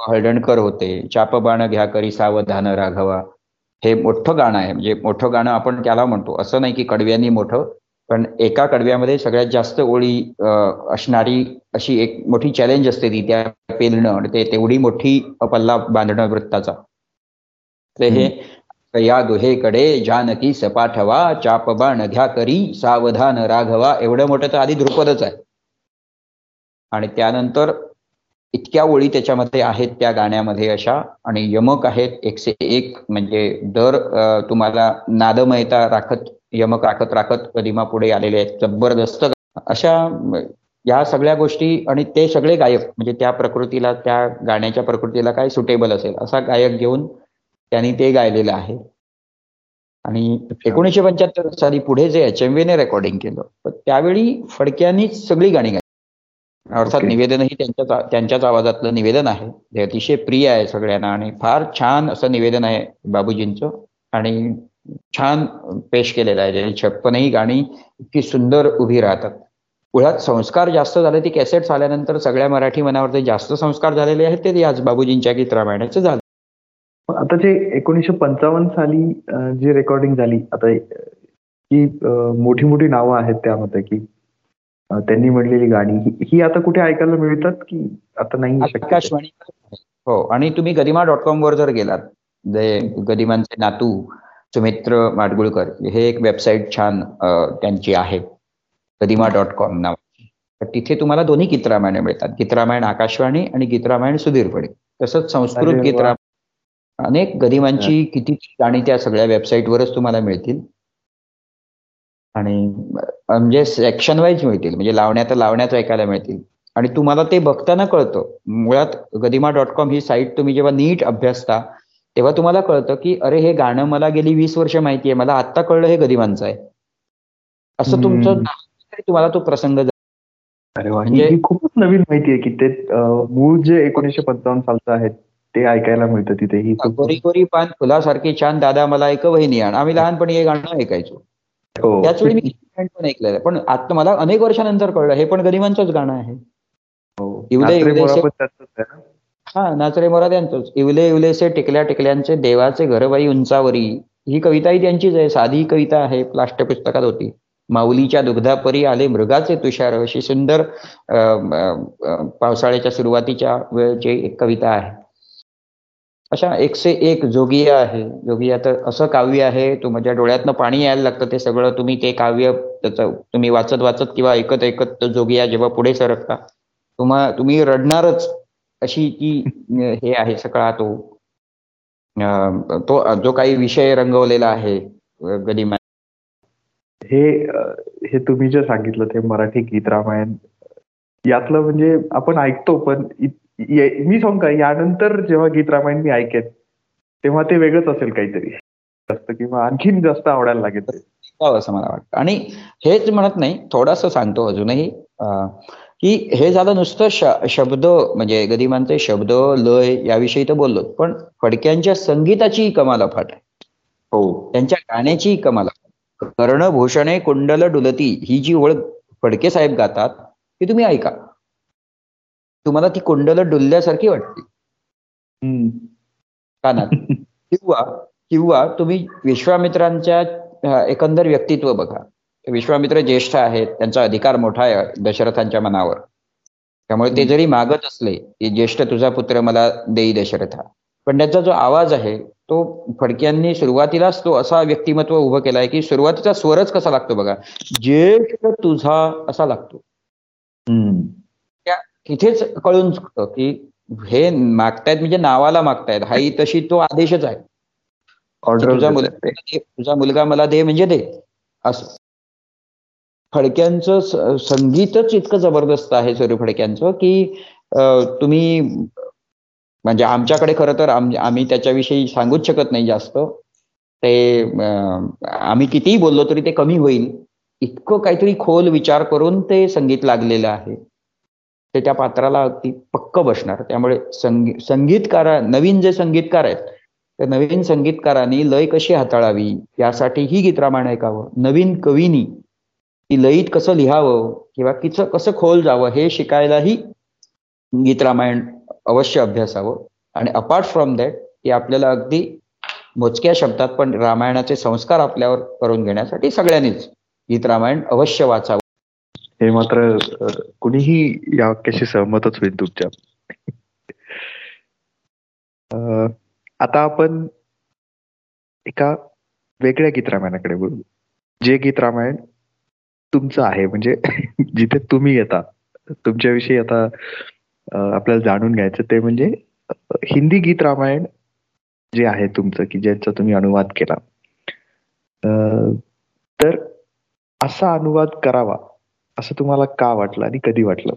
हळदणकर होते चापबाण घ्या करी सावधान राघवा. हे मोठं गाणं आहे म्हणजे मोठं गाणं आपण त्याला म्हणतो. असं नाही की कडव्यांनी मोठं पण एका कडव्यामध्ये सगळ्यात जास्त ओळी असणारी अशी एक मोठी चॅलेंज असते ती त्या पेलणं आणि ते तेवढी मोठी पल्ला बांधणं वृत्ताचा. ते हे या गुहेकडे जानकी सपाठवा चापबाण घ्या करी सावधान राघवा एवढं मोठं तर आधी ध्रुपदच आहे. आणि त्यानंतर इतक्या ओळी त्याच्यामध्ये आहेत त्या गाण्यामध्ये अशा आणि यमक आहेत एकशे एक म्हणजे दर तुम्हाला नादमयता राखत यमक राखत राखत कदिमा पुढे आलेले आहेत. जबरदस्त अशा या सगळ्या गोष्टी आणि ते सगळे गायक म्हणजे त्या प्रकृतीला त्या गाण्याच्या प्रकृतीला काय सुटेबल असेल असा गायक घेऊन त्यांनी ते गायलेलं आहे. आणि एकोणीसशे पंच्याहत्तर साली पुढे जे एच एम ने रेकॉर्डिंग केलं त्यावेळी फडक्यांनीच सगळी गाणी गायली. अर्थात निवेदनही त्यांच्याच त्यांच्याच आवाजातलं निवेदन आहे. ते अतिशय प्रिय आहे सगळ्यांना आणि फार छान असं निवेदन आहे बाबूजींचं. आणि छान पेश केलेलं आहे. ज्याची छप्पनही गाणी इतकी सुंदर उभी राहतात. मुळात संस्कार जास्त झाले ती कॅसेट्स आल्यानंतर सगळ्या मराठी मनावरती जास्त संस्कार झालेले आहेत ते याच बाबूजींच्या गीत रामायणाचं झालं आता जे एकोणीसशे पंचावन्न साली जी रेकॉर्डिंग झाली आता ही मोठी मोठी नावं आहेत त्यामध्ये की त्यांनी म्हणलेली गाणी ही आता कुठे ऐकायला मिळतात की आता नाही आकाशवाणी. हो आणि तुम्ही गदिमा डॉट कॉम वर जर गेलात जे गदिमांचे नातू सुमित्र माडगुळकर हे एक वेबसाईट छान त्यांची आहे. गदिमा डॉट कॉम नाव तर तिथे तुम्हाला दोन्ही गीतरामायण मिळतात. गीतरामायण आकाशवाणी आणि गीतरामायण सुधीरपणे. तसंच संस्कृत गीतरामायण अनेक गदिमांची किती गाणी त्या सगळ्या वेबसाईटवरच तुम्हाला मिळतील. आणि म्हणजे सेक्शन वाईज मिळतील. म्हणजे लावण्यात लावण्यात ऐकायला मिळतील. आणि तुम्हाला ते बघताना कळतं. मुळात गदिमा डॉट कॉम ही साईट तुम्ही जेव्हा नीट अभ्यासता तेव्हा तुम्हाला कळतं की अरे हे गाणं मला गेली वीस वर्ष माहिती आहे मला आत्ता कळलं हे गदिमांचं आहे. असं तुमचं तुम्हाला तो प्रसंग अरे म्हणजे खूपच नवीन माहिती आहे की ते मूळ जे एकोणीसशे पंचावन्न सालचं आहे ते ऐकायला मिळतं तिथेही कोरी कोरी पान फुलासारखी छान दादा मला एक वहिनी आण. आम्ही लहानपणी हे गाणं ऐकायचो. हो. त्याच वेळी मी पण ऐकलेलं पण आता मला अनेक वर्षानंतर कळलं हे पण गदिमांचंच गाणं आहे. हा नाचरे मोरा त्यांचंच इवले इवलेसे टिकल्या टिकल्यांचे देवाचे घरबाई उंचावरी. ही कविताही त्यांचीच आहे साधी कविता आहे प्लास्टर पुस्तकात होती. माऊलीच्या दुग्धापरी आले मृगाचे तुषार अशी सुंदर पावसाळ्याच्या सुरुवातीच्या वेळची एक कविता आहे. अशा एकशे एक जोगिया आहे. जोगिया तर असं काव्य आहे तो माझ्या डोळ्यातनं पाणी यायला लागतं ते सगळं तुम्ही ते काव्य त्याचं तुम्ही वाचत वाचत किंवा ऐकत ऐकत जोगिया जेव्हा पुढे सरकता तुम्हा तुम्ही रडणारच. अशी ती हे आहे सगळा तो तो जो काही विषय रंगवलेला आहे गदिमा हे हे तुम्ही जे सांगितलं ते मराठी गीत रामायण यातलं म्हणजे आपण ऐकतो पण मी सांगू का यानंतर जेव्हा गीत रामायण मी ऐकेन तेव्हा ते वेगळंच असेल काहीतरी. जास्त किंवा आणखीन जास्त आवडायला लागेल असं मला वाटतं. आणि हेच म्हणत नाही थोडस सांगतो अजूनही की हे झालं नुसतं शब्द म्हणजे गदिमांचे शब्द लय याविषयी तर बोललो पण फडक्यांच्या संगीताची कमाल अफाट आहे. हो. त्यांच्या गाण्याची कमाल कर्णभूषणे कुंडल डुलती ही जी ओळख फडके साहेब गातात ती तुम्ही ऐका. तुम्हाला ती कुंडल डुलल्यासारखी वाटते. कानात. किंवा किंवा तुम्ही विश्वामित्रांच्या एकंदर व्यक्तित्व बघा. विश्वामित्र ज्येष्ठ आहेत त्यांचा अधिकार मोठा आहे दशरथांच्या मनावर. त्यामुळे ते जरी मागत असले की ज्येष्ठ तुझा पुत्र मला देई दशरथा. पण त्याचा जो आवाज आहे तो फडक्यांनी सुरुवातीलाच तो असा व्यक्तिमत्व उभं केलाय की सुरुवातीचा स्वरच कसा लागतो बघा. ज्येष्ठ तुझा असा लागतो. त्या तिथेच कळून चुकतं की हे मागतायत म्हणजे नावाला मागतायत हाही तशी तो आदेशच आहे. तुझा मुलगा तुझा मुलगा मला दे म्हणजे दे. असं. फडक्यांचं संगीतच इतकं जबरदस्त आहे सूर्य फडक्यांचं की तुम्ही म्हणजे आमच्याकडे खरं तर आम्ही त्याच्याविषयी सांगूच शकत नाही जास्त. ते आम्ही कितीही बोललो तरी ते कमी होईल. इतकं काहीतरी खोल विचार करून ते संगीत लागलेलं आहे. ते त्या पात्राला अगदी पक्क बसणार. त्यामुळे संगी संगीतकार नवीन जे संगीतकार आहेत त्या नवीन संगीतकारांनी लय कशी हाताळावी यासाठी ही गीत रामायण ऐकावं. नवीन कवीनी ती लयीत कसं लिहावं किंवा किचं कसं खोल जावं हे शिकायलाही गीत रामायण अवश्य अभ्यासावं. आणि अपार्ट फ्रॉम दॅट की आपल्याला अगदी मोजक्या शब्दात पण रामायणाचे संस्कार आपल्यावर करून घेण्यासाठी सगळ्यांनीच गीत रामायण अवश्य वाचावं. हे मात्र कुणीही या वाक्याशी सहमतच होईल तुमच्या. आता आपण एका वेगळ्या गीत रामायणाकडे बोलू जे गीत रामायण तुमचं आहे. म्हणजे जिथे तुम्ही येता तुमच्याविषयी आता आपल्याला जाणून घ्यायचं ते म्हणजे हिंदी गीत रामायण जे आहे तुमचं की ज्याचा तुम्ही अनुवाद केला. तर असा अनुवाद करावा असं तुम्हाला का वाटलं आणि कधी वाटलं?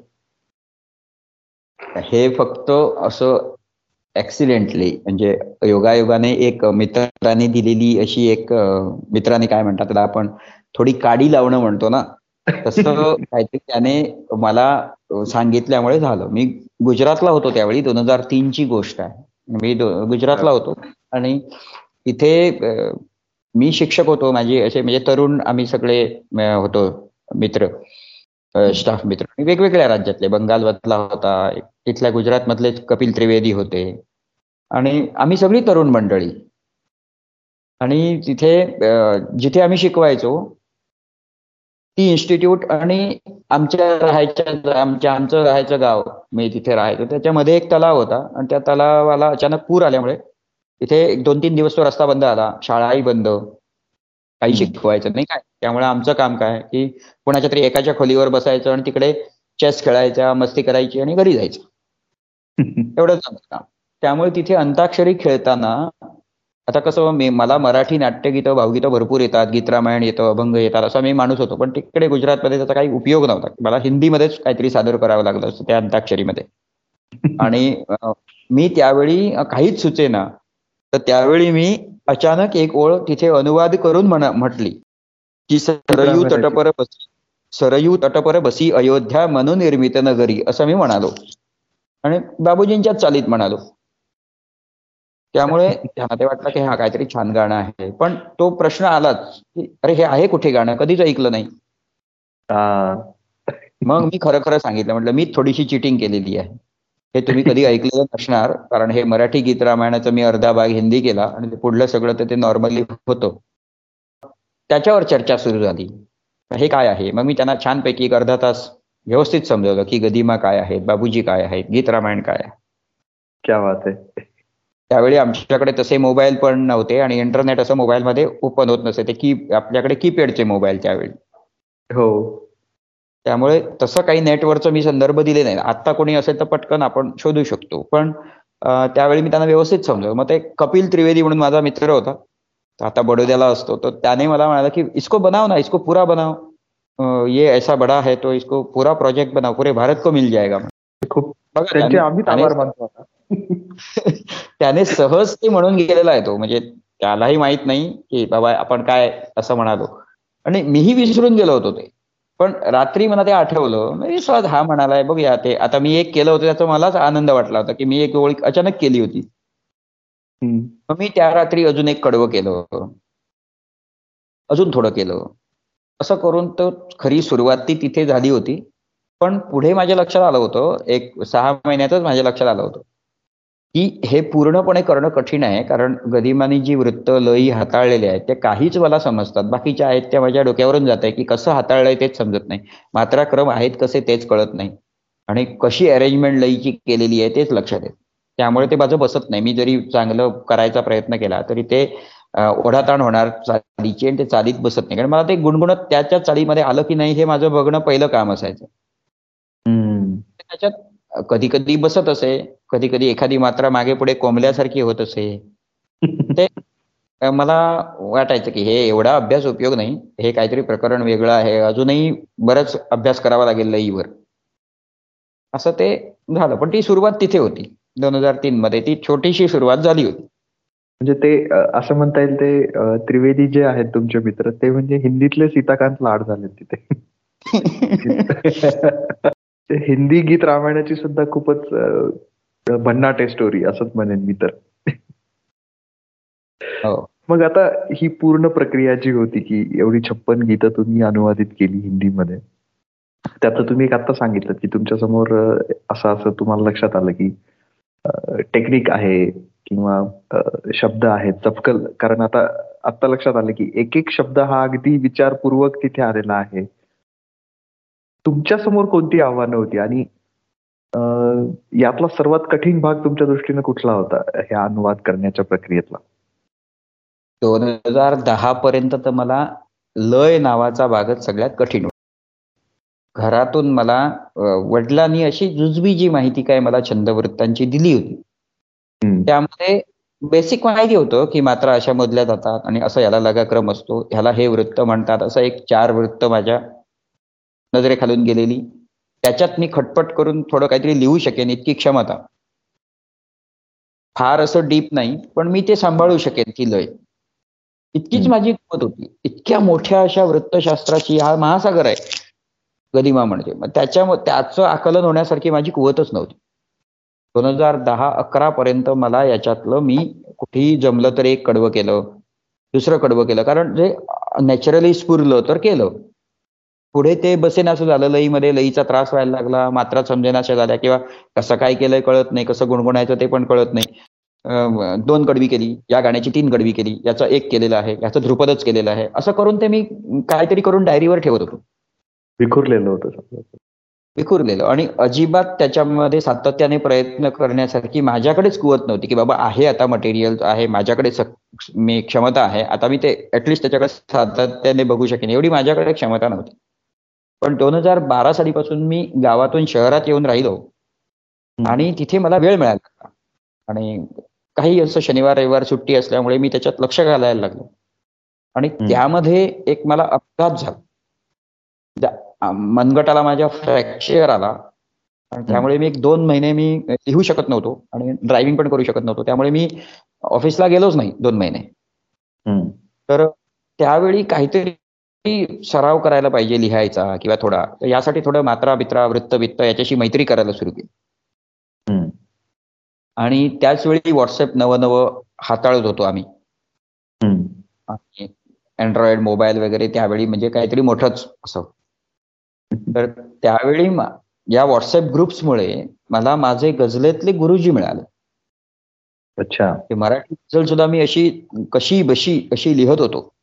हे फक्त असं ऍक्सिडेंटली म्हणजे योगायोगाने एक मित्राने दिलेली अशी एक मित्राने काय म्हणतात त्याला आपण थोडी काडी लावणं म्हणतो ना तसं काहीतरी त्याने मला सांगितल्यामुळे झालं. मी गुजरातला होतो त्यावेळी दोन हजार तीनची गोष्ट आहे. मी गुजरातला होतो आणि इथे मी शिक्षक होतो. माझी असे म्हणजे तरुण आम्ही सगळे होतो मित्र स्टाफ मित्र. वेगवेगळ्या राज्यातले. बंगालमधला होता इथल्या गुजरात मधले कपिल त्रिवेदी होते. आणि आम्ही सगळी तरुण मंडळी. आणि तिथे जिथे आम्ही शिकवायचो ती इन्स्टिट्यूट आणि आमच्या राहायच्या आमच्या आमचं राहायचं गाव मी तिथे राहायचो. त्याच्यामध्ये एक तलाव होता आणि त्या तलावाला अचानक पूर आल्यामुळे तिथे एक दोन तीन दिवस तो रस्ता बंद आला. शाळाही बंद. काही शिकवायचं नाही काय. त्यामुळे आमचं काम काय? की कोणाच्या तरी एकाच्या खोलीवर बसायचं आणि तिकडे चेस खेळायचा मस्ती करायची आणि घरी जायचं. एवढंच काम. त्यामुळे तिथे अंताक्षरी खेळताना आता कसं मी मला मराठी नाट्यगीतं भावगीतं भरपूर येतात. गीत रामायण येतं अभंग येतात असा मी माणूस होतो. पण तिकडे गुजरातमध्ये त्याचा काही उपयोग नव्हता. मला हिंदीमध्येच काहीतरी सादर करावं लागलं असतं त्या अंताक्षरीमध्ये. आणि मी त्यावेळी काहीच सुचेना तर त्यावेळी मी अचानक एक ओळ तिथे अनुवाद करून म्हणा म्हटली की सरयू तटपर बसी सरयू तटपर बसी अयोध्या मनोनिर्मित नगरी असं मी म्हणालो. आणि बाबूजींच्याच चालीत म्हणालो. त्यामुळे त्यांना ते वाटलं की हा काहीतरी छान गाणं आहे. पण तो प्रश्न आलाच की अरे हे आहे कुठे गाणं? कधीच ऐकलं नाही. मग मी खरं खरं सांगितलं म्हटलं मी थोडीशी चिटिंग केलेली आहे. हे तुम्ही कधी ऐकलेलं नसणार कारण हे मराठी गीत रामायणाचं मी अर्धा भाग हिंदी केला आणि पुढलं सगळं तर ते नॉर्मली होतं. त्याच्यावर चर्चा सुरू झाली. हे काय आहे? मग मी त्यांना छानपैकी एक अर्धा तास व्यवस्थित समजवलं की गदिमा काय आहेत बाबूजी काय आहेत गीत रामायण काय आहे. क्या बात आहे. त्यावेळी आमच्याकडे तसे मोबाईल पण नव्हते आणि इंटरनेट असं मोबाईलमध्ये ओपन होत नसे. ते की आपल्याकडे कीपॅडचे मोबाईल त्यावेळी. हो. त्यामुळे तसं काही नेटवरचं मी संदर्भ दिले नाही आता कोणी असेल तर पटकन आपण शोधू शकतो. पण त्यावेळी मी त्यांना व्यवस्थित समजवलं. मग ते कपिल त्रिवेदी म्हणून माझा मित्र होता. आता बडोद्याला असतो. तर त्याने मला म्हणाला की इसको बनाव ना इसको पुरा बनाव ये ऐसा बडा है तो इसको पूरा प्रोजेक्ट बनाव पुरे भारत को मिल जाएगा. खूप त्यांचे आभार मानतो त्याने सहज ते म्हणून गेलेला आहे तो. म्हणजे त्यालाही माहीत नाही की बाबा आपण काय असं म्हणालो. आणि मीही विसरून गेलो होतो ते. पण रात्री मला ते आठवलं. म्हणजे सहज हा म्हणालाय बघूया ते. आता मी एक केलं होतं त्याचा मलाच आनंद वाटला होता की मी एक ओळख अचानक केली होती. मग मी त्या रात्री अजून एक कडवं केलं. अजून थोडं केलं. असं करून तर खरी सुरुवात ती तिथे झाली होती. पण पुढे माझ्या लक्षात आलं होतं. एक सहा महिन्यातच माझ्या लक्षात आलं होतं. की हे पूर्णपणे करणं कठीण आहे कारण गदिमानी जी वृत्त लई हाताळलेली आहेत ते काहीच मला समजतात. बाकीच्या आहेत त्या माझ्या डोक्यावरून जात आहे की कसं हाताळलंय तेच समजत नाही. मात्राक्रम आहेत कसे तेच कळत नाही. आणि कशी अरेंजमेंट लईची केलेली आहे तेच लक्षात येत. त्यामुळे ते माझं बसत नाही. मी जरी चांगलं करायचा प्रयत्न केला तरी ते ओढाताण होणार चालीची आणि ते चालीत बसत नाही. कारण मला ते गुणगुणत त्याच्या चालीमध्ये आलं की नाही हे माझं बघणं पहिलं काम असायचं. त्याच्यात कधी कधी बसत असे कधी कधी एखादी मात्रा मागे पुढे कोंबल्यासारखी होत असे. ते मला वाटायचं की हे एवढा अभ्यास उपयोग नाही हे काहीतरी प्रकरण वेगळं आहे अजूनही बरंच अभ्यास करावा लागेल लईवर. असं ते झालं. पण ती सुरुवात तिथे होती. दोन हजार तीन मध्ये ती छोटीशी सुरुवात झाली होती. म्हणजे ते असं म्हणता येईल ते त्रिवेदी जे आहेत तुमचे मित्र ते म्हणजे हिंदीतले सीताकांत लाड झाले तिथे. हिंदी गीत रामायणाची सुद्धा खूपच भन्नाटे स्टोरी असंच म्हणेन मी तर हो. मग आता ही पूर्ण प्रक्रिया जी होती की एवढी छप्पन गीतं तुम्ही अनुवादित केली हिंदीमध्ये त्यात तुम्ही एक आता सांगितलं की तुमच्यासमोर असं असं तुम्हाला लक्षात आलं की टेक्निक आहे किंवा शब्द आहेत चपकल कारण आता आता लक्षात आलं की एक एक शब्द हा अगदी विचारपूर्वक तिथे आलेला आहे तुमच्यासमोर कोणती आव्हानं होती? आणि यातला सर्वात कठीण भाग तुमच्या दृष्टीने कुठला होता ह्या अनुवाद करण्याच्या प्रक्रियेतला? दोन हजार दहा पर्यंत तर मला लय नावाचा भागच सगळ्यात कठीण होता. घरातून मला वडिलांनी अशी जुजबी जी माहिती काय मला छंदवृत्तांची दिली होती. त्यामध्ये बेसिक माहिती होतं की मात्र अशा मोजल्या जातात आणि असं याला लगाक्रम असतो ह्याला हे वृत्त म्हणतात असं एक चार वृत्त माझ्या नजरेखालून गेलेली. त्याच्यात मी खटपट करून थोडं काहीतरी लिहू शकेन इतकी क्षमता. फार असं डीप नाही पण मी ते सांभाळू शकेन ती लय. इतकीच माझी किंमत होती. इतक्या मोठ्या अशा वृत्तशास्त्राची हा महासागर आहे. गदिमा म्हणजे. मग त्याच्या त्याचं आकलन होण्यासारखी माझी कुवतच नव्हती. दोन हजार दहा अकरा पर्यंत मला याच्यातलं मी कुठेही जमलं तर एक कडवं केलं दुसरं कडवं केलं. कारण जे नॅचरली स्फुरलं तर केलं. पुढे ते बसेनासं झालं लईमध्ये लईचा त्रास व्हायला लागला मात्रा समजेनाशा झाल्या किंवा कसं काय केलंय कळत नाही कसं गुणगुणायचं ते पण कळत नाही. दोन कडवी केली या गाण्याची तीन कडवी केली याचं एक केलेलं आहे याचं ध्रुपदच केलेलं आहे असं करून ते मी काहीतरी करून डायरीवर ठेवत होतो. विखुरलेलं होतं विखुरलेलं आणि अजिबात त्याच्यामध्ये सातत्याने प्रयत्न करण्यासारखी माझ्याकडेच कुवत नव्हती की बाबा आहे आता मटेरियल आहे माझ्याकडे मी क्षमता आहे आता मी ते ऍटलिस्ट त्याच्याकडे सातत्याने बघू शकेन एवढी माझ्याकडे क्षमता नव्हती. पण दोन हजार बारा सालीपासून मी गावातून शहरात येऊन राहिलो. आणि तिथे मला वेळ मिळाला. आणि काही असं शनिवार रविवार सुट्टी असल्यामुळे मी त्याच्यात लक्ष घालायला लागलो. आणि त्यामध्ये एक मला अपघात झाला. मनगटाला माझ्या फ्रॅक्चर आला. आणि त्यामुळे मी एक दोन महिने मी लिहू शकत नव्हतो आणि ड्रायव्हिंग पण करू शकत नव्हतो. त्यामुळे मी ऑफिसला गेलोच नाही दोन महिने. तर त्यावेळी काहीतरी सराव करायला पाहिजे लिहायचा किंवा थोडा. तर यासाठी थोडं मात्रा बित्रा वृत्त वित्त याच्याशी मैत्री करायला सुरू केली. आणि त्याच वेळी व्हॉट्सअप नवं नवं हाताळत होतो आम्ही. अँड्रॉइड मोबाईल वगैरे त्यावेळी म्हणजे काहीतरी मोठंच असं. तर त्यावेळी या व्हॉट्सअप ग्रुप्समुळे मला माझे गझलेतले गुरुजी मिळाले. अच्छा. मराठी गझल सुद्धा मी अशी कशी बशी अशी लिहत होतो.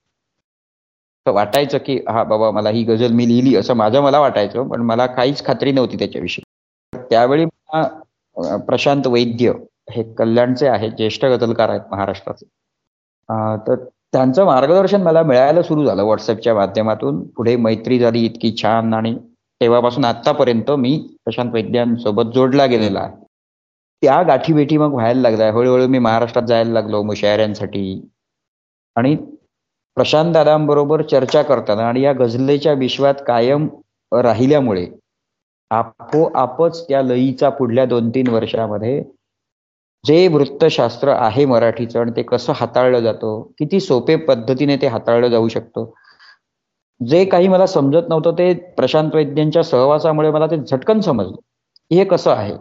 वाटायचं की हा बाबा मला ही गझल मी लिहिली. असं माझं मला वाटायचं पण मला काहीच खात्री नव्हती त्याच्याविषयी. त्यावेळी मला प्रशांत वैद्य हे कल्याणचे आहेत ज्येष्ठ गझलकार आहेत महाराष्ट्राचे. तर त्यांचं मार्गदर्शन मला मिळायला सुरू झालं व्हॉट्सअपच्या माध्यमातून. पुढे मैत्री झाली इतकी छान आणि तेव्हापासून आतापर्यंत मी प्रशांत वैद्यांसोबत जोडला गेलेला आहे. त्या गाठीभेटी मग व्हायला लागल्या. हळूहळू मी महाराष्ट्रात जायला लागलो मुशायऱ्यांसाठी. आणि प्रशांत दादांबरोबर चर्चा करताना आणि या गझलेच्या विश्वात कायम राहिल्यामुळे आपोआपच त्या लईचा पुढल्या दोन तीन वर्षामध्ये जे वृत्तशास्त्र आहे मराठीचं आणि ते कसं हाताळलं जातं किती सोपे पद्धतीने ते हाताळलं जाऊ शकतं जे काही मला समजत नव्हतं ते प्रशांत वैद्यांच्या सहवासामुळे मला ते झटकन समजलं. हे कसं आहे?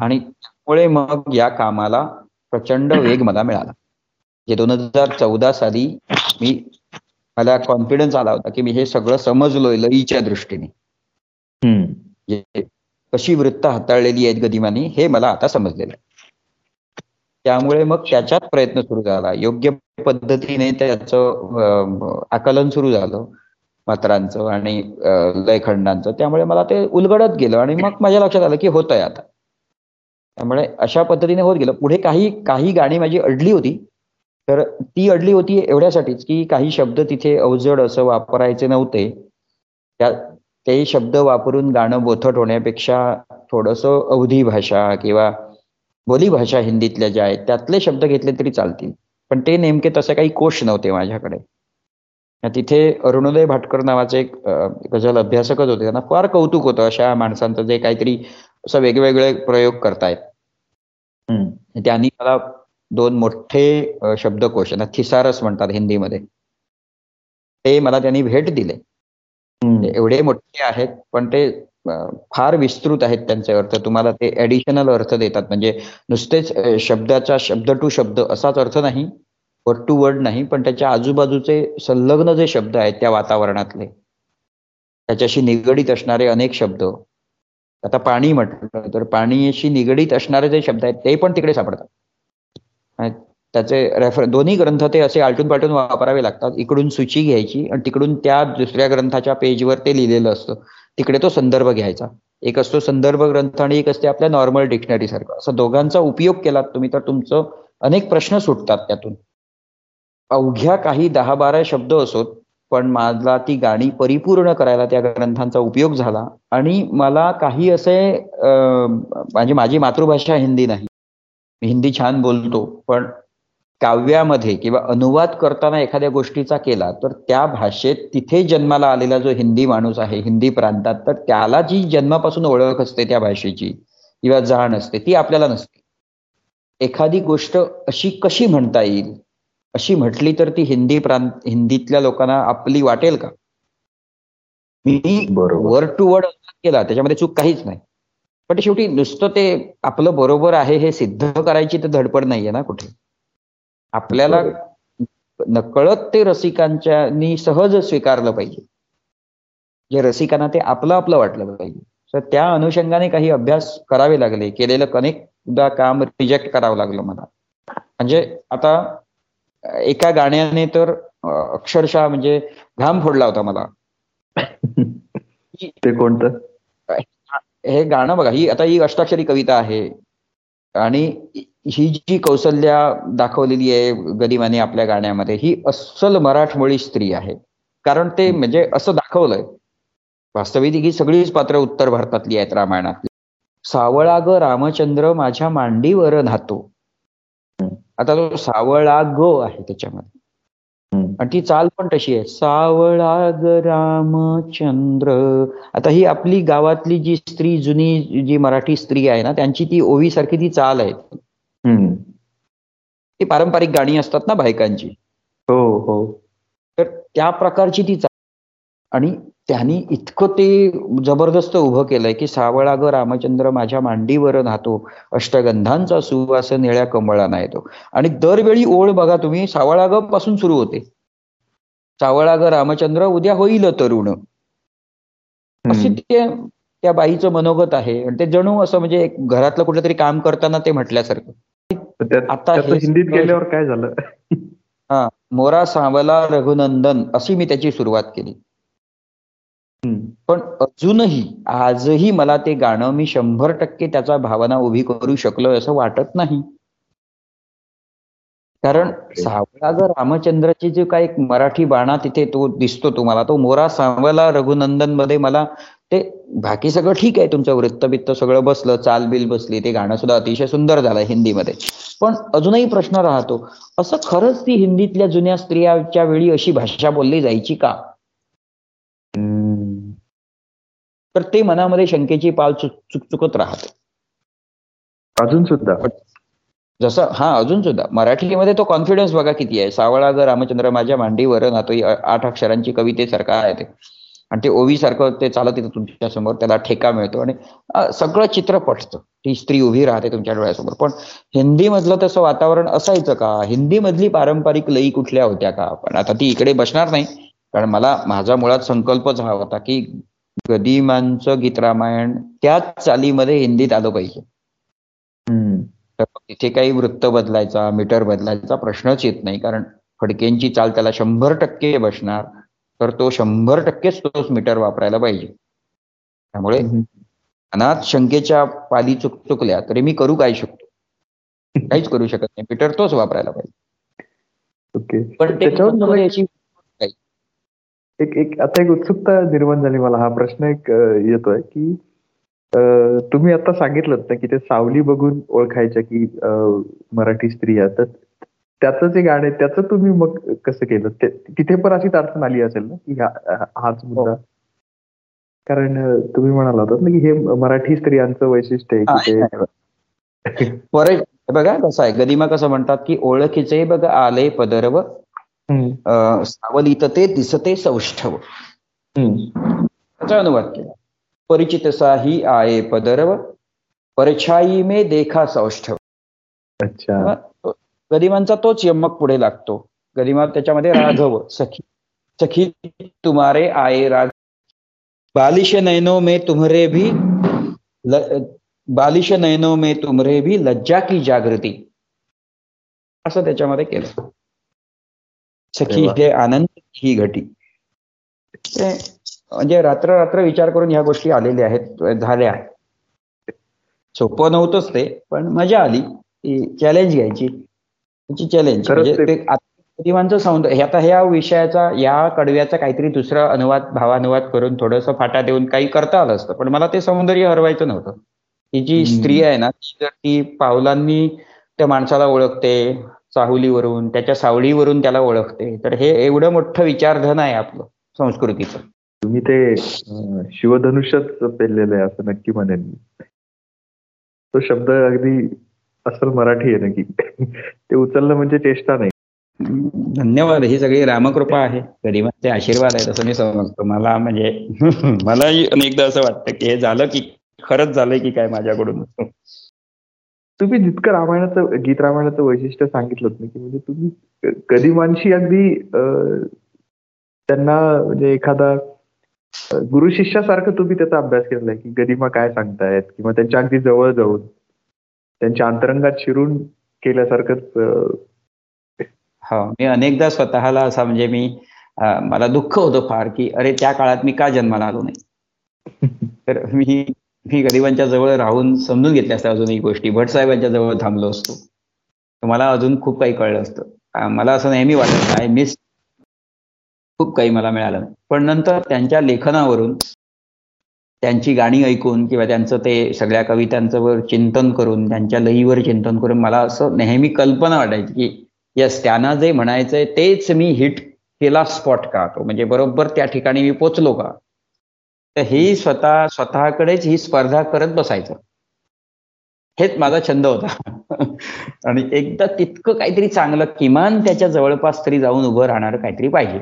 आणि त्यामुळे मग या कामाला प्रचंड वेग मला मिळाला. जे दोन हजार चौदा साली मी मला कॉन्फिडन्स आला होता की मी हे सगळं समजलोय लईच्या दृष्टीने. कशी वृत्त हाताळलेली आहेत गदिमानी हे मला आता समजलेलं आहे. त्यामुळे मग त्याच्यात प्रयत्न सुरू झाला. योग्य पद्धतीने त्याचं आकलन सुरू झालं मात्रांचं आणि लयखंडांचं. त्यामुळे मला ते उलगडत गेलं आणि मग माझ्या लक्षात आलं की होत आहे आता. त्यामुळे अशा पद्धतीने होत गेलं. पुढे काही काही गाणी माझी अडली होती. तर ती अडली होती एवढ्यासाठीच की काही शब्द तिथे अवजड असं वापरायचे नव्हते. त्या ते शब्द वापरून गाणं बोथट होण्यापेक्षा थोडस अवधी भाषा किंवा बोलीभाषा हिंदीतल्या ज्या आहेत त्यातले शब्द घेतले तरी चालतील. पण ते नेमके तसे काही कोश नव्हते माझ्याकडे. तिथे अरुणोदय भाटकर नावाचे एक गझल अभ्यासकच होते. त्यांना फार कौतुक होतं अशा माणसांचं जे काहीतरी असं वेगवेगळे प्रयोग करतायत. त्यांनी मला दोन मोठे शब्दकोश ना थिसारस म्हणतात हिंदीमध्ये. ते मला त्यांनी भेट दिले. एवढे मोठे आहेत पण ते फार विस्तृत आहेत त्यांचे अर्थ. तुम्हाला ते ऍडिशनल अर्थ देतात. म्हणजे नुसतेच शब्दाचा शब्द टू शब्द असाच अर्थ नाही वर्ड टू वर्ड नाही पण त्याच्या आजूबाजूचे संलग्न जे शब्द आहेत त्या वातावरणातले त्याच्याशी निगडीत असणारे अनेक शब्द. आता पाणी म्हटलं तर पाणीशी निगडीत असणारे जे शब्द आहेत ते पण तिकडे सापडतात. त्याचे रेफर दोन्ही ग्रंथ ते असे आलटून पालटून वापरावे लागतात. इकडून सूची घ्यायची आणि तिकडून त्या दुसऱ्या ग्रंथाच्या पेजवर ते लिहिलेलं असतं. तिकडे तो संदर्भ घ्यायचा. एक असतो संदर्भ ग्रंथ आणि एक असते आपल्या नॉर्मल डिक्शनरी सारखं. असं दोघांचा उपयोग केलात तुम्ही तर तुमचं अनेक प्रश्न सुटतात त्यातून. अवघ्या काही दहा बारा शब्द असोत पण मला ती गाणी परिपूर्ण करायला त्या ग्रंथांचा उपयोग झाला. आणि मला काही असे म्हणजे माझी मातृभाषा हिंदी नाही. हिंदी छान बोलतो पण काव्यामध्ये किंवा अनुवाद करताना एखाद्या गोष्टीचा केला तर त्या भाषेत तिथे जन्माला आलेला जो हिंदी माणूस आहे हिंदी प्रांतात तर त्याला जी जन्मापासून ओळख असते त्या भाषेची किंवा जाण असते ती आपल्याला नसते. एखादी गोष्ट अशी कशी म्हणता येईल अशी म्हटली तर ती हिंदी प्रांत हिंदीतल्या लोकांना आपली वाटेल का? मी वर्ड टू वर्ड केला त्याच्यामध्ये चूक काहीच नाही. पण शेवटी नुसतं ते आपलं बरोबर आहे हे सिद्ध करायची तर धडपड नाहीये ना कुठे? आपल्याला नकळत ते रसिकांच्या सहज स्वीकारलं पाहिजे. जे रसिकांना ते आपलं आपलं वाटलं पाहिजे. तर त्या अनुषंगाने काही अभ्यास करावे लागले. केलेलं अनेकदा काम रिजेक्ट करावं लागलं मला. म्हणजे आता एका गाण्याने तर अक्षरशः म्हणजे घाम फोडला होता मला. ते कोणतं? हे गाणं बघा ही आता ही अष्टाक्षरी कविता आहे. आणि ही जी कौशल्या दाखवलेली आहे गदिमाने आपल्या गाण्यामध्ये ही अस्सल मराठमोळी स्त्री आहे. कारण ते म्हणजे असं दाखवलंय. वास्तविक ही सगळीच पात्र उत्तर भारतातली आहेत रामायणातली. सावळा ग रामचंद्र माझ्या मांडीवर नातो आता तो सावळा ग आहे त्याच्यामध्ये. आणि ती चाल पण तशी आहे. सावळा ग रामचंद्र. आता ही आपली गावातली जी स्त्री जुनी जी मराठी स्त्री आहे ना त्यांची ती ओवी सारखी ती चाल आहे. ती पारंपरिक गाणी असतात ना बायकांची. हो हो. तर त्या प्रकारची ती चाल. आणि त्यांनी इतकं ते जबरदस्त उभं केलंय की सावळा ग रामचंद्र माझ्या मांडीवर नातो अष्टगंधांचा सुवास निळ्या कमळाना येतो. आणि दरवेळी ओळ बघा तुम्ही सावळा ग पासून सुरू होते. सावळा ग रामचंद्र उद्या होईल तरुण. असे ते त्या बाईचं मनोगत आहे. आणि ते जणू असं म्हणजे घरातलं कुठलं तरी काम करताना ते म्हटल्यासारखं. आता हिंदीत गेल्यावर काय झालं? हा मोरा सावला रघुनंदन अशी मी त्याची सुरुवात केली. पण अजूनही आजही मला ते गाणं मी शंभर टक्के त्याचा भावना उभी करू शकलो असं वाटत नाही. कारण सावळा रामचंद्राची जे काय एक मराठी बाणा तिथे तो दिसतो तुम्हाला तो मोरा सावला रघुनंदनमध्ये मला ते बाकी सगळं ठीक आहे तुमचं वृत्तबित्त सगळं बसलं चाल बिल बसली ते गाणं सुद्धा अतिशय सुंदर झालं हिंदीमध्ये. पण अजूनही प्रश्न राहतो असं खरंच ती हिंदीतल्या जुन्या स्त्रियाच्या वेळी अशी भाषा बोलली जायची का? तर ते मनामध्ये शंकेची पाल चुक चुकत राहत. अजून सुद्धा? जसं हा अजून सुद्धा. मराठीमध्ये तो कॉन्फिडन्स बघा किती आहे. सावळा ग रामचंद्र माझ्या मांडीवर नातो आठ अक्षरांची कवितेसारखं आहे ते. आणि ते ओवी सारखं ते चालत येतं तुमच्यासमोर त्याला ठेका मिळतो आणि सगळं चित्र पटतं. ती स्त्री उभी राहते तुमच्या डोळ्यासमोर. पण हिंदी मधलं तसं वातावरण असायचं का? हिंदी मधली पारंपरिक लई कुठल्या होत्या का? पण आता ती इकडे बसणार नाही. कारण मला माझा मुळात संकल्पच हा होता की गदिमांचं गीत रामायण त्याच चालीमध्ये हिंदीत आलं पाहिजे. तर तिथे काही वृत्त बदलायचा मीटर बदलायचा प्रश्नच येत नाही कारण फडकेंची चाल त्याला शंभर टक्के बसणार तर तो शंभर टक्केच तोच मीटर वापरायला पाहिजे. त्यामुळे अनाथ शंकेच्या पाली चुक चुकल्या तरी मी करू काय शकतो? काहीच करू शकत नाही. मीटर तोच वापरायला पाहिजे. ओके. पण त्याच्यावर एक एक आता एक उत्सुकता निर्माण झाली मला. हा प्रश्न एक येतोय की तुम्ही आता सांगितलं ना की ते सावली बघून ओळखायच्या की मराठी स्त्रिया तर त्याचं जे गाणं आहे. त्याचं तुम्ही मग कसं केलं? तिथे पण अशीच अडचण आली असेल ना की हाच मुद्दा? हो. कारण तुम्ही म्हणाला होतात ना की हे मराठी स्त्रियांचं वैशिष्ट्य आहे की बघा कसं आहे. गदिमा कसं म्हणतात की ओळखीचे बघ आले पदरव सावलित ते दिसते सौष्ठव. त्याचा अनुवाद केला. परिचित साही आये पदरव परछाई मे देखा सौष्ठव. अच्छा. गदिमांचा तोच यमक पुढे लागतो. गदिमा त्याच्यामध्ये राघव सखी. सखी तुम्हारे आये राग बालिश नयनो में तुम्हरे भी बालिश नयनो में तुम्हरे भी लज्जा की जागृती. असं त्याच्यामध्ये केलं. सखी हे आनंद ही घटी. म्हणजे रात्र रात्र विचार करून ह्या गोष्टी आलेल्या आहेत झाल्या. सोपं नव्हतंच ते पण मजा आली. चॅलेंज घ्यायची. त्याची चॅलेंज म्हणजे प्रतिमांचं सौंदर्य आता ह्या विषयाचा या कडव्याचा काहीतरी दुसरा अनुवाद भावानुवाद करून थोडस फाटा देऊन काही करता आलं असतं पण मला ते सौंदर्य हरवायचं नव्हतं. ही जी स्त्री आहे ना ती जर ती पावलांनी त्या माणसाला ओळखते चाहुलीवरून त्याच्या सावळीवरून त्याला ओळखते. तर हे एवढं मोठं विचारधन आहे आपलं संस्कृतीचं. तुम्ही ते शिवधनुष्यच पेललेलं आहे असं नक्की म्हणेन तो शब्द अगदी असल मराठी आहे नक्की. ते उचलणं म्हणजे चेष्टा नाही. धन्यवाद ही सगळी रामकृपा आहे. गरीबांचे आशीर्वाद आहे असं मी समजतो. मला म्हणजे मलाही अनेकदा असं वाटतं की हे झालं की खरंच झालंय की काय माझ्याकडून. तुम्ही जितकं रामायणाचं गीत रामायणाचं वैशिष्ट्य सांगितलं ना की म्हणजे तुम्ही गदिमांशी अगदी त्यांना म्हणजे एखादा गुरु शिष्यासारखं तुम्ही त्याचा अभ्यास केलेला आहे की गदिमा काय सांगतायत किंवा त्यांच्या अगदी जवळ जाऊन त्यांच्या अंतरंगात शिरून केल्यासारखंच हा हो, मी अनेकदा स्वतःला असा म्हणजे मी मला दुःख होतं फार की अरे त्या काळात मी का जन्माला आलो नाही? तर मी मी गरिबांच्या जवळ राहून समजून घेतल्या असत्या अजूनही गोष्टी. भटसाहेबांच्या जवळ थांबलो असतो. मला अजून खूप काही कळलं असतं. मला असं नेहमी वाटत आय मिस खूप काही मला मिळालं. नाही पण नंतर त्यांच्या लेखनावरून त्यांची गाणी ऐकून किंवा त्यांचं ते सगळ्या कवितांचं चिंतन करून त्यांच्या लईवर चिंतन करून मला असं नेहमी कल्पना वाटायची की यस त्यांना जे म्हणायचंय तेच मी हिट केला स्पॉट का तो? म्हणजे बरोबर त्या ठिकाणी मी पोचलो का? तर ही स्वतः स्वतःकडेच ही स्पर्धा करत बसायचं. हेच माझा छंद होता. आणि एकदा तितकं काहीतरी चांगलं किमान त्याच्या जवळपास तरी जाऊन उभं राहणार काहीतरी पाहिजे.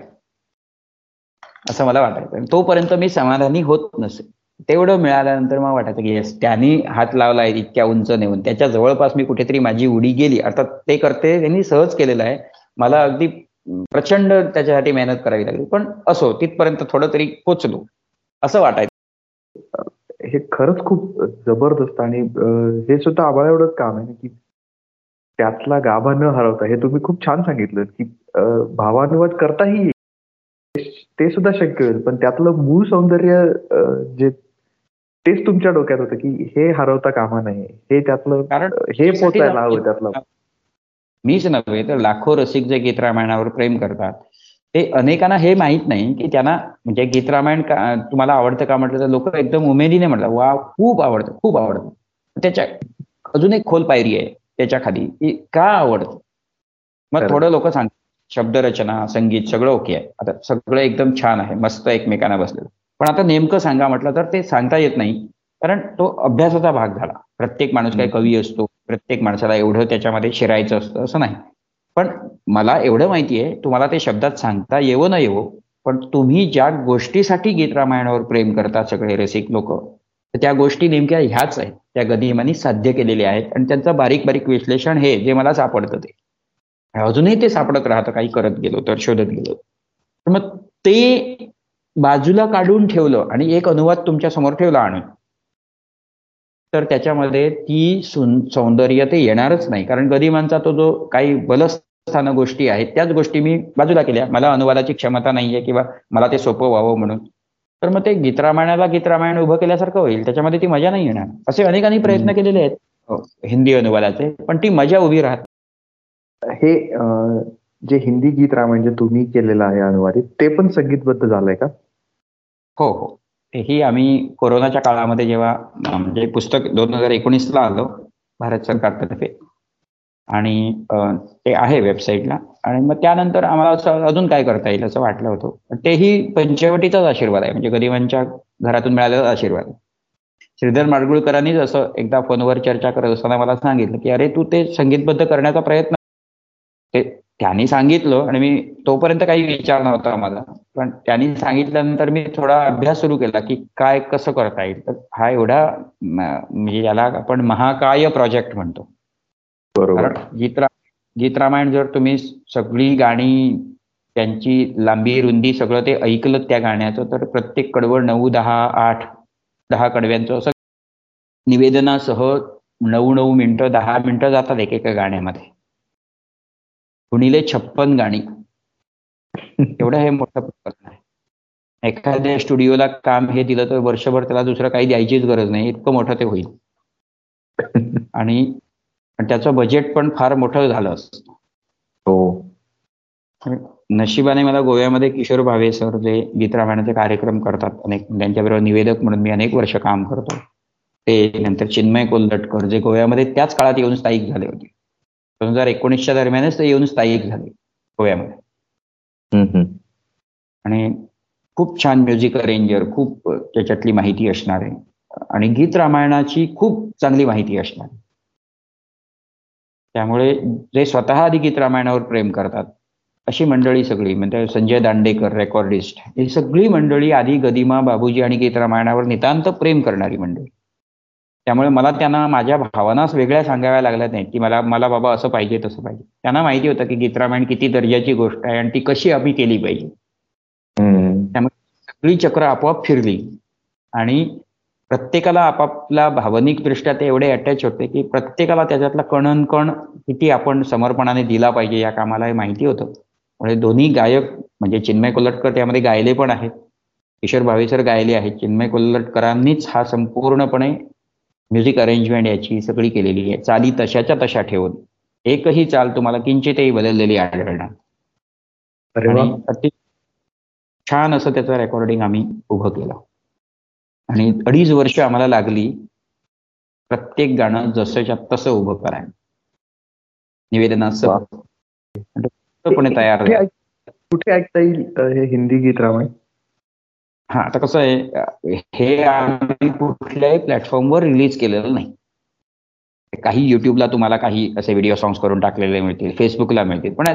असं मला वाटायचं. तोपर्यंत मी समाधानी होत नसे. तेवढं मिळाल्यानंतर मला वाटायचं की येस त्यांनी हात लावला आहे इतक्या उंच नेऊन. त्याच्या जवळपास मी कुठेतरी माझी उडी गेली. अर्थात ते करते त्यांनी सहज केलेलं आहे. मला अगदी प्रचंड त्याच्यासाठी मेहनत करावी लागली. पण असो तिथपर्यंत थोडं तरी पोचलो. असं वाटायचं. हे खरंच खूप जबरदस्त आणि हे सुद्धा आभाळ एवढंच काम आहे की त्यातला गाभा न हरवता हे तुम्ही खूप छान सांगितलं की भावानुवाद करताही ते सुद्धा शक्य होईल पण त्यातलं मूळ सौंदर्य जे तेच तुमच्या डोक्यात होतं की हे हरवता कामा नये. हे त्यातलं कारण हे पोचायला हवं त्यातलं. मीच नव्हे तर लाखो रसिक जे गीत रामायणावर प्रेम करतात ते अनेकांना हे माहीत नाही की त्यांना म्हणजे गीत रामायण तुम्हाला आवडतं का म्हटलं तर लोक एकदम उमेदीने म्हणतात वा खूप आवडतं खूप आवडतं. त्याच्या अजून एक खोल पायरी आहे त्याच्याखाली की का आवडतं? मग थोडं लोक सांगतात. शब्दरचना संगीत सगळं ओके आहे. आता सगळं एकदम छान आहे मस्त एकमेकांना बसलेलं. पण आता नेमकं सांगा म्हटलं तर ते सांगता येत नाही कारण तो अभ्यासाचा भाग झाला. प्रत्येक माणूस काही कवी असतो प्रत्येक माणसाला एवढं त्याच्यामध्ये शिरायचं असतं असं नाही. पण मला एवढं माहिती आहे तुम्हाला ते शब्दात सांगता येवो न येवो पण तुम्ही ज्या गोष्टीसाठी गीत रामायणावर प्रेम करता सगळे रसिक लोक तर त्या गोष्टी नेमक्या ह्याच आहेत. त्या गदिमांनी साध्य केलेल्या आहेत आणि त्यांचं बारीक बारीक विश्लेषण हे जे मला सापडतं ते. अजूनही ते सापडत राहतं काही करत गेलो तर शोधत गेलो. तर मग ते बाजूला काढून ठेवलं आणि एक अनुवाद तुमच्यासमोर ठेवला आणून तर त्याच्यामध्ये ती सौंदर्य ते येणारच नाही कारण गदिमांचा तो जो काही बलस गोष्टी आहेत. त्याच गोष्टी मी बाजूला केल्या. मला अनुवादाची क्षमता नाहीये किंवा मला ते सोपं व्हावं म्हणून. तर मग ते गीतरामायणाला गीतरामायण उभं केल्यासारखं होईल. त्याच्यामध्ये ती मजा नाही येणार. असे अनेकांनी प्रयत्न केलेले आहेत. हिंदी अनुवादाचे. पण ती मजा उभी राहत. हे जे हिंदी गीत रामायण जे तुम्ही केलेलं आहे अनुवादित ते पण संगीतबद्ध झालंय का? हो हो. तेही आम्ही कोरोनाच्या काळामध्ये जेव्हा म्हणजे पुस्तक दोन हजार एकोणीसला आलो भारत सरकारतर्फे आणि ते आहे वेबसाईटला आणि मग त्यानंतर आम्हाला असं अजून काय करता येईल असं वाटलं होतं. तेही पंचवटीचाच आशीर्वाद आहे. म्हणजे गरिबांच्या घरातून मिळालेला आशीर्वाद आहे. श्रीधर माडगुळकरांनीच असं एकदा फोनवर चर्चा करत असताना मला सांगितलं की अरे तू ते संगीतबद्ध करण्याचा प्रयत्न ते त्यांनी सांगितलं आणि मी तोपर्यंत काही विचार नव्हता माझा पण त्यांनी सांगितल्यानंतर मी थोडा अभ्यास सुरू केला की काय कसं करता येईल? तर हा एवढा म्हणजे याला आपण महाकाय प्रोजेक्ट म्हणतो. बरोबर. गीत गीत रामायण जर तुम्ही सगळी गाणी त्यांची लांबी रुंदी सगळं ते ऐकलं त्या गाण्याचं तर प्रत्येक कडवं नऊ दहा आठ दहा कडव्यांचं असं निवेदनासह नऊ नऊ मिनिटं दहा मिनिटं जातात एकेका गाण्यामध्ये. गुणिले छप्पन गाणी. एवढं हे मोठं प्रकरण आहे. एखाद्या स्टुडिओला काम हे दिलं तर वर्षभर त्याला दुसरं काही द्यायचीच गरज नाही. इतकं मोठं ते होईल. आणि त्याचं बजेट पण फार मोठं झालं असतं. हो. नशिबाने मला गोव्यामध्ये किशोर भावे सर जे गीत रामायणाचे कार्यक्रम करतात अनेक त्यांच्याबरोबर निवेदक म्हणून मी अनेक वर्ष काम करतो. ते नंतर चिन्मय कोल्हटकर जे गोव्यामध्ये त्याच काळात येऊन स्थायिक झाले होते. दोन हजार एकोणीसच्या दरम्यानच ते येऊन स्थायिक झाले गोव्यामध्ये. आणि खूप छान म्युझिक अरेंजर खूप त्याच्यातली माहिती असणार. आहे आणि गीत रामायणाची खूप चांगली माहिती असणार. त्यामुळे जे स्वतः आधी गीत रामायणावर प्रेम करतात अशी मंडळी सगळी म्हणजे संजय दांडेकर रेकॉर्डिस्ट ही सगळी मंडळी आधी गदिमा बाबूजी आणि गीत रामायणावर नितांत प्रेम करणारी मंडळी. त्यामुळे मला त्यांना माझ्या भावनाच वेगळ्या सांगाव्या लागल्या नाहीत की मला मला बाबा असं पाहिजे तसं पाहिजे. त्यांना माहिती होतं की गीतरामायण किती दर्जाची गोष्ट आहे आणि ती कशी आम्ही केली पाहिजे. त्यामुळे सगळी चक्र आपोआप फिरली. आणि प्रत्येकाला आपापला भावनिक दृष्ट्या ते एवढे अटॅच होते की प्रत्येकाला त्याच्यातला कणन कण किती आपण समर्पणाने दिला पाहिजे या कामाला हे माहिती होतं. म्हणजे दोन्ही गायक म्हणजे चिन्मय कोल्हटकर त्यामध्ये गायले पण आहेत. किशोर भावेसर गायले आहेत. चिन्मय कोल्हटकरांनीच हा संपूर्णपणे म्युझिक अरेंजमेंट याची सगळी केलेली आहे. चाली तशाच्या तशा ठेवून. एकही चाल तुम्हाला किंचितही बदललेली आढळणार छान असं त्याचं रेकॉर्डिंग आम्ही उभं केलं. आणि अडीच वर्ष आम्हाला लागली प्रत्येक गाणं जसंच्या तसं उभं करायला. निवेदनाचं तयार कुठे ऐकता येईल हे हिंदी गीत रामायण? हा आता कसं आहे हे आम्ही कुठल्याही प्लॅटफॉर्मवर रिलीज केलेलं नाही. काही युट्यूबला तुम्हाला काही असे व्हिडिओ सॉंग्स करून टाकलेले मिळतील फेसबुकला मिळतील पण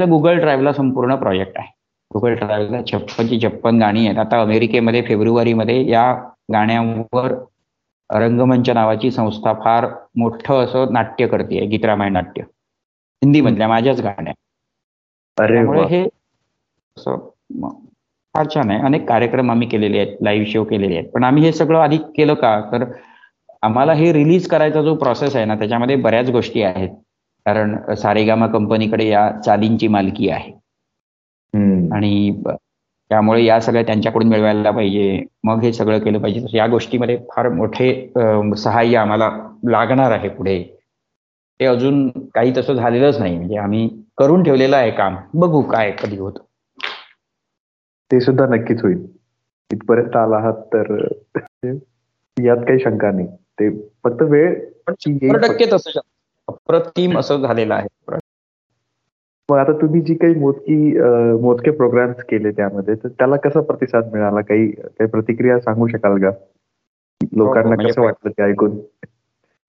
गुगल ड्राईव्हला संपूर्ण प्रोजेक्ट आहे. गुगल ड्राईव्हला छप्पनची छप्पन गाणी आहेत. आता अमेरिकेमध्ये फेब्रुवारीमध्ये या गाण्यांवर रंगमंच नावाची संस्था फार मोठं असं नाट्य करते गीतरामायण नाट्य. हिंदीमधल्या माझ्याच गाण्या त्यामुळे हे असं फार छान आहे. अनेक कार्यक्रम आम्ही केलेले आहेत लाईव्ह शो केलेले आहेत. पण आम्ही हे सगळं आधी केलं का? तर आम्हाला हे रिलीज करायचा जो प्रोसेस आहे ना त्याच्यामध्ये बऱ्याच गोष्टी आहेत. कारण सारेगामा कंपनीकडे या चालींची मालकी आहे. आणि त्यामुळे या सगळ्या त्यांच्याकडून मिळवायला पाहिजे. मग हे सगळं केलं पाहिजे. या गोष्टीमध्ये फार मोठे सहाय्य आम्हाला लागणार आहे पुढे. ते अजून काही तसं झालेलंच नाही. म्हणजे आम्ही करून ठेवलेलं आहे काम. बघू काय कधी होतं. ते सुद्धा नक्कीच होईल. इथपर्यंत आला आहात तर यात काही शंका नाही. ते फक्त वेळ टक्के तसं अप्रतिम असं झालेलं आहे. मग आता तुम्ही जी काही मोजकी मोजके प्रोग्राम्स केले त्यामध्ये तर त्याला कसा प्रतिसाद मिळाला? काही काही प्रतिक्रिया सांगू शकाल का? लोकांना म्हणजे कसं वाटलं ते ऐकून?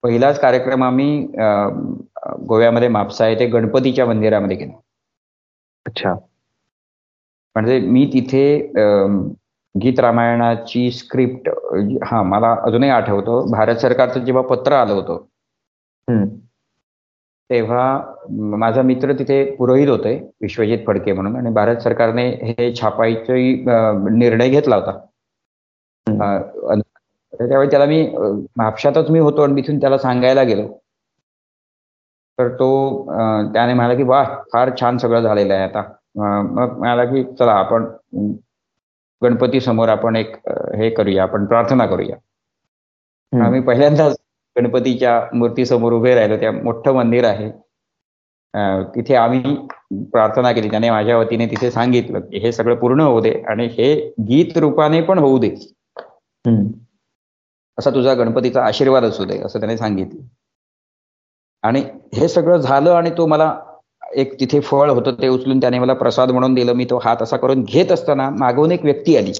पहिलाच कार्यक्रम आम्ही गोव्यामध्ये मापसा आहे ते गणपतीच्या मंदिरामध्ये केला. अच्छा. म्हणजे मी तिथे गीत रामायणाची स्क्रिप्ट हा मला अजूनही आठवतं. भारत सरकारचं जेव्हा पत्र आलं होतं तेव्हा माझा मित्र तिथे पुरोहित होते विश्वजित फडके म्हणून आणि भारत सरकारने हे छापायचा निर्णय घेतला होता. त्यावेळी त्याला मी म्हापशातच मी होतो आणि तिथून त्याला सांगायला गेलो. तर तो त्याने म्हणाला की वा फार छान सगळं झालेलं आहे आता. मग म्हणाला की चला आपण गणपती समोर आपण एक हे करूया आपण प्रार्थना करूया. आम्ही पहिल्यांदाच गणपतीच्या मूर्तीसमोर उभे राहिलो. त्या मोठं मंदिर आहे. तिथे आम्ही प्रार्थना केली. त्याने माझ्या वतीने तिथे सांगितलं की हे सगळं पूर्ण होऊ दे आणि हे गीत रूपाने पण होऊ दे. असा तुझा गणपतीचा आशीर्वाद असू दे असं त्याने सांगितलं. आणि हे सगळं झालं आणि तो मला एक तिथे फळ होतं ते उचलून त्याने मला प्रसाद म्हणून दिलं. मी तो हात असा करून घेत असताना मागून एक व्यक्ती आली.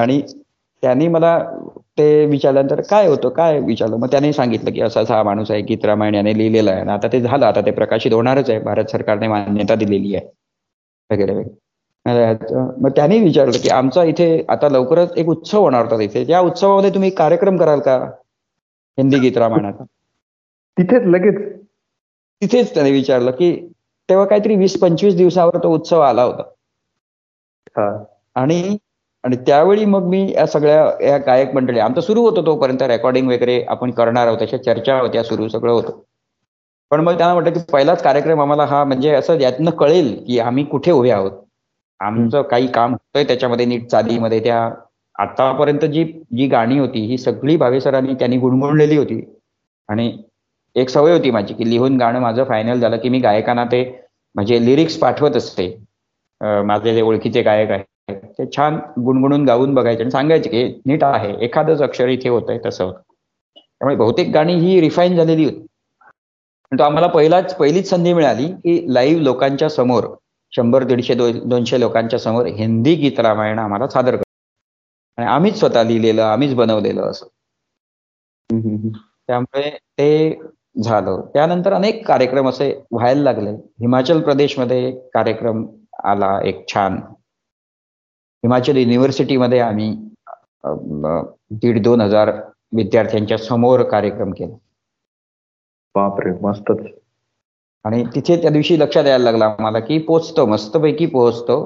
आणि त्यांनी मला ते विचारल्यानंतर काय होतं काय विचारलं? मग त्याने सांगितलं की असा हा माणूस आहे गीत रामायण याने लिहिलेला आहे. आता ते झालं आता ते प्रकाशित होणारच आहे. भारत सरकारने मान्यता दिलेली आहे. वगैरे वगैरे. मग त्यांनी विचारलं की आमचा इथे आता लवकरच एक उत्सव होणार होता तिथे. त्या उत्सवामध्ये तुम्ही कार्यक्रम कराल का? हिंदी गीत रामायणाचा तिथेच लगेच. तिथेच त्याने विचारलं की तेव्हा काहीतरी वीस पंचवीस दिवसावर तो उत्सव आला होता. आणि आणि त्यावेळी मग मी या सगळ्या या गायक मंडळी आमचं सुरू होतं तोपर्यंत रेकॉर्डिंग वगैरे आपण करणार आहोत त्याच्या चर्चा होत्या सुरू सगळं होतं. पण मग त्यांना म्हटलं की पहिलाच कार्यक्रम आम्हाला हा म्हणजे असं यातनं कळेल की आम्ही कुठे उभे आहोत. आमचं काही काम होतंय त्याच्यामध्ये नीट चालीमध्ये त्या आतापर्यंत जी जी गाणी होती ही सगळी भावेसरांनी त्यांनी गुणगुणलेली होती. आणि एक सवय होती माझी की लिहून गाणं माझं फायनल झालं की मी गायकांना ते म्हणजे लिरिक्स पाठवत असते. माझे जे ओळखीचे गायक आहेत ते छान गुणगुणून गाऊन बघायचे आणि सांगायचे की नीट आहे एखादंच अक्षर इथे होत आहे तसं. त्यामुळे बहुतेक गाणी ही रिफाईन झालेली होती. तो आम्हाला पहिलाच पहिलीच संधी मिळाली की लाईव्ह लोकांच्या समोर शंभर दीडशे दोनशे लोकांच्या समोर हिंदी गीत रामायण आम्हाला सादर कर आणि आम्हीच स्वतः लिहिलेलं आम्हीच बनवलेलं असं. त्यामुळे ते झालं. त्यानंतर अनेक कार्यक्रम असे व्हायला लागले. हिमाचल प्रदेशमध्ये कार्यक्रम आला एक छान हिमाचल युनिव्हर्सिटीमध्ये आम्ही दीड दोन हजार विद्यार्थ्यांच्या समोर कार्यक्रम केला. बापरे मस्तच. आणि तिथे त्या दिवशी लक्षात यायला लागला मला की पोचतो मस्तपैकी पोहोचतो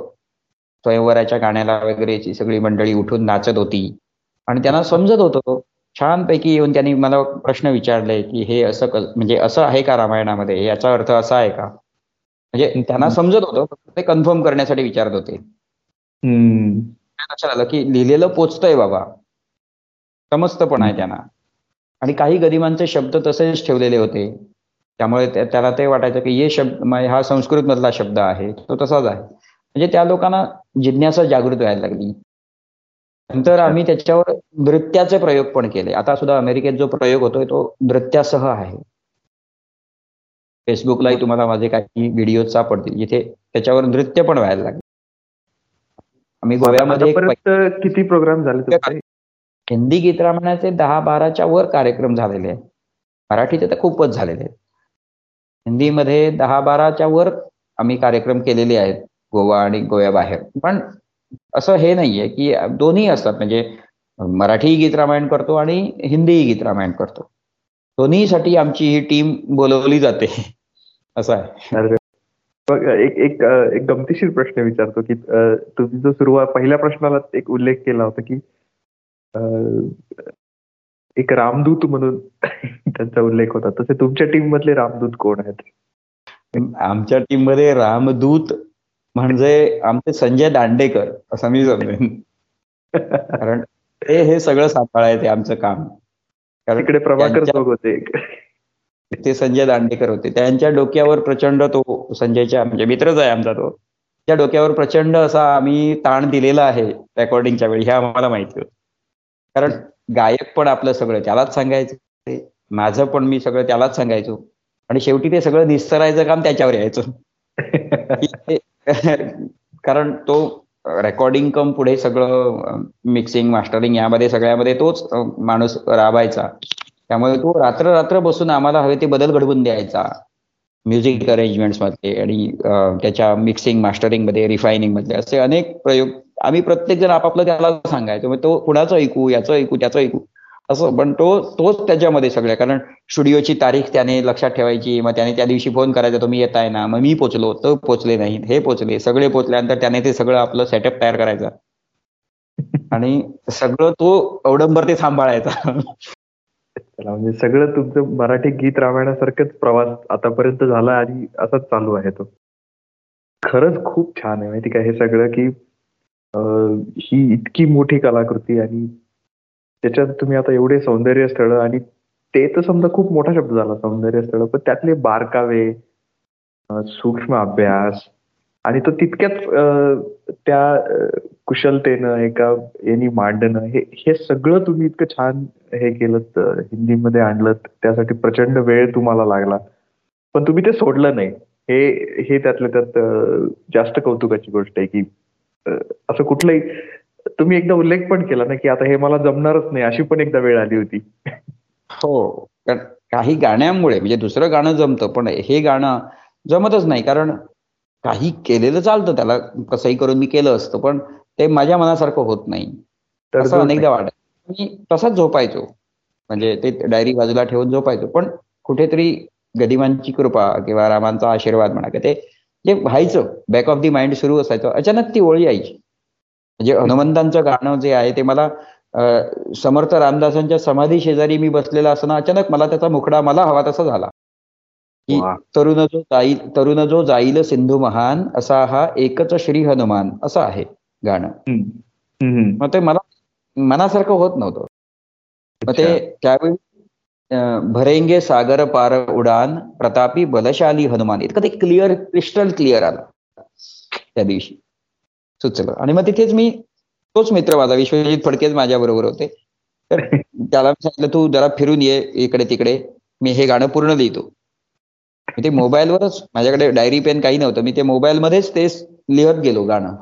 स्वयंवराच्या गाण्याला वगैरे सगळी मंडळी उठून नाचत होती. आणि त्यांना समजत होतं. छानपैकी येऊन त्यांनी मला प्रश्न विचारले की हे असं म्हणजे असं आहे का रामायणामध्ये? याचा अर्थ असा आहे का? म्हणजे त्यांना समजत होतं ते कन्फर्म करण्यासाठी विचारत होते. लक्षात आलं की लिहिलेलं पोचतंय बाबा. समजतं पण आहे त्यांना. आणि काही गरिबांचे शब्द तसेच ठेवलेले होते. त्यामुळे त्याला ते वाटायचं की हे शब्द हा संस्कृत मधला शब्द आहे तो तसाच आहे. म्हणजे त्या लोकांना जिज्ञासा जागृत व्हायला लागली. नंतर आम्ही त्याच्यावर नृत्याचे प्रयोग पण केले. आता सुद्धा अमेरिकेत जो प्रयोग होतोय तो नृत्यासह आहे. फेसबुकलाही तुम्हाला माझे काही व्हिडिओ सापडतील. जिथे त्याच्यावर नृत्य पण व्हायला लागले. आम्ही गोव्यामध्ये किती प्रोग्राम झाले हिंदी गीत रामायणाचे दहा बाराच्या वर कार्यक्रम झालेले आहेत. मराठीचे तर खूपच झालेले आहेत. हिंदीमध्ये दहा बाराच्या वर आम्ही कार्यक्रम केलेले आहेत गोवा आणि गोव्याबाहेर पण असं हे नाहीये की दोन्ही असतात. म्हणजे मराठी गीत रामायण करतो आणि हिंदी गीत रामायण करतो. दोन्हीसाठी आमची ही टीम बोलवली जाते. असं आहे. एक एक एक गमतीशीर प्रश्न विचारतो की तुम्ही जो सुरुवात पहिल्या प्रश्नाला एक उल्लेख केला होता की एक रामदूत म्हणून त्यांचा उल्लेख होता. तसे तुमच्या टीम मधले रामदूत कोण आहेत? आमच्या टीममध्ये रामदूत म्हणजे आमचे संजय दांडेकर असं मी समजेन. कारण ते हे सगळं सांभाळायचे आमचं काम. कारण इकडे प्रभाकर होते ते संजय दांडेकर होते. त्यांच्या डोक्यावर प्रचंड तो संजयच्या म्हणजे मित्रच आहे आमचा तो. त्या डोक्यावर प्रचंड असा आम्ही ताण दिलेला आहे रेकॉर्डिंगच्या वेळी हे आम्हाला माहिती होत. कारण गायक पण आपलं सगळं त्यालाच सांगायचं माझं पण मी सगळं त्यालाच सांगायचो. आणि शेवटी ते सगळं निस्तरायचं काम त्याच्यावर यायचं. कारण तो रेकॉर्डिंग कम पुढे सगळं मिक्सिंग मास्टरिंग यामध्ये सगळ्यामध्ये तोच माणूस राबायचा. त्यामुळे तो रात्र रात्र बसून आम्हाला हवे ते बदल घडवून द्यायचा. म्युझिक अरेंजमेंटमध्ये आणि त्याच्या मिक्सिंग मास्टरिंगमध्ये रिफायनिंगमध्ये असे अनेक प्रयोग. आम्ही प्रत्येक जण आपापलं त्याला सांगायचो तो कुणाचं ऐकू याचं ऐकू त्याचं ऐकू. असं पण तो तोच त्याच्यामध्ये सगळं कारण स्टुडिओची तारीख त्याने लक्षात ठेवायची मग त्याने त्या दिवशी फोन करायचा तुम्ही येत आहे ना? मग मी पोचलो तो पोचले नाही हे पोचले सगळे पोचल्यानंतर त्याने ते सगळं आपलं सेटअप तयार करायचं. आणि सगळं तो अवडंबर ते सांभाळायचा. म्हणजे सगळं तुमचं मराठी गीत रामायणासारखंच प्रवास आतापर्यंत झाला आणि असाच चालू आहे तो. खरंच खूप छान आहे माहिती का हे सगळं की ही इतकी मोठी कलाकृती आणि त्याच्यात तुम्ही आता एवढे सौंदर्य स्थळ आणि ते तर समजा खूप मोठा शब्द झाला सौंदर्य स्थळ पण त्यातले बारकावे सूक्ष्म अभ्यास आणि तो तितक्याच त्या कुशलतेनं एका यांनी मांडणं हे हे सगळं तुम्ही इतकं छान हे केलं हिंदीमध्ये आणलं त्यासाठी प्रचंड वेळ तुम्हाला लागला. पण तुम्ही ते सोडलं नाही. हे हे त्यातल्या त्यात जास्त कौतुकाची गोष्ट आहे की असं कुठलंही तुम्ही एकदा उल्लेख पण केला ना की आता हे मला जमणारच नाही अशी पण एकदा वेळ आली होती. हो. काही गाण्यामुळे म्हणजे दुसरं गाणं जमतं पण हे गाणं जमतच नाही. कारण काही केलेलं चालतं त्याला कसंही करून मी केलं असतं पण ते माझ्या मनासारखं होत नाही. असं अनेकदा वाटत. मी तसाच झोपायचो. म्हणजे ते डायरी बाजूला ठेवून झोपायचो. पण कुठेतरी गदिमांची कृपा किंवा रामांचा आशीर्वाद म्हणा ते जे व्हायचं बॅक ऑफ दी माइंड सुरू असायचं अचानक ती ओळी यायची. म्हणजे हनुमंतांचं गाणं जे आहे ते मला समर्थ रामदासांच्या समाधी शेजारी मी बसलेला असताना अचानक मला त्याचा मुखडा मला हवा तसा झाला. तरुण जो जाईल तरुण जो जाईल सिंधू महान असा हा एकच श्री हनुमान असं आहे गाणं. मग ते मला मनासारखं होत नव्हतं. मग ते त्यावेळी भरेंगे सागर पार उडान प्रतापी बलशाली हनुमान इतकं ते क्लिअर क्रिस्टल क्लिअर आलं त्या दिवशी. सुचलं. आणि मग तिथेच मी तोच मित्र माझा विश्वजित फडकेच माझ्या बरोबर होते. तर त्याला सांगितलं तू जरा फिरून ये इकडे तिकडे मी हे गाणं पूर्ण लिहितो. ते मोबाईलवरच माझ्याकडे डायरी पेन काही नव्हतं. मी ते मोबाईलमध्येच ते लिहत गेलो गाणं.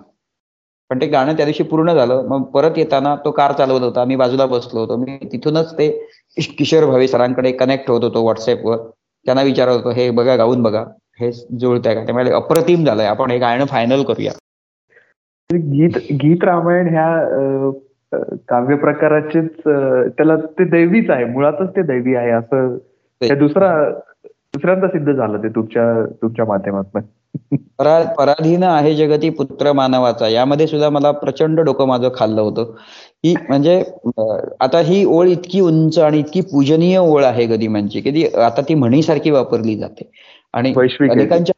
पण ते गाणं त्या दिवशी पूर्ण झालं. मग परत येताना तो कार चालवत होता. मी बाजूला बसलो होतो. मी तिथूनच ते किशोर भावे सरांकडे कनेक्ट होत होतो व्हॉट्सअपवर त्यांना विचारत होतो हे बघा गाऊन बघा. हे जुळतंय का? त्यामुळे अप्रतिम झालंय. आपण हे गाणं फायनल करूया. गीत गीत रामायण ह्या काव्य प्रकाराचेच त्याला ते दैवीच आहे. मुळातच ते दैवी आहे असं. दुसरा दुसऱ्यांदा सिद्ध झालं ते तुमच्या तुमच्या माध्यमातून. पराधीन आहे जगती पुत्र मानवाचा. यामध्ये सुद्धा मला प्रचंड डोकं माझं खाल्लं होतं. की म्हणजे आता ही ओळ इतकी उंच आणि इतकी पूजनीय ओळ आहे गदिमांची की ती आता ती म्हणीसारखी वापरली जाते. आणि अनेकांच्या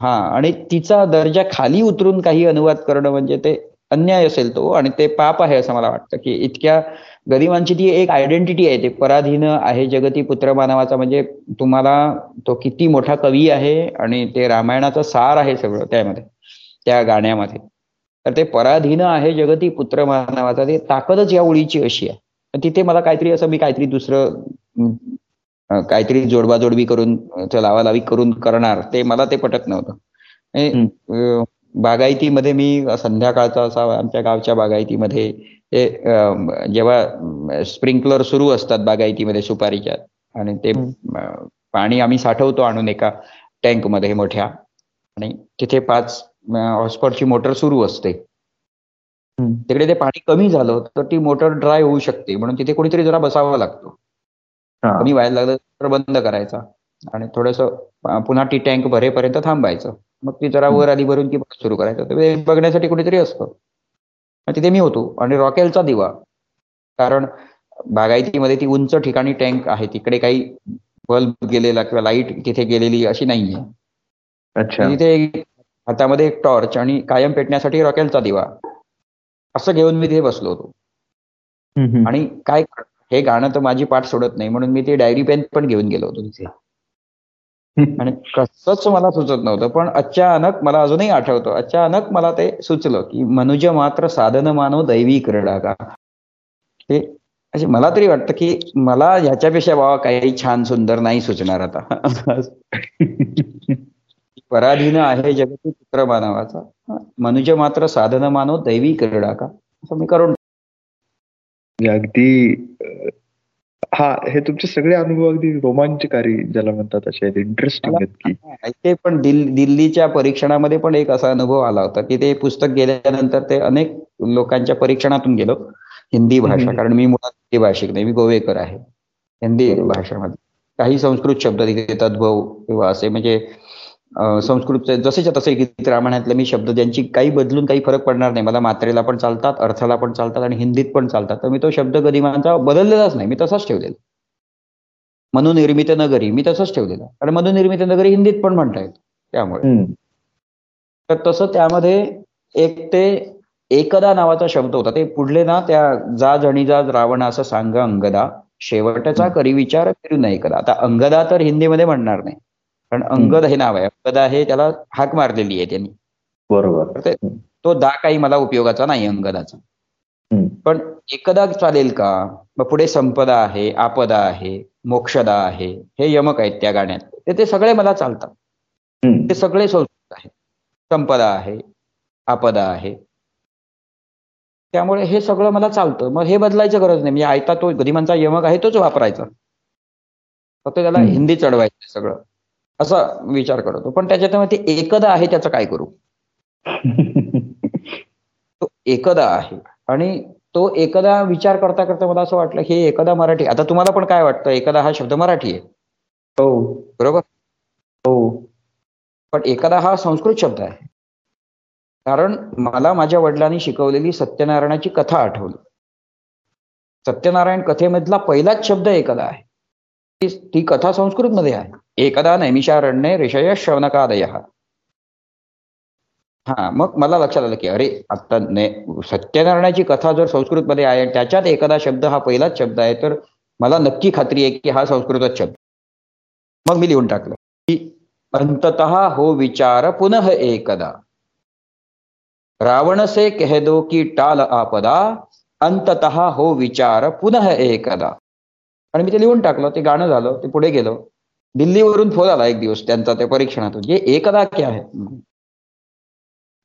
हा आणि तिचा दर्जा खाली उतरून काही अनुवाद करणं म्हणजे ते अन्याय असेल तो आणि ते पाप आहे असं मला वाटतं की इतक्या गरिबांची ती एक आयडेंटिटी आहे ते पराधीन आहे जगती पुत्र मानवाचा. म्हणजे तुम्हाला तो किती मोठा कवी आहे आणि ते रामायणाचं सार आहे सगळं त्यामध्ये त्या गाण्यामध्ये. तर ते पराधीन आहे जगती पुत्र मानवाचा ते ताकदच या ओळीची अशी आहे. तिथे मला काहीतरी असं मी काहीतरी दुसरं काहीतरी जोडबाजोडवी करून लावालावी करून करणार ते मला ते पटत नव्हतं. बागायतीमध्ये मी संध्याकाळचा असा आमच्या गावच्या बागायतीमध्ये ते जेव्हा स्प्रिंकलर सुरू असतात बागायतीमध्ये सुपारीच्या आणि ते पाणी आम्ही साठवतो आणून एका टँकमध्ये मोठ्या आणि तिथे पाच हॉस्पॉटची मोटर सुरू असते. तिकडे ते पाणी कमी झालं तर ती मोटर ड्राय होऊ शकते म्हणून तिथे कोणीतरी जरा बसावं लागतो. कमी व्हायला लागलं तर बंद करायचा आणि थोडस पुन्हा ती टँक भरेपर्यंत थांबायचं. मग ती जरा वर आली भरून की सुरू करायचं. बघण्यासाठी कुठेतरी असतं. तिथे मी होतो. आणि रॉकेलचा दिवा. कारण बागायतीमध्ये ती उंच ठिकाणी टँक आहे. तिकडे काही बल्ब गेलेला किंवा लाइट तिथे गेलेली अशी नाहीये. अच्छा. तिथे हातामध्ये एक टॉर्च आणि कायम पेटण्यासाठी रॉकेलचा दिवा. असं घेऊन मी तिथे बसलो होतो. आणि काय हे गाणं तर माझी पाठ सोडत नाही. म्हणून मी ते डायरी पेन पण घेऊन गेलो होतो तिथे. आणि कसंच मला सुचत नव्हतं पण अचानक मला अजूनही आठवतं अचानक मला ते सुचलं की मनुज मात्र साधन मानव दैवी क्रीडा का हे असे मला तरी वाटतं की मला ह्याच्यापेक्षा बाबा काही छान सुंदर नाही सुचणार आता. पराधीन आहे जगती पुत्र मानवाचा. मनुज मात्र साधन मानव दैवी क्रीडा का असं मी करून अगदी हा हे तुमचे सगळे अनुभव अगदी रोमांचकारी ज्याला म्हणतात असे आहेत इंटरेस्टिंग आहेत की. ते पण दिल्लीच्या परीक्षणामध्ये पण एक असा अनुभव आला होता की ते पुस्तक गेल्यानंतर ते अनेक लोकांच्या परीक्षणातून गेलो. हिंदी भाषा कारण मी मुळात हिंदी भाषिक नाही मी गोवेकर आहे. हिंदी भाषेमध्ये. काही संस्कृत शब्द तिथे तद्भव किंवा असे म्हणजे संस्कृत जसेच्या तसे गीत रामायणातले मी शब्द ज्यांची काही बदलून काही फरक पडणार नाही. मला मात्रेला पण चालतात अर्थाला पण चालतात आणि हिंदीत पण चालतात. तर मी तो शब्द गदिमांचा बदललेलाच नाही. मी तसाच ठेवलेला. मनोनिर्मित नगरी मी तसंच ठेवलेला. आणि मनोनिर्मित नगरी हिंदीत पण म्हणता येत त्यामुळे. तर तसं त्यामध्ये एक ते एकदा नावाचा शब्द होता. ते पुढले ना त्या जा जणी जा रावण असं सांग अंगदा. शेवटचा करी विचार फिरू नये कदा आता अंगदा तर हिंदीमध्ये म्हणणार नाही. कारण अंगद हे नाव आहे. अंगदा हे त्याला हाक मारलेली आहे त्यांनी. बरोबर. तो दा काही मला उपयोगाचा नाही अंगदाचा. पण एकदा चालेल का? मग पुढे संपदा आहे आपदा आहे मोक्षदा आहे हे यमक आहेत त्या गाण्यात. ते ते सगळे मला चालतात. ते सगळे संस्कृत आहेत. संपदा आहे आपदा आहे. त्यामुळे हे सगळं मला चालतं. मग हे बदलायचं गरज नाही. म्हणजे आयता तो गदिमांचा यमक आहे तोच वापरायचा. फक्त त्याला हिंदी चढवायचं सगळं. असा विचार करतो. पण त्याच्यात ते एकदा आहे त्याचं काय करू? तो एकदा आहे. आणि तो एकदा विचार करता करता मला असं वाटलं हे एकदा मराठी. आता तुम्हाला पण काय वाटतं? एकदा हा शब्द मराठी आहे. हो. बरोबर? हो. पण एकदा हा संस्कृत शब्द आहे. कारण मला माझ्या वडिलांनी शिकवलेली सत्यनारायणाची कथा आठवली. सत्यनारायण कथेमधला पहिलाच शब्द एकदा आहे. ती कथा संस्कृतमध्ये आहे. एकदा नैमिषारण्ये ऋषय शवनकादय हा मग मला लक्षात आलं की अरे आता सत्यनारायणाची कथा जर संस्कृतमध्ये आहे त्याच्यात एखादा शब्द हा पहिलाच शब्द आहे तर मला नक्की खात्री आहे की हा संस्कृतच शब्द मग मी लिहून टाकलं. की अंतत हो विचार पुनः एकदा. रावण से कह दो की टाल आपदा अंतत हो विचार पुनः एकदा. आणि मी ते लिहून टाकलं ते गाणं झालं ते पुढे गेलो. दिल्लीवरून फोन आला एक दिवस त्यांचा त्या परीक्षणातून जे एकदा क्या आहे.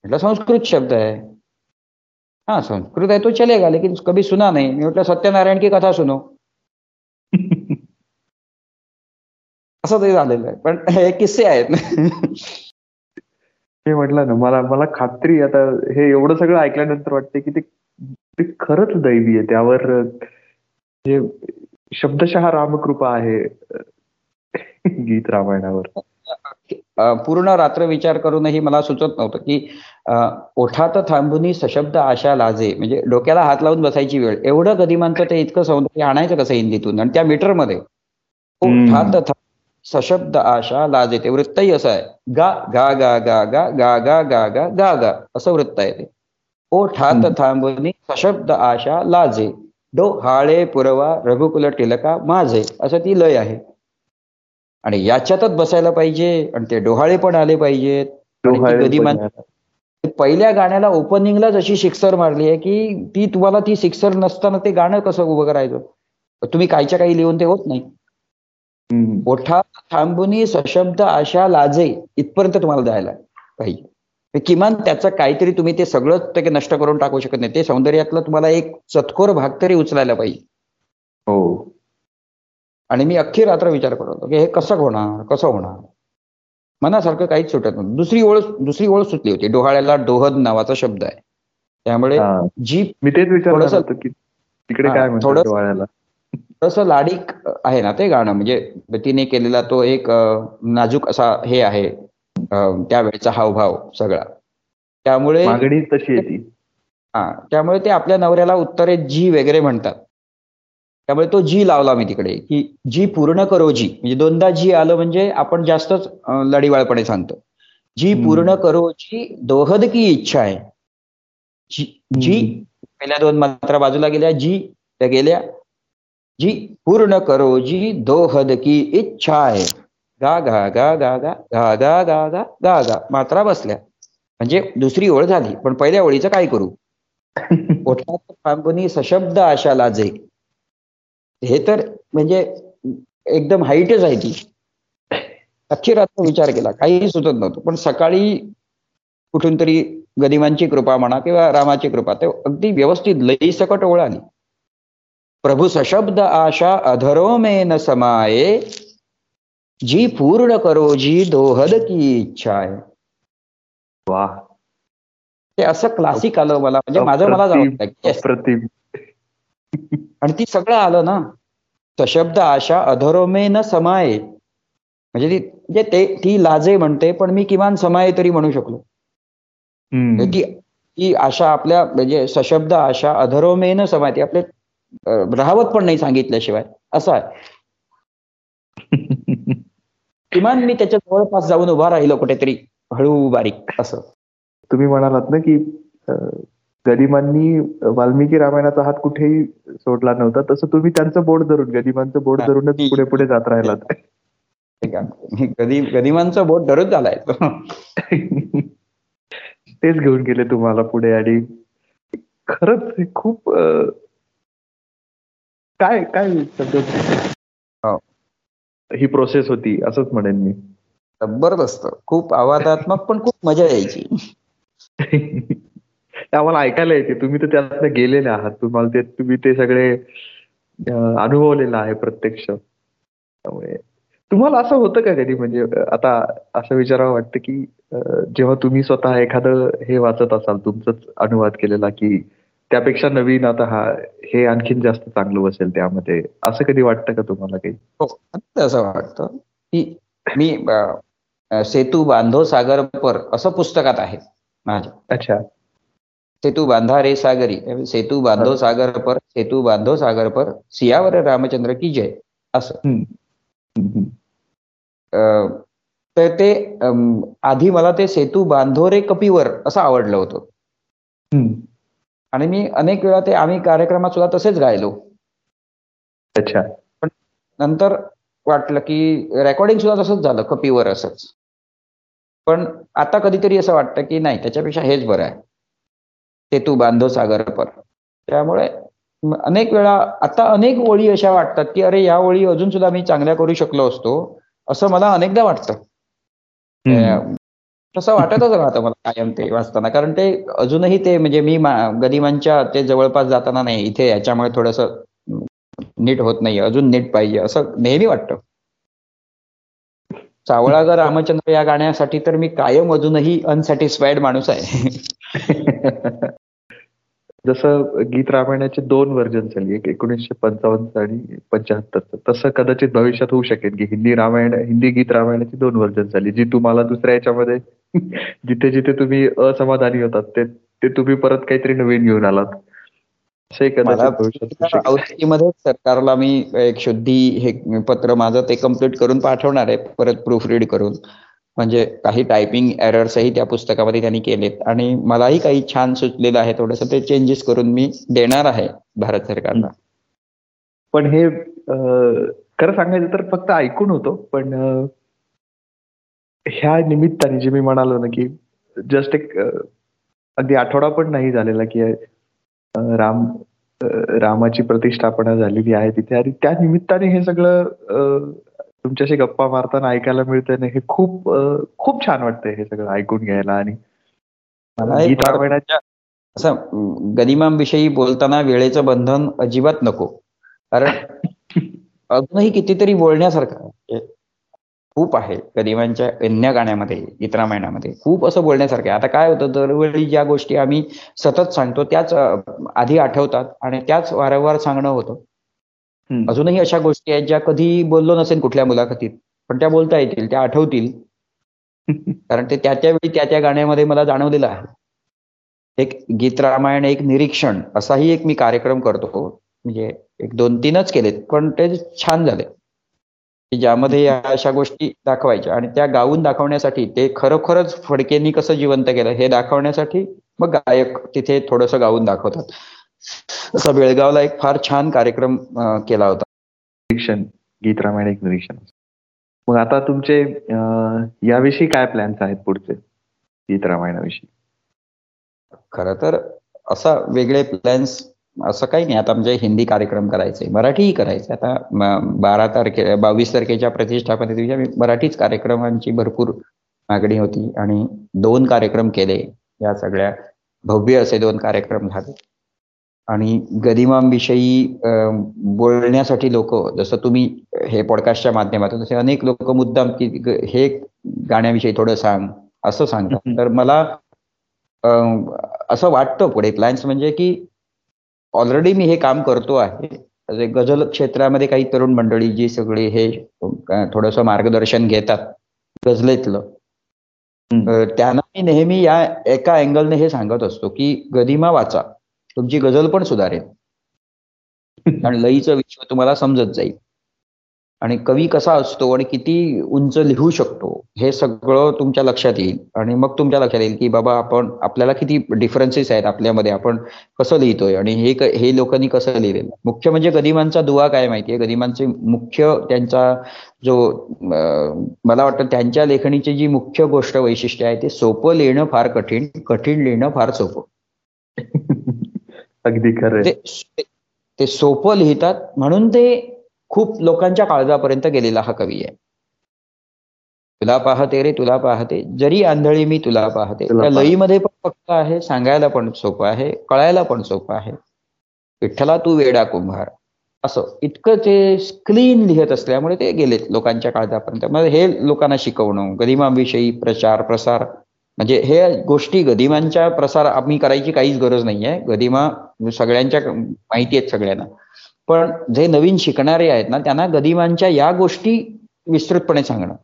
म्हटलं संस्कृत शब्द आहे. हा संस्कृत आहे तो चलेगा लेकिन कभी सुना नाही. मी म्हटलं सत्यनारायण की कथा सुनो. असं ते झालेलं आहे पण हे किस्से आहेत. हे म्हटलं ना मला मला खात्री आता हे एवढं सगळं ऐकल्यानंतर वाटते की ते खरंच दैवी आहे त्यावर जे शब्दशः रामकृपा आहे गीत रामायणावर पूर्ण रात्र विचार करूनही मला सुचत नव्हतं की ओठात थांबुनी सशब्द आशा लाजे म्हणजे डोक्याला हात लावून बसायची वेळ एवढं गदिमांचं ते इतकं सौंदर्य आणायचं कसं हिंदीतून आणि त्या मीटरमध्ये ओठात सशब्द आशा लाजे ते वृत्तही असं आहे गा गा गा गा गा गा गा गा गा गा गा असं वृत्त आहे ते ओठात थांबुनी सशब्द आशा लाजे डो हाळे पुरवा रघुकुल टिलका माझे असं ती लय आहे. आणि याच्यातच बसायला पाहिजे आणि ते डोहाळे पण आले पाहिजेत. कधी पहिल्या गाण्याला ओपनिंगलाच अशी शिक्सर मारली आहे की ती तुम्हाला ती शिक्सर नसताना ते गाणं कसं उभं करायचं? तुम्ही कायच्या काही लिहून ते होत नाही. ओठा थांबुनी सशब्द आशा लाजे इथपर्यंत तुम्हाला द्यायला पाहिजे. किमान त्याचं काहीतरी तुम्ही ते सगळं ते नष्ट करून टाकू शकत नाही. ते सौंदर्यातलं तुम्हाला एक चतकोर भाग तरी उचलायला पाहिजे. हो. आणि मी अख्खी रात्र विचार करत होतो की हे कसं होणार कसं होणार? मनासारखं काहीच सुटत नव्हतं. दुसरी ओळ दुसरी ओळ सुटली होती. डोहाळ्याला डोहद नावाचा शब्द आहे. त्यामुळे जी मी तेच विचार की तिकडे काय थोडं थोडस लाडिक आहे ना ते गाणं. म्हणजे तिने केलेला तो एक नाजूक असा हे आहे. त्यावेळेचा हावभाव सगळा. त्यामुळे मागणी तशी येते हा त्यामुळे ते आपल्या नवऱ्याला उत्तरे जी वगैरे म्हणतात. त्यामुळे तो जी लावला मी तिकडे की जी पूर्ण करो जी. म्हणजे दोनदा जी आलं म्हणजे आपण जास्तच लढीवाळपणे सांगतो. जी पूर्ण करो जी दोहद की इच्छा आहे. जी पहिल्या दोन मात्रा बाजूला गेल्या जी त्या गेल्या. जी पूर्ण करो जी दोहद की इच्छा आहे. गा गा गा गा गा गा गा गा गा गा गा मात्रा बसल्या. म्हणजे दुसरी ओळ झाली. पण पहिल्या ओळीचं काय करू? ओठात थांबुनी सशब्द आशा लाजे हे तर म्हणजे एकदम हाईटच आहे ती. अख्खी रात्र विचार केला. काहीही सुचत नव्हतं. पण सकाळी कुठून तरी गदिमांची कृपा म्हणा किंवा रामाची कृपा ते अगदी व्यवस्थित लई सकट ओळ आली. प्रभू सशब्द आशा अधरो न समाये. जी पूर्ण करो जी दोहद की इच्छा आहे वा ते असं क्लासिक आलं मला. म्हणजे माझं मला जाऊ आणि ती सगळं आलं ना. सशब्द आशा अधरोमे न समाये. म्हणजे ती म्हणजे ते ती लाजे म्हणते पण मी किमान समाये तरी म्हणू शकलो. ती ती आशा आपल्या म्हणजे सशब्द आशा अधरोमे न समाय. ती आपले राहवत पण नाही सांगितल्याशिवाय. असं आहे. किमान मी त्याच्या जवळपास जाऊन उभा राहिलो कुठेतरी हळू बारीक असं. तुम्ही म्हणालात ना की गदिमांनी वाल्मिकी रामायणाचा हात कुठेही सोडला नव्हता तसं तुम्ही त्यांचं बोट धरून गदिमांचं बोट धरूनच पुढे पुढे जात राहिलात. गदी गदिमांचं बोट धरून झालाय तेच घेऊन गेले तुम्हाला पुढे आणि खरंच खूप काय काय. ही प्रोसेस होती असंच म्हणेन मी. जबरदस्त. खूप आवादात्मक पण खूप मजा यायची. आम्हाला ऐकायला येते. तुम्ही तर त्यातनं गेलेले आहात. तुम्हाला ते तुम्ही ते सगळे अनुभवलेलं आहे प्रत्यक्ष. त्यामुळे तुम्हाला असं होतं का कधी? म्हणजे आता असं विचारावं वाटतं की जेव्हा तुम्ही स्वतः एखादं हे वाचत असाल तुमचंच अनुवाद केलेला की त्यापेक्षा नवीन आता हा हे आणखीन जास्त चांगलं बसेल त्यामध्ये. असं कधी वाटतं का तुम्हाला काही? हो असं वाटतं की मी सेतू बांधो सागर पर असं पुस्तकात आहे माझ्या. अच्छा. सेतू बांधा रे सागरी. सेतू बांधो सागर पर सेतू बांधो सागर पर सियावर रामचंद्र की जय. असं. तर ते आधी मला ते सेतू बांधो रे कपीवर असं आवडलं होतं. आणि मी अनेक वेळा ते आम्ही कार्यक्रमात सुद्धा तसेच गायलो. अच्छा. पण नंतर वाटलं की रेकॉर्डिंग सुद्धा तसंच झालं कपीवर असंच. पण आता कधीतरी असं वाटतं की नाही त्याच्यापेक्षा हेच बरं आहे. ते तू बांधो सागर पर. त्यामुळे अनेक वेळा आता अनेक ओळी अशा वाटतात की अरे या ओळी अजून सुद्धा मी चांगल्या करू शकलो असतो असं मला अनेकदा वाटतं. तसं वाटतच राहतं मला कायम ते वाचताना. कारण ते अजूनही ते म्हणजे मी गदिमांच्या ते जवळपास जाताना नाही इथे याच्यामुळे थोडस नीट होत नाही अजून नीट पाहिजे असं नेहमी वाटतं. सावळागर रामचंद्र या गाण्यासाठी तर मी कायम अजूनही अनसॅटिस्फाईड माणूस आहे. जसं गीत रामायणाचे दोन व्हर्जन झाली एक एकोणीसशे पंचावन्न आणि पंच्याहत्तरचं तसं कदाचित भविष्यात होऊ शकेल की हिंदी रामायण हिंदी गीत रामायणाची दोन व्हर्जन झाली जी तुम्हाला दुसऱ्या याच्यामध्ये जिथे जिथे तुम्ही असमाधानी होतात ते ते तुम्ही परत काहीतरी नवीन घेऊन आलात. मध्ये सरकारला मी एक शुद्धी हे पत्र माझं ते कंप्लीट करून पाठवणार आहे परत प्रूफ रीड करून. म्हणजे काही टायपिंग एरर्सही त्या पुस्तकामध्ये त्यांनी केलेत. आणि मलाही काही छान सुचलेलं आहे. थोडस ते चेंजेस करून मी देणार आहे भारत सरकारला. पण हे खरं सांगायचं तर फक्त ऐकून होतो. पण ह्या निमित्ताने जे मी म्हणालो ना की जस्ट एक अगदी आठवडा पण नाही झालेला की राम रामाची प्रतिष्ठापना झालेली आहे तिथे. आणि त्या निमित्ताने हे सगळं तुमच्याशी गप्पा मारताना ऐकायला मिळतंय ना हे खूप खूप छान वाटतंय हे सगळं ऐकून घ्यायला आणि मला असं गनिमांविषयी बोलताना वेळेचं बंधन अजिबात नको. कारण अजूनही कितीतरी बोलण्यासारखं खूप आहे गदिमांच्या अन्य गाण्यामध्ये गीतरामायणामध्ये खूप असं बोलण्यासारखं आहे. आता काय होतं दरवेळी ज्या गोष्टी आम्ही सतत सांगतो त्याच आधी आठवतात आणि त्याच वारंवार सांगणं होतं. अजूनही अशा गोष्टी आहेत ज्या कधी बोललो नसेल कुठल्या मुलाखतीत पण त्या बोलता येतील त्या आठवतील. कारण ते त्या त्यावेळी त्या त्या गाण्यामध्ये मला जाणवलेलं आहे. एक गीत रामायण एक निरीक्षण असाही एक मी कार्यक्रम करतो. म्हणजे एक दोन तीनच केलेत पण ते छान झाले. की ज्यामध्ये या अशा गोष्टी दाखवायच्या. आणि त्या गाऊन दाखवण्यासाठी ते खरोखरच फडकेंनी कसं जिवंत केलं हे दाखवण्यासाठी मग गायक तिथे थोडंसं गाऊन दाखवतात. असा बेळगावला एक फार छान कार्यक्रम केला होता. निरीक्षण गीत रामायण एक निरीक्षण. मग आता तुमचे याविषयी काय प्लॅन्स आहेत पुढचे? गीत रामायणाविषयी. खर तर असा वेगळे प्लॅन्स असं काही नाही. आता म्हणजे हिंदी कार्यक्रम करायचे मराठीही करायचे. आता बारा तारखे बावीस तारखेच्या प्रतिष्ठापने दिवशी मराठीच कार्यक्रमांची भरपूर मागणी होती आणि दोन कार्यक्रम केले. या सगळ्या भव्य असे दोन कार्यक्रम झाले. आणि गरिमांविषयी बोलण्यासाठी लोक जसं तुम्ही हे पॉडकास्टच्या माध्यमातून तसे अनेक लोक मुद्दाम की हे गाण्याविषयी थोडं सांग असं सांगतात. तर मला असं वाटतं पुढे प्लॅन्स म्हणजे की ऑलरेडी मी हे काम करतो आहे. गझल क्षेत्रामध्ये काही तरुण मंडळी जी सगळी हे थोडस मार्गदर्शन घेतात गझलेतलं. त्यांना मी नेहमी या एका अँगलने हे सांगत असतो की गदिमा वाचा. तुमची गझल पण सुधारेल. आणि लईचं विश्व तुम्हाला समजत जाईल. आणि कवी कसा असतो आणि किती उंच लिहू शकतो हे सगळं तुमच्या लक्षात येईल. आणि मग तुमच्या लक्षात येईल की बाबा आपण आपल्याला किती डिफरन्सेस आहेत आपल्यामध्ये आपण कसं लिहितोय आणि हे हे लोकांनी कसं लिहिलेलं मुख्य म्हणजे गदिमांचा दुवा काय माहितीये गदिमांचे मुख्य त्यांचा जो मला वाटतं त्यांच्या लेखणीची जी मुख्य गोष्ट वैशिष्ट्य आहे ते सोपं लिहिणं फार कठीण कठीण लिहिणं फार सोपं. अगदी खरं ते सोपं लिहितात म्हणून ते खूप लोकांच्या काळजापर्यंत गेलेला हा कवी आहे. तुला पाहते रे तुला पाहते. जरी आंधळी मी तुला पाहते. त्या लईमध्ये पण फक्त आहे सांगायला पण सोपं आहे कळायला पण सोपं आहे. विठ्ठला तू वेडा कुंभार. असं इतकं ते क्लीन लिहत असल्यामुळे ते गेलेत लोकांच्या काळजापर्यंत. म्हणजे हे लोकांना शिकवणं गदिमांविषयी प्रचार प्रसार म्हणजे हे गोष्टी गदिमांच्या प्रसार आम्ही करायची काहीच गरज नाहीये. गदिमा सगळ्यांच्या माहिती आहेत सगळ्यांना. पण जे नवीन शिकणारे आहेत ना त्यांना गदिमांच्या या गोष्टी विस्तृतपणे सांगणं.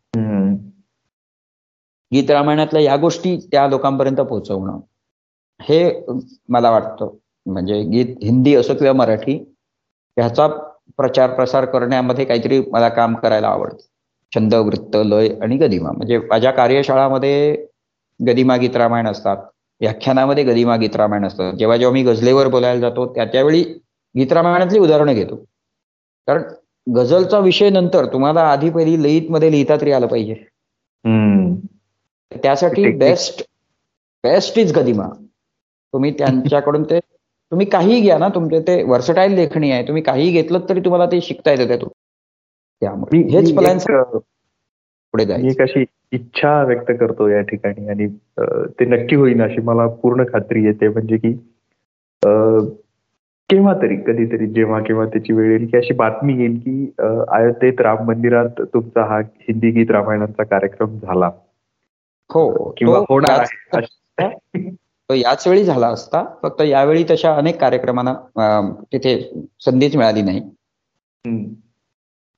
गीत रामायणातल्या या गोष्टी त्या लोकांपर्यंत पोहोचवणं. हे मला वाटतं. म्हणजे गीत हिंदी असो किंवा मराठी ह्याचा प्रचार प्रसार करण्यामध्ये काहीतरी मला काम करायला आवडतं. छंद वृत्त लय आणि गदिमा. म्हणजे माझ्या कार्यशाळामध्ये गदिमा गीत रामायण असतात. व्याख्यानामध्ये गदिमा गीत रामायण असतात जेव्हा जेव्हा मी गझलेवर बोलायला जातो त्या त्यावेळी गीत रामायणातली उदाहरणं घेतो. कारण गझलचा विषय नंतर तुम्हाला आधी पहिली लईत मध्ये लिहिता तरी आलं पाहिजे. त्यासाठी बेस्ट बेस्ट इज गदिमा. तुम्ही त्यांच्याकडून ते तुम्ही काही घ्या ना तुमचे ते वर्सटाईल लेखणी आहे. तुम्ही काही घेतलं तरी तुम्हाला ते शिकता येतं त्यातून. त्यामुळे हेच प्लॅन पुढे जाईल एक अशी इच्छा व्यक्त करतो या ठिकाणी आणि ते नक्की होईन अशी मला पूर्ण खात्री येते. म्हणजे की केव्हा तरी कधीतरी जेव्हा केव्हा त्याची वेळ येईल की अशी बातमी येईल की अयोध्येत राम मंदिरात तुमचा हा हिंदी गीत रामायणाचा कार्यक्रम झाला. हो किंवा होणार तो याच वेळी झाला असता फक्त यावेळी तशा अनेक कार्यक्रमांना तिथे संधीच मिळाली नाही.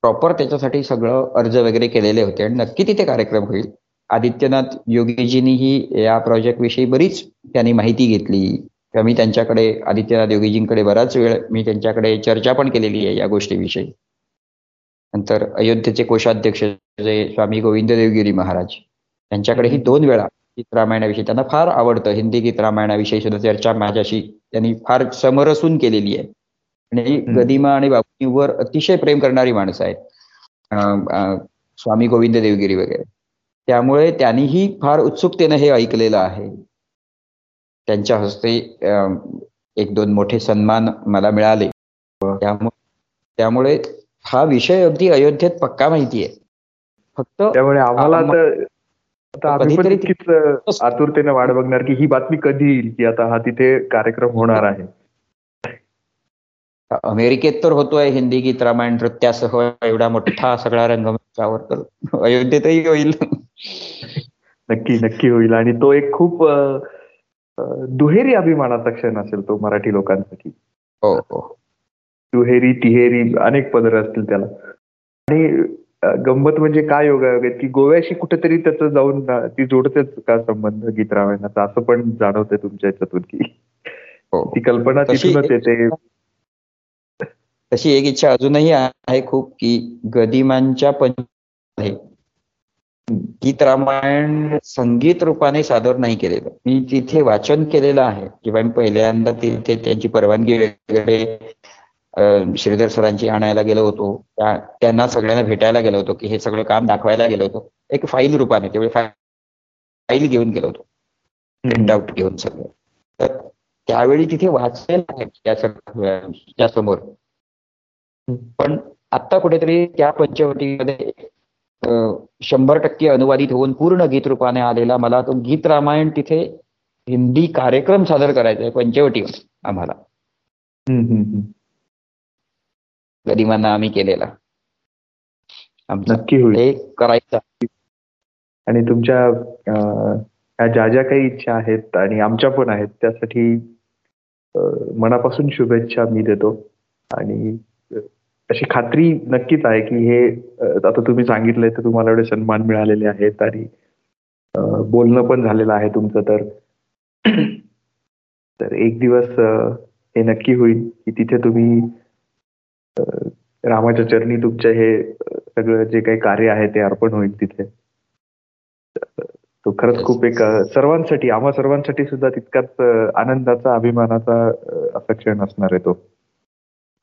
प्रॉपर त्याच्यासाठी सगळं अर्ज वगैरे केलेले होते आणि नक्की तिथे कार्यक्रम होईल. आदित्यनाथ योगीजींनीही या प्रोजेक्ट विषयी बरीच त्यांनी माहिती घेतली. किंवा मी त्यांच्याकडे आदित्यनाथ योगीजींकडे बराच वेळ मी त्यांच्याकडे चर्चा पण केलेली आहे या गोष्टीविषयी. नंतर अयोध्येचे कोषाध्यक्ष जे स्वामी गोविंद देवगिरी महाराज त्यांच्याकडेही दोन वेळा गीत रामायणाविषयी त्यांना फार आवडतं. हिंदी गीत रामायणाविषयी सुद्धा चर्चा माझ्याशी त्यांनी फार समरसून केलेली आहे. आणि गदिमा आणि बाबूंवर अतिशय प्रेम करणारी माणसं आहेत. स्वामी गोविंद देवगिरी वगैरे. त्यामुळे त्यांनीही फार उत्सुकतेनं हे ऐकलेलं आहे. त्यांच्या हस्ते एक दोन मोठे सन्मान मला मिळाले. त्यामुळे हा विषय अगदी अयोध्येत पक्का माहिती आहे. फक्त त्यामुळे आम्हाला आतुरतेने वाट बघणार की ही बातमी कधी येईल की आता हा तिथे कार्यक्रम होणार आहे. अमेरिकेत तर होतोय हिंदी गीत रामायण नृत्यासह एवढा मोठा सगळा रंगमंचावर तर अयोध्येतही होईल. नक्की नक्की होईल. आणि तो एक खूप दुहेरी अभिमानाचा क्षण असेल तो मराठी लोकांसाठी. हो हो. दुहेरी तिहेरी अनेक पदर असतील त्याला. आणि गंमत म्हणजे काय योगा की गोव्याशी कुठेतरी त्याचं जाऊन ती जोडतेच का संबंध गीत रामायणाचा? असं पण जाणवतंय तुमच्या याच्यातून की. हो. ती कल्पना तिथूनच येते. तशी एक इच्छा अजूनही आहे खूप की गदिमांच्या पंच गीत रामायण संगीत रूपाने सादर नाही केलेलं. मी तिथे वाचन केलेलं आहे. किंवा मी पहिल्यांदा तिथे त्यांची परवानगी वगैरे श्रीधर सरांची आणायला गेलो होतो. त्यांना सगळ्यांना भेटायला गेलो होतो की हे सगळं काम दाखवायला गेलो होतो. एक फाईल रूपाने तेवढे फाईल घेऊन गेलो होतो. प्रिंट आउट घेऊन सगळं. तर त्यावेळी तिथे वाचलेलं आहे त्या समोर. पण आता कुठेतरी त्या पंचवटीमध्ये शंभर टक्के अनुवादित होऊन पूर्ण गीत रूपाने आलेला मला तो गीत रामायण तिथे हिंदी कार्यक्रम सादर करायचा आहे पंचवटीवर आम्हाला. गदिमांना आम्ही केलेला. नक्की होईल. करायचा. आणि तुमच्या ह्या ज्या ज्या काही इच्छा आहेत आणि आमच्या पण आहेत त्यासाठी मनापासून शुभेच्छा मी देतो. आणि अशी खात्री नक्कीच आहे की हे आता तुम्ही सांगितलंय तर तुम्हाला एवढे सन्मान मिळालेले आहेत आणि बोलणं पण झालेलं आहे तुमचं तर. तर एक दिवस हे नक्की होईल की तिथे तुम्ही रामाच्या चरणी तुमचे हे सगळं जे काही कार्य आहे ते अर्पण होईल तिथे. तो खरंच खूप एक सर्वांसाठी आम्हा सर्वांसाठी सुद्धा तितकाच आनंदाचा अभिमानाचा असा क्षण असणार आहे तो.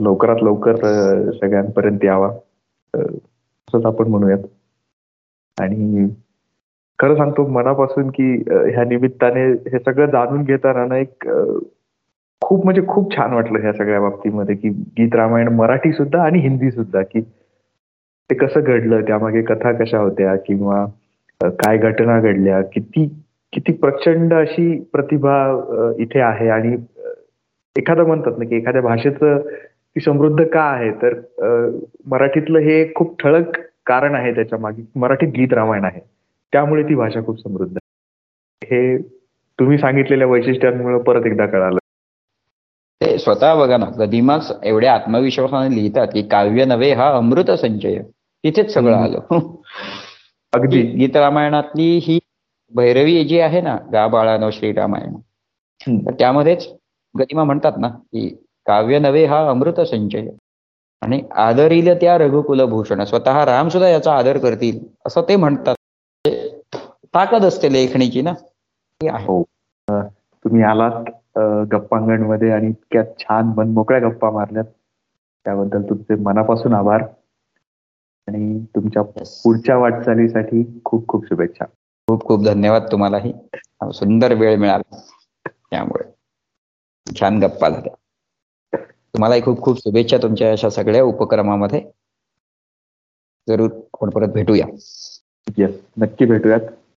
लवकरात लवकर सगळ्यांपर्यंत यावा. असंच आपण म्हणूयात. आणि खरं सांगतो मनापासून की ह्या निमित्ताने हे सगळं जाणून घेताना ना एक खूप म्हणजे खूप छान वाटलं ह्या सगळ्या बाबतीमध्ये की गीत रामायण मराठी सुद्धा आणि हिंदी सुद्धा की ते कसं घडलं त्यामागे कथा कशा होत्या किंवा काय घटना घडल्या किती किती प्रचंड अशी प्रतिभा इथे आहे आणि एखादं म्हणतात ना की एखाद्या भाषेचं ती समृद्ध का आहे? तर मराठीतलं हे खूप ठळक कारण आहे त्याच्यामागे. मराठीत गीत रामायण आहे. त्यामुळे ती भाषा खूप समृद्ध आहे. हे तुम्ही सांगितलेल्या वैशिष्ट्यांमुळे परत एकदा कळालं. ते स्वतः बघा ना गदिमाच एवढ्या आत्मविश्वासाने लिहितात की काव्य नव्हे हा अमृत संचय. तिथेच सगळं आलं. अगदी. गीत रामायणातली ही भैरवी जी आहे ना गा बाळानो श्रीरामायण तर त्यामध्येच गदिमा म्हणतात ना की काव्य नव्हे हा अमृत संचय. आणि आदरील त्या रघुकुलभूषण स्वतः राम सुद्धा याचा आदर करतील असं ते म्हणतात. ताकद असते लेखणीची ना? हो तुम्ही आलात मध्ये आणि इतक्या छान मनमोकळ्या गप्पा मारल्यात. त्याबद्दल तुमचे मनापासून आभार. आणि तुमच्या पुढच्या वाटचालीसाठी खूप खूप शुभेच्छा. खूप खूप धन्यवाद तुम्हालाही. सुंदर वेळ मिळाला त्यामुळे. छान गप्पा झाल्या. तुम्हालाही खूप खूप शुभेच्छा तुमच्या अशा सगळ्या उपक्रमामध्ये. जरूर आपण परत भेटूया. येस नक्की भेटूयात.